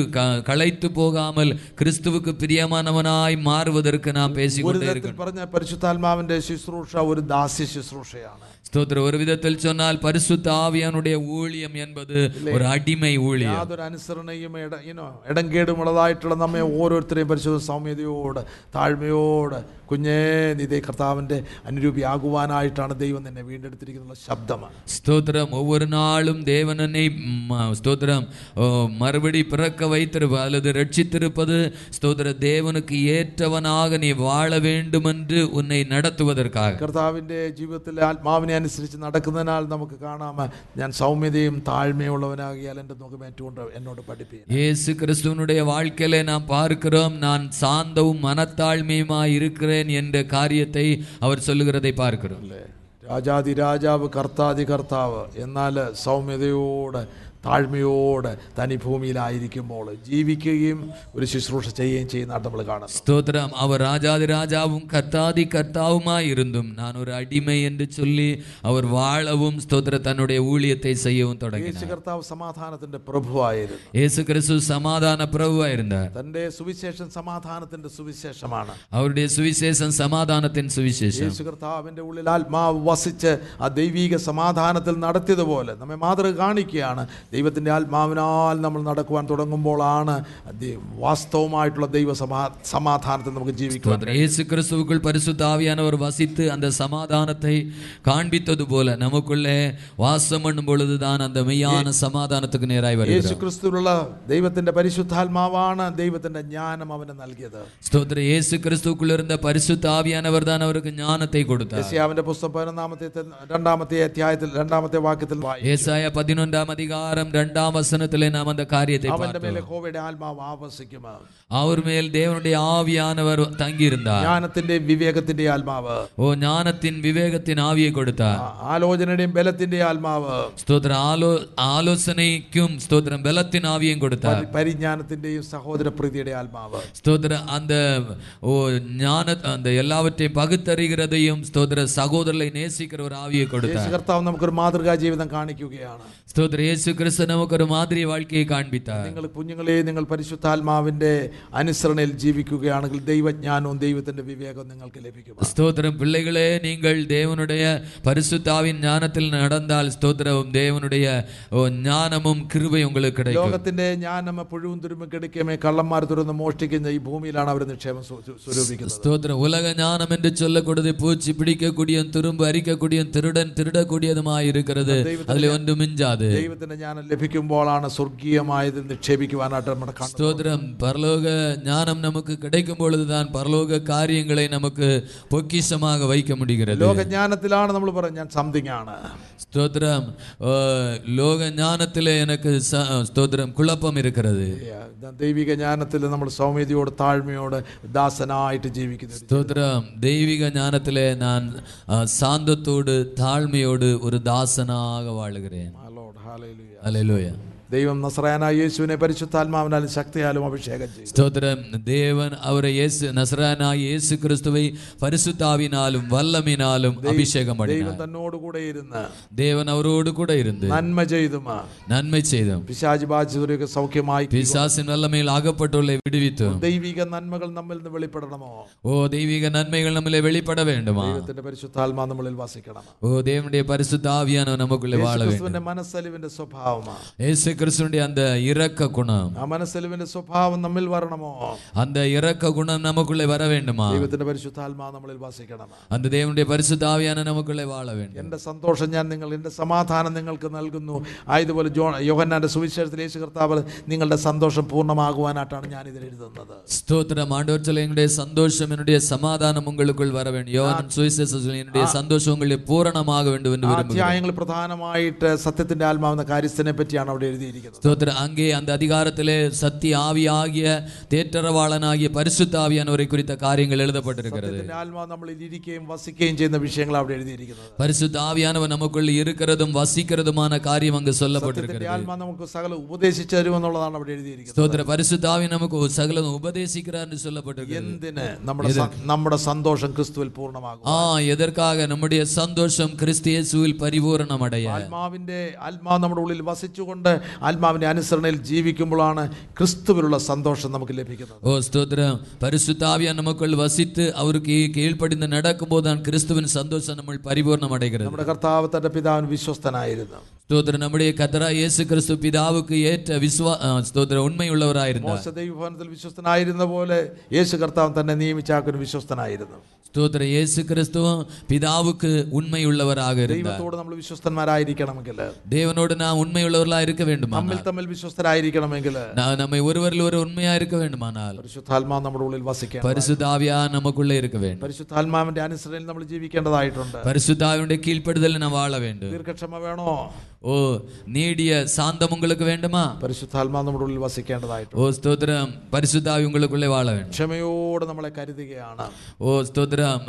കളയ്ത്തു പോകാമൽ ക്രിസ്തു கிறிஸ்துவுக்கு பிரியமானவனாய் மாறுவதற்கு நாம் ഒരു பேசிக்கொண்டே തരത്തിൽ இருக்கணும் പറഞ്ഞ പരിശുദ്ധാത്മാവിന്റെ ശുശ്രൂഷ ഒരു ദാസ്യ ശുശ്രൂഷയാണ് ஸ்தோத்திரம் ஒரு விதத்தில் சொன்னால் பரிசுத்த ஆவியானுடைய ஊழியம் என்பது ஒரு அடிமை ஊழியம் യാതൊരു അനുസരണയും ഇട ഇനോ ഇടംകേടുമുള്ളതായിട്ടുള്ള നമ്മെ ഓരോരുത്തരെയും പരിശുദ്ധ സൗമ്യതയോട് താഴ്മയോട് കുഞ്ഞേ നിതേ കർത്താവിൻ്റെ അനുരൂപിയാകുവാനായിട്ടാണ് ദൈവം നിന്നെ വീണ്ടെടുത്തിരിക്കുന്ന ശബ്ദമാണ് ஸ்தோத்திரம் ஒவ்வொரு நாளும் தேவனனை ம- ஸ்தோத்திரம் ஓ, மறுபடி பிறக்க வைத்திருப்ப அல்லது ரட்சித்திருப்பது ஸ்தோத்திர தேவனுக்கு ஏற்றவனாக நீ வாழ வேண்டும் என்று உன்னை நடத்துவதற்காக കർത്താവിൻ്റെ ജീവിതത്തിലെ ആത്മാവിനെ അനുസരിച്ച് നടക്കുന്നതിനാൽ നമുക്ക് കാണാം ഞാൻ സൗമ്യതയും താഴ്മയുള്ളവനാകിയാൽ എൻ്റെ മുഖം ഏറ്റുകൊണ്ട് എന്നോട് പഠിപ്പിക്കും இயேசு கிறிஸ்துவனுடைய வாழ்க்கையில நாம் பார்க்கிறோம் நான் சாந்தவும் மனத்தாழ்மையுமாய் இருக்கிறேன் என்ற காரியத்தை அவர் சொல்லுகிறதை பார்க்கிறோம் അല്ലേ രാജാതി രാജാവ് കർത്താതി കർത്താവ് എന്നാൽ സൗമ്യതയോടെ താഴ്മയോടെ തനി ഭൂമിയിലായിരിക്കുമ്പോൾ ജീവിക്കുകയും ഒരു ശുശ്രൂഷ ചെയ്യുകയും ചെയ്യുന്നതായിട്ട് നമ്മൾ കാണാം സ്തോത്രം. അവർ രാജാതി രാജാവും കർത്താതി കർത്താവുമായിരുന്നും ഞാൻ ഒരു അടിമ എന്ന് ചൊല്ലി അവർ വാളവും സ്തോത്ര തന്നെ ഊഴിയത്തെ ചെയ്യവും തുടങ്ങി യേശു കർത്താവ് സമാധാനത്തിന്റെ പ്രഭുവായിരുന്നു. യേശു ക്രിസ്തു സമാധാന പ്രഭുവായിരുന്നു. തന്റെ സുവിശേഷം സമാധാനത്തിന്റെ സുവിശേഷമാണ്. അവരുടെ സുവിശേഷം സമാധാനത്തിന്റെ സുവിശേഷം. യേശു കർത്താവിന്റെ ഉള്ളിൽ ആത്മാവ് വസിച്ച് ആ ദൈവിക സമാധാനത്തിൽ നടത്തിയതുപോലെ നമ്മെ മാതൃക കാണിക്കുകയാണ്. ദൈവത്തിന്റെ ആത്മാവിനാൽ നമ്മൾ നടക്കുവാൻ തുടങ്ങുമ്പോഴാണ് ദൈ- വാസ്തവമായിട്ടുള്ള ദൈവ സമാ സമാധാനത്തിൽ നമുക്ക് ജീവിക്കുവാൻ ஸ்தோத்திரம். இயேசு கிறிஸ்துவுக்குள் பரிசுத்த ஆவியானவர் வசித்து அந்த சமாதானத்தை காண்பித்தது போல நமக்குள்ளே வாசம் பண்ணும் பொழுதுதான் அந்த மெய்யான சமாதானத்துக்கு நேராய் യേശു வருகிறோம் ക്രിസ്തുവിലുള്ള ദൈവത്തിന്റെ പരിശുദ്ധാത്മാവാണ് ദൈവത്തിന്റെ ജ്ഞാനം അവന് നൽകിയത് ஸ்தோத்திர இயேசு கிறிஸ்துவுக்குள் இருந்த பரிசுத்த ஆவியானவர் தான் அவருக்கு ஞானத்தை கொடுத்தார் യശയാവിന്റെ പുസ്തകം പതിനൊന്നാമത്തെ രണ്ടാമത്തെ അധ്യായത്തിൽ രണ്ടാമത്തെ വാക്യത്തിൽ വായി ஏசாயா பதினொன்றாம் அதிகாரம் இரண்டாம் வசனத்திலே நாம் அந்த காரியத்தை അവന്റെ பார்த்தோம் മേലെ ഹോവയുടെ ആത്മാവ് ആവസിക്കും அவர் மேல் தேவனுடைய ஆவியானவர் தங்கியிருந்தார் ജ്ഞാനത്തിന്റെ വിവേകത്തിന്റെ ആത്മാവ് ஓ ஞானத்தின் விவேகத்தின் ஆவியை கொடுத்தார் ആ- ആലോചനയുടെയും ബലത്തിന്റെ ആത്മാവ് ஸ்தோத்திர ஆலோ ஆலோசனைக்கும் ஸ்தோத்திரம் பலத்தின் ஆவியும் கொடுத்தார் പരി- പരിജ്ഞാനത്തിന്റെയും സഹോദര പ്രീതിയുടെ ആത്മാവ് ஸ்தோத்திர அந்த ஓ ஞான அந்த எல்லாவற்றையும் பகுத்தறிகிறதையும் ஸ்தோத்திர சகோதரரை நேசிக்கிற ஒரு ஆவியை യേശു கொடுத்தார் കർത്താവ് നമുക്കൊരു മാതൃകാ ജീവിതം കാണിക്കുകയാണ് സ്തോത്ര യേശു ക്രിസ്തു നമുക്കൊരു മാതിരി വാഴ്ക്കയെ കാണിപ്പിത്താ നിങ്ങൾ കുഞ്ഞുങ്ങളെ നിങ്ങൾ പരിശുദ്ധാത്മാവിന്റെ അനുസരണയിൽ ജീവിക്കുകയാണെങ്കിൽ ദൈവജ്ഞാനവും ദൈവത്തിന്റെ വിവേകവും നിങ്ങൾക്ക് ലഭിക്കും സ്തോത്രം പിള്ളികളെ നിങ്ങൾ ദേവനുടേ പരിശുദ്ധാവിൻ ജ്ഞാനത്തിൽ നടന്നാൽ സ്തോത്രവും ദേവനുടയ ജ്ഞാനമും കൃപയും ഉങ്ങൾക്ക് കിടക്കും. ലോകത്തിന്റെ ജ്ഞാനം പുഴുവും തുരുമ്പും കിടക്കുമേ കള്ളന്മാർ തുറന്ന് മോഷ്ടിക്കുന്ന ഈ ഭൂമിയിലാണ് അവർ നിക്ഷേപം സ്വരൂപിക്കുന്നത്. സ്തോത്രം. ഉലക ജ്ഞാനം എന്ന് ചൊല്ലക്കൂടത് പൂച്ചി പിടിക്കക്കൂടിയും തുരുമ്പ് അരിക്കക്കൂടിയും തിരുടൻ തിരുടക്കൂടിയതുമായി ഇരിക്കുന്നത് അതിലെ ഒന്നും മിഞ്ചാതെ. കൂടാതെ ദൈവത്തിന്റെ ജ്ഞാനം ലഭിക്കുമ്പോഴാണ് സ്വർഗീയമായതിൽ നിക്ഷേപിക്കുവാനായിട്ട് നമ്മുടെ സ്തോത്രം പരലോക ജ്ഞാനം നമുക്ക് കിടക്കുമ്പോൾ താൻ പരലോക കാര്യങ്ങളെ നമുക്ക് പൊക്കിശമാക വയ്ക്ക മുടിക്കുന്നത് ലോകജ്ഞാനത്തിലാണ് നമ്മൾ പറയും ഞാൻ സംതിങ് ആണ്. സ്തോത്രം ലോകജ്ഞാനത്തിലെ എനിക്ക് സ്തോത്രം കുഴപ്പം ഇരിക്കുന്നത് ദൈവിക ജ്ഞാനത്തിൽ നമ്മൾ സൗമ്യതയോട് താഴ്മയോട് ദാസനായിട്ട് ജീവിക്കുന്നു സ്തോത്രം ദൈവിക ജ്ഞാനത്തിലെ ഞാൻ സാന്തത്തോട് താഴ്മയോട് ഒരു ദാസനാക വാഴുകയാണ്. Hallelujah. ദൈവം നസ്രായനായ യേശുവിനെ പരിശുദ്ധാത്മാവിനാലും ശക്തിയാലും അഭിഷേകം ചെയ്തു സ്തോത്രം. ദേവൻ അവരെ യേശു നസ്രായനായ യേശു ക്രിസ്തുവെ പരിശുദ്ധാവിനാലും വല്ലമിനാലും അഭിഷേകം ദൈവം തന്നോട് കൂടെ ഇരുന്ന് ദേവൻ അവരോട് കൂടെ ഇരുന്ന് നന്മ ചെയ്തും നന്മ ചെയ്തു പിശാചി ബാധിച്ചവരൊക്കെ സൗഖ്യമായി പിശാസിൻ വല്ലമയിൽ ആകപ്പെട്ടുള്ള വിടുവിത്തു. ദൈവിക നന്മകൾ നമ്മിൽ നിന്ന് വെളിപ്പെടണമോ? ഓ ദൈവിക നന്മകൾ നമ്മിലെ വെളിപ്പെട വേണ്ടുമോ. ദൈവത്തിന്റെ പരിശുദ്ധാത്മാ നമ്മളിൽ വസിക്കണം ഓ ദൈവന്റെ പരിശുദ്ധാവിയാനോ നമുക്കുള്ള വാള മനസ്സലിവിന്റെ സ്വഭാവമാണ് இயேசு கிறிஸ்துடைய அந்த இரக்க குணம் ആ മനസ്സലിവിന്റെ സ്വഭാവം നമ്മിൽ വരണമോ அந்த இரக்க குணம் நமக்குள்ளே வர வேண்டுமா ദൈവത്തിന്റെ പരിശുദ്ധാത്മാ നമ്മളിൽ വസിക്കണം அந்த தேவனுடைய பரிசுத்த ஆவியான நமக்குள்ளே வாழ வேண்டும் എന്റെ സന്തോഷം ഞാൻ നിങ്ങൾ എന്റെ സമാധാനം നിങ്ങൾക്ക് നൽകുന്നു ആയതുപോലെ ജോ യോഹന്നാന്റെ സുവിശേഷത്തിൽ യേശു കർത്താവ് നിങ്ങളുടെ സന്തോഷം പൂർണ്ണമാകുവാനായിട്ടാണ് ഞാൻ ഇതിൽ എഴുതുന്നത് ஸ்தோத்திரம் ஆண்டவர் சொல்ல என்னுடைய சந்தோஷம் என்னுடைய சமாதானம் உங்களுக்குள் வர வேண்டும் யோவான் சுவிசேஷம் சொல்ல, என்னுடைய சந்தோஷம் உங்களை பூரணமாக வேண்டும் என்று ആ விரும்புகிறேன் അധ്യായങ്ങൾ പ്രധാനമായിട്ട് സത്യത്തിന്റെ ആത്മാവെന്ന കാര്യസ്ഥനെ പറ്റിയാണ് അവിടെ എഴുതിയിരിക്കുന്നത് എഴുതിയിരിക്കുന്നത് ஸ்தோத்திரம் அங்கே அந்த அதிகாரத்திலே சத்திய ஆவியாகிய தேற்றரவாளனாகிய பரிசுத்த ஆவியானவரை குறித்த காரியங்கள் எழுதப்பட்டிருக்கிறது സത്യത്തിന്റെ ആത്മാവ് നമ്മളിൽ ഇരിക്കുകയും വസിക്കുകയും ചെയ്യുന്ന വിഷയങ്ങൾ അവിടെ എഴുതിയിരിക്കുന്നത് பரிசுத்த ஆவியானவர் நமக்குள் இருக்கிறதும் வசிக்கிறதுமான காரியம் அங்கு സത്യത്തിന്റെ சொல்லப்பட்டிருக்கிறது ആത്മാവ് നമുക്ക് സകല ഉപദേശിച്ചു തരുമെന്നുള്ളതാണ് അവിടെ എഴുതിയിരിക്കുന്നത് ஸ்தோத்திர பரிசுத்த ஆவி நமக்கு ஒரு சகலம் உபதேசிக்கிறார் என்று சொல்லப்பட்டிருக்கிறது എന്തിന് നമ്മുടെ സ- നമ്മുടെ സന്തോഷം ക്രിസ്തുവിൽ പൂർണ്ണമാകും ஆ எதற்காக நம்முடைய சந்தோஷம் கிறிஸ்து இயேசுவில் பரிபூரணம் அடைய ആത്മാവിന്റെ ആത്മാവ് നമ്മുടെ ഉള്ളിൽ വസിച്ചുകൊണ്ട് ആത്മാവിന്റെ അനുസരണയിൽ ജീവിക്കുമ്പോഴാണ് ക്രിസ്തുവിലുള്ള സന്തോഷം നമുക്ക് ലഭിക്കുന്നത്. ഓ സ്തോത്രം. പരിശുദ്ധാവിയ നമുക്കൾ വസിത്ത് അവർക്ക് ഈ കീഴ്പ്പെടുന്ന നടക്കുമ്പോൾ ക്രിസ്തുവിന് സന്തോഷം നമ്മൾ പരിപൂർണം നമ്മുടെ കർത്താവ് തന്റെ പിതാവിന് വിശ്വസ്തനായിരുന്നു. ஸ்தோத்திரம் நம்முடைய கத்தரா இயேசு கிறிஸ்து பிதாவுக்கு ஏற்ற விஸ்வா ஆ, ஸ்தோத்திரம் உண்மை உள்ளவராயிருந்தார் മോശ ദൈവഭവനത്തിൽ വിശ്വസ്തനായിരുന്ന പോലെ യേശു കർത്താവ് തന്നെ നിയമിച്ചാക്കിന് വിശ്വസ്തനായിരുന്നു ஸ்தோத்திரம் இயேசு கிறிஸ்துவும் பிதாவுக்கு உண்மை உள்ளவராக இருந்தார் ദൈവത്തോട് നമ്മൾ വിശ്വസ്തന്മാരായിരിക്കണമെങ്കിൽ தேவனோடு நாம் உண்மை உள்ளவர்களா இருக்க வேண்டுமா തമ്മിൽ തമ്മിൽ വിശ്വസ്തരായിരിക്കണമെങ്കിൽ நான் நம்மை ஒருவரில் ஒரு உண்மையா இருக்க வேண்டுமானால் പരിശുദ്ധാത്മാവ് നമ്മുടെ ഉള്ളിൽ വസിക്കണം பரிசுத்தாவியா நமக்குள்ளே இருக்க வேண்டும் പരിശുദ്ധാത്മാവിന്റെ അനുസരണയിൽ നമ്മൾ ജീവിക്കേണ്ടതായിട്ടുണ്ട് பரிசுத்தாவினுடைய கீழ்ப்படுதல் நான் வாழ வேண்டும் ദീർഘക്ഷമ വേണോ ഓ നേടിയ സാന്തം ഉങ്ങൾക്ക് വേണ്ടുമാ? പരിശുദ്ധാത്മാ നമ്മുടെ ഉള്ളിൽ വസിക്കേണ്ടതായിട്ട്. ഓ സ്തോത്രം. പരിശുദ്ധാവി ഉള്ളിൽ വാള വേണം ക്ഷമയോടെ നമ്മളെ കരുതുകയാണ്. ഓ സ്തോത്രം.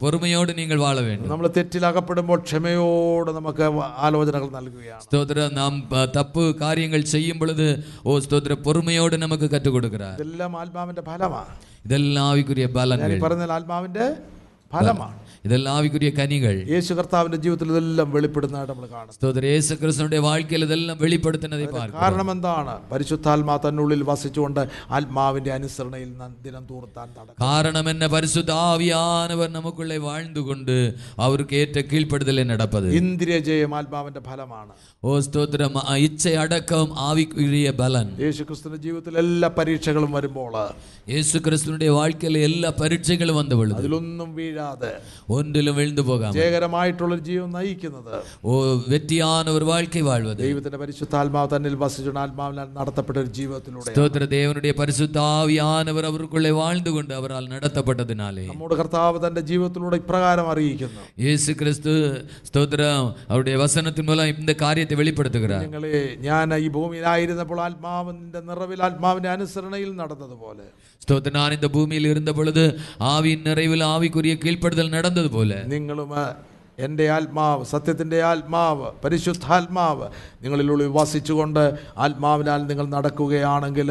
പൊറുമയോട് നിങ്ങൾ വാള വേണം നമ്മൾ തെറ്റിൽ അകപ്പെടുമ്പോൾ ക്ഷമയോടെ നമുക്ക് ആലോചനകൾ നൽകുകയാണ്. സ്തോത്രം. നാം തപ്പ് കാര്യങ്ങൾ ചെയ്യുമ്പോഴത് ഓ സ്തോത്ര പൊറുമയോട് നമുക്ക് കറ്റുകൊടുക്കുക ഇതെല്ലാം ആത്മാവിന്റെ ഫലമാണ് ഇതെല്ലാം ആവിക്കുറിയ ഫലം പറഞ്ഞാൽ ആത്മാവിന്റെ ഫലമാണ്. ഇതെല്ലാം ആവിക്കുரிய കനികൾ. യേശു കർത്താവിന്റെ ജീവിതത്തിൽ ഇതെല്ലാം വെളിപ്പെടുന്നതായിട്ട് നമ്മൾ കാണും സ്തോത്രം. യേശു ക്രിസ്തുവിന്റെ ഇതെല്ലാം വെളിപ്പെടുത്തുന്നത് കാരണം എന്താണ്? പരിശുദ്ധാത്മാ തന്നുള്ളിൽ വസിച്ചുകൊണ്ട് ആത്മാവിന്റെ അനുസരണയിൽ ദിനം തൂർത്താൻ നടക്കും കാരണം എന്നെ പരിശുദ്ധാവിയാനവർ നമുക്കുള്ള വാഴ്ന്നുകൊണ്ട് അവർക്ക് ഏറ്റ കീഴ്പ്പെടുതലെ നടപ്പത്. ഇന്ദ്രിയജയം ആത്മാവിന്റെ ഫലമാണ്. ഓ സ്തോത്രം. ഇച്ഛയടക്കം ആവിക്കുരിയ ബലൻ. യേശു ക്രിസ്തുവിന്റെ ജീവിതത്തിൽ എല്ലാ പരീക്ഷകളും വരുമ്പോൾ യേശു ക്രിസ്തുവിന്റെ വാഴ്ക്കയിലെ എല്ലാ പരീക്ഷകളും വന്നവൾ അതിലൊന്നും വീഴാതെ ஒன்றிலும் விழுந்து போகாம ജയകരമായിട്ടുള്ള ഒരു ജീവൻ നയിക്കുന്നത് ஓ வெற்றியான ஒரு வாழ்க்கை வாழ்வது ദൈവത്തിന്റെ പരിശുദ്ധാത്മാവ് തന്നിൽ വസിച്ചുകൊണ്ട് ആത്മാവിനാൽ നടത്തപ്പെട്ട ഒരു ജീവിതത്തിലൂടെ ஸ்தோத்திர தேவனுடைய பரிசுத்த ஆவியானவர் அவருக்குள்ளே வாழ்ந்து கொண்டு அவரால் நடத்தப்பட்டதினாலே നമ്മുടെ കർത്താവ് തന്റെ ജീവിതത്തിലൂടെ ഇപ്രകാരം അറിയിക്കുന്നു இயேசு கிறிஸ்து ஸ்தோத்திரம் அவருடைய வசனத்தின் மூலம் இந்த காரியத்தை வெளிப்படுத்துகிறார் നിങ്ങളെ ഞാൻ ഈ ഭൂമിയിലായിരുന്നപ്പോൾ ആത്മാവിന്റെ നിറവിൽ ആത്മാവിന്റെ അനുസരണയിൽ നടന്നതുപോലെ ஸ்தோத்திர நான் இந்த பூமியில் இருந்த பொழுது ஆவியின் நிறைவில் ஆவிக்குரிய கீழ்ப்படுதல் പോലെ നിങ്ങളും എന്റെ ആത്മാവ് സത്യത്തിന്റെ ആത്മാവ് പരിശുദ്ധാത്മാവ് നിങ്ങളിലുള്ള വിവാസിച്ചുകൊണ്ട് ആത്മാവിനാൽ നിങ്ങൾ നടക്കുകയാണെങ്കിൽ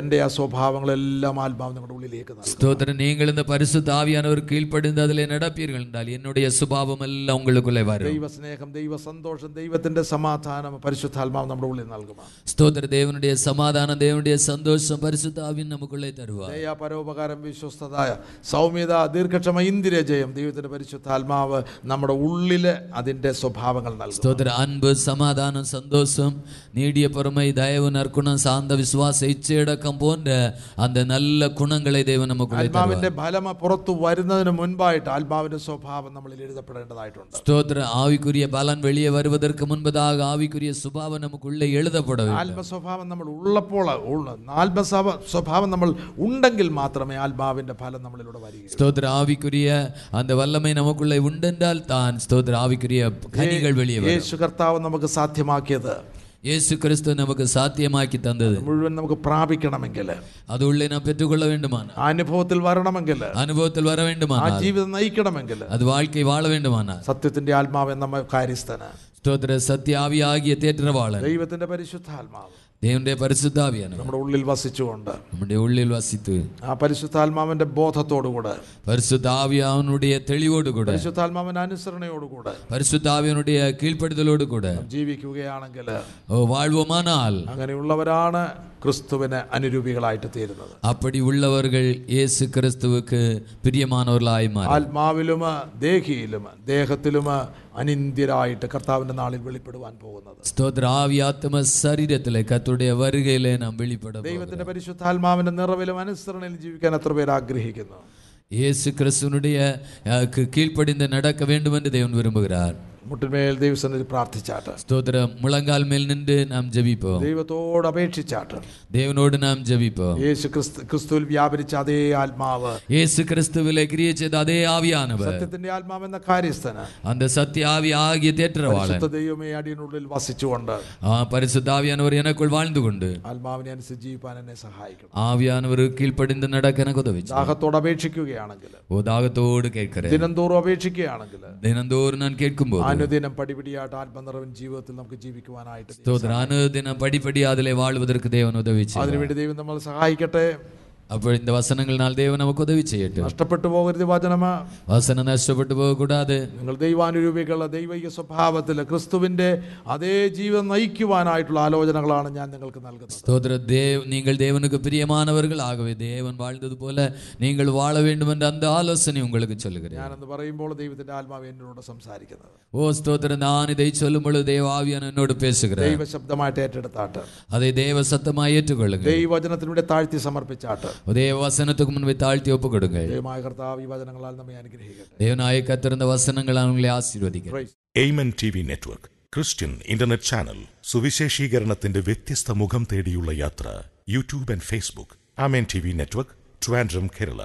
എന്റെ ആ സ്വഭാവങ്ങളെല്ലാം ആത്മാവ് നിങ്ങളുടെ ഉള്ളിലേക്ക് സ്തോത്രം. നിങ്ങൾ ഇന്ന് അവർ കീഴ്പ്പെടുന്നത്. അതിൽ നടപ്പീരുകൾ ഉണ്ടാകും എന്നുടേ സ്വഭാവമെല്ലാം ഉള്ളിലേക്കുള്ള വരും. ദൈവസ്നേഹം ദൈവ സന്തോഷം ദൈവത്തിന്റെ സമാധാനം പരിശുദ്ധാത്മാവ് നമ്മുടെ ഉള്ളിൽ നൽകും സ്തോത്ര. ദേവനുടേ സമാധാനം ദേവനുടേ സന്തോഷം പരിശുദ്ധാവിൻ നമുക്കുള്ള തരുക ദയ പരോപകാരം വിശ്വസ്തതായ സൗമ്യത ദീർഘക്ഷമ ഇന്ദിരജയം ദൈവത്തിന്റെ പരിശുദ്ധാത്മാവ് നമ്മുടെ ഉള്ളിൽ ഉള്ളിൽ അതിന്റെ സ്വഭാവങ്ങൾ സ്തോത്ര. അൻപ് സമാധാനം സന്തോഷം നീടിയ പുറമെ ദയവ് നർക്കുണം സാന്ത വിശ്വാസ ഇച്ചയടക്കം പോന്റെ അത് നല്ല ഗുണങ്ങളെ ദൈവം നമുക്ക് ആത്മാവിന്റെ ഫലം പുറത്തു വരുന്നതിന് മുൻപായിട്ട് ആത്മാവിന്റെ സ്വഭാവം നമ്മളിൽ എഴുതപ്പെടേണ്ടതായിട്ടുണ്ട്. സ്തോത്ര. ആവിക്കുരിയ ബലൻ വെളിയെ വരുവതർക്ക് മുൻപതാക ആവിക്കുരിയ സ്വഭാവം നമുക്കുള്ളിൽ എഴുതപ്പെടും ആത്മ സ്വഭാവം നമ്മൾ ഉള്ളപ്പോൾ ആത്മ സ്വഭാവം നമ്മൾ ഉണ്ടെങ്കിൽ മാത്രമേ ആത്മാവിന്റെ ഫലം നമ്മളിലൂടെ വരികയുള്ളൂ. സ്തോത്ര. ആവിക്കുരിയ അന്ത വല്ലമേ നമുക്കുള്ള ഉണ്ടെന്നാൽ താൻ தான் ஸ்தோத்திர ஆவிக்குரிய கனிகள் வெளியே வரும் യേശു കർത്താവ് നമുക്ക് സാധ്യമാക്കിയത് இயேசு கிறிஸ்து நமக்கு சாத்தியமாக்கி தந்தது മുഴുവൻ നമുക്ക് പ്രാപിക്കണമെങ്കിൽ அது உள்ளே நாம் பெற்றுக்கொள்ள வேண்டுமானால் ആ അനുഭവത്തിൽ വരണമെങ്കിൽ அனுபவத்தில் வர ആ வேண்டுமானால் ജീവിതം നയിക്കണമെങ്കിൽ அது வாழ்க்கை வாழ வேண்டுமானால் സത്യത്തിന്റെ ആത്മാവ് എന്ന കാര്യസ്ഥന് ஸ்தோத்திர சத்திய ஆவியாகிய தேற்றவாளன் ദൈവത്തിന്റെ പരിശുദ്ധാത്മാവ് ദൈവന്റെ പരിശുദ്ധാവിയാണ്. നമ്മുടെ ഉള്ളിൽ വസിച്ചുകൊണ്ട്. നമ്മുടെ ഉള്ളിൽ വസിത്ത്. ആ പരിശുദ്ധാത്മാവിന്റെ ബോധത്തോടുകൂടെ. പരിശുദ്ധാവിയാവനുടെ തെളിവോടുകൂടെ. പരിശുദ്ധാത്മാവിന്റെ അനുസരണയോടുകൂടെ. പരിശുദ്ധാവിയനുടെ കീഴ്പ്പെടുത്തലോടുകൂടെ. ജീവിക്കുകയാണെങ്കിൽ ഓ വാഴ്വുമാനാൽ. അങ്ങനെയുള്ളവരാണ് ക്രിസ്തുവിന് അനുരൂപികളായിട്ട് തീരുന്നത് அப்படி உள்ளவர்கள் இயேசு கிறிஸ்துவுக்கு பிரியமானவர்களாய் மாறி ആത്മാവിലും ദേഹിയിലും ദേഹത്തിലും അനിന്ദ്യരായിട്ട് കർത്താവിന്റെ നാളിൽ വെളിപ്പെടുവാൻ പോകുന്നത് ஸ்தோத்திர ஆவி ஆத்ம சரீரத்திலே கர்த்தருடைய வருகையிலே நாம் வெளிப்பட போகிறோம். ദൈവത്തിന്റെ പരിശുദ്ധാത്മാവിന്റെ നിറവിലും അനുസരണയിൽ ജീവിക്കാൻ എത്ര പേർ ആഗ്രഹിക്കുന്നു இயேசு கிறிஸ்துவனுடைய அஹ், கு- கீழ்ப்படிந்து நடக்க வேண்டும் என்று தேவன் விரும்புகிறார் മുട്ടിന്മേൽ ദൈവസന്നിധി പ്രാർത്ഥിച്ചാട്ട്. സ്തോത്രം. മുളങ്കാൽ മേൽ നിന്റെ നാം ജപിപ്പോ. ദൈവത്തോട് അപേക്ഷിച്ചാട്ട്. ദൈവനോട് നാം ജപിപ്പോ. യേശു ക്രിസ്തു ക്രിസ്തുവിൽ വ്യാപരിച്ച അതേ ആത്മാവ്. യേശു ക്രിസ്തുവിലെ ക്രിയ ചെയ്ത അതേ ആവിയാണവർ. സത്യത്തിന്റെ ആത്മാവ് എന്ന കാര്യസ്ഥന. അന്ത സത്യ ആവി ആകിയ തേറ്ററവാളൻ. ദൈവമേ അടിയനുള്ളിൽ വസിച്ചുകൊണ്ട്. ആ പരിശുദ്ധാവിയാനവർ എനക്കുൾ വാഴ്ന്നുകൊണ്ട്. ആത്മാവിനെ അനുസരിച്ച് ജീവിപ്പാൻ എന്നെ സഹായിക്കും ആവിയാനവർ കീഴ്പ്പടിന്ത് നടക്കന കൊതവി ദാഹത്തോട് അപേക്ഷിക്കുകയാണെങ്കിൽ. ഓ ദാഹത്തോട് കേൾക്കരുത് ദിനംതോറും അപേക്ഷിക്കുകയാണെങ്കിൽ. ദിനംതോറും ഞാൻ കേൾക്കുമ്പോൾ. അനുദിനം പടിപിടിയായിട്ട് ആത്മനിറവൻ ജീവിതത്തിൽ നമുക്ക് ജീവിക്കുവാനായിട്ട് അനുദിനം പടിപടിയാതിലെ വാഴുവതർക്ക് ദേവൻ ഉദവിച്ചു. അതിനുവേണ്ടി ദൈവം നമ്മൾ സഹായിക്കട്ടെ. அப்போ இந்த வசனங்களால் தேவன் நமக்கு உதவி செய்யட்டும் നഷ്ടപ്പെട്ടു പോകരുത് വചനമ வசனம் நஷ்டப்பட்டு போகக்கூடாது നിങ്ങൾ ദൈവാനുരൂപികളുടെ ദൈവിക സ്വഭാവത്തിൽ ക്രിസ്തുവിന്റെ അതേ ജീവിതം നയിക്കുവാനായിട്ടുള്ള ആലോചനകളാണ് ഞാൻ നിങ്ങൾക്ക് നൽകുന്നത് ஸ்தோத்திர தேவ் நீங்கள் தேவனுக்கு பிரியமானவர்கள் ஆகவே தேவன் வாழ்ந்தது போல நீங்கள் வாழ வேண்டும் என்ற அந்த ஆலோசனை உங்களுக்கு சொல்லுகிறேன் ഞാനെന്ന് പറയുമ്പോൾ ദൈവത്തിന്റെ ആത്മാവ് എന്നോട് സംസാരിക്കുന്നത് ஓ ஸ்தோத்திரம் நான் இதை சொல்லும் பொழுது தேவ ஆவியான் என்னோடு பேசுகிறேன் ദൈവ ശബ്ദമായിട്ട് ഏറ്റെടുത്താട്ട് அதை தேவ சத்தமாய் ஏற்றுக்கொள்ளுங்க ദൈവവചനത്തിലൂടെ താഴ്ത്തി സമർപ്പിച്ചാട്ട് உதயவசனத்துக்கு முன்பே தாழ்த்தி ഒപ്പ് கொடுங்க ദൈവമായ കർത്താവ് ഈ വചനങ്ങളാൽ നമ്മെ അനുഗ്രഹിക്കട്ടെ. தேவனாய கத்திருந்த வசனங்களால் உங்களை ആശീർവദിക്കട്ടെ. Amen T network Christian internet channel സുവിശേഷീകരണത്തിന്റെ വ്യത്യസ്ത മുഖം തേടിയുള്ള യാത്ര YouTube and Facebook Amen T V network Trivandrum Kerala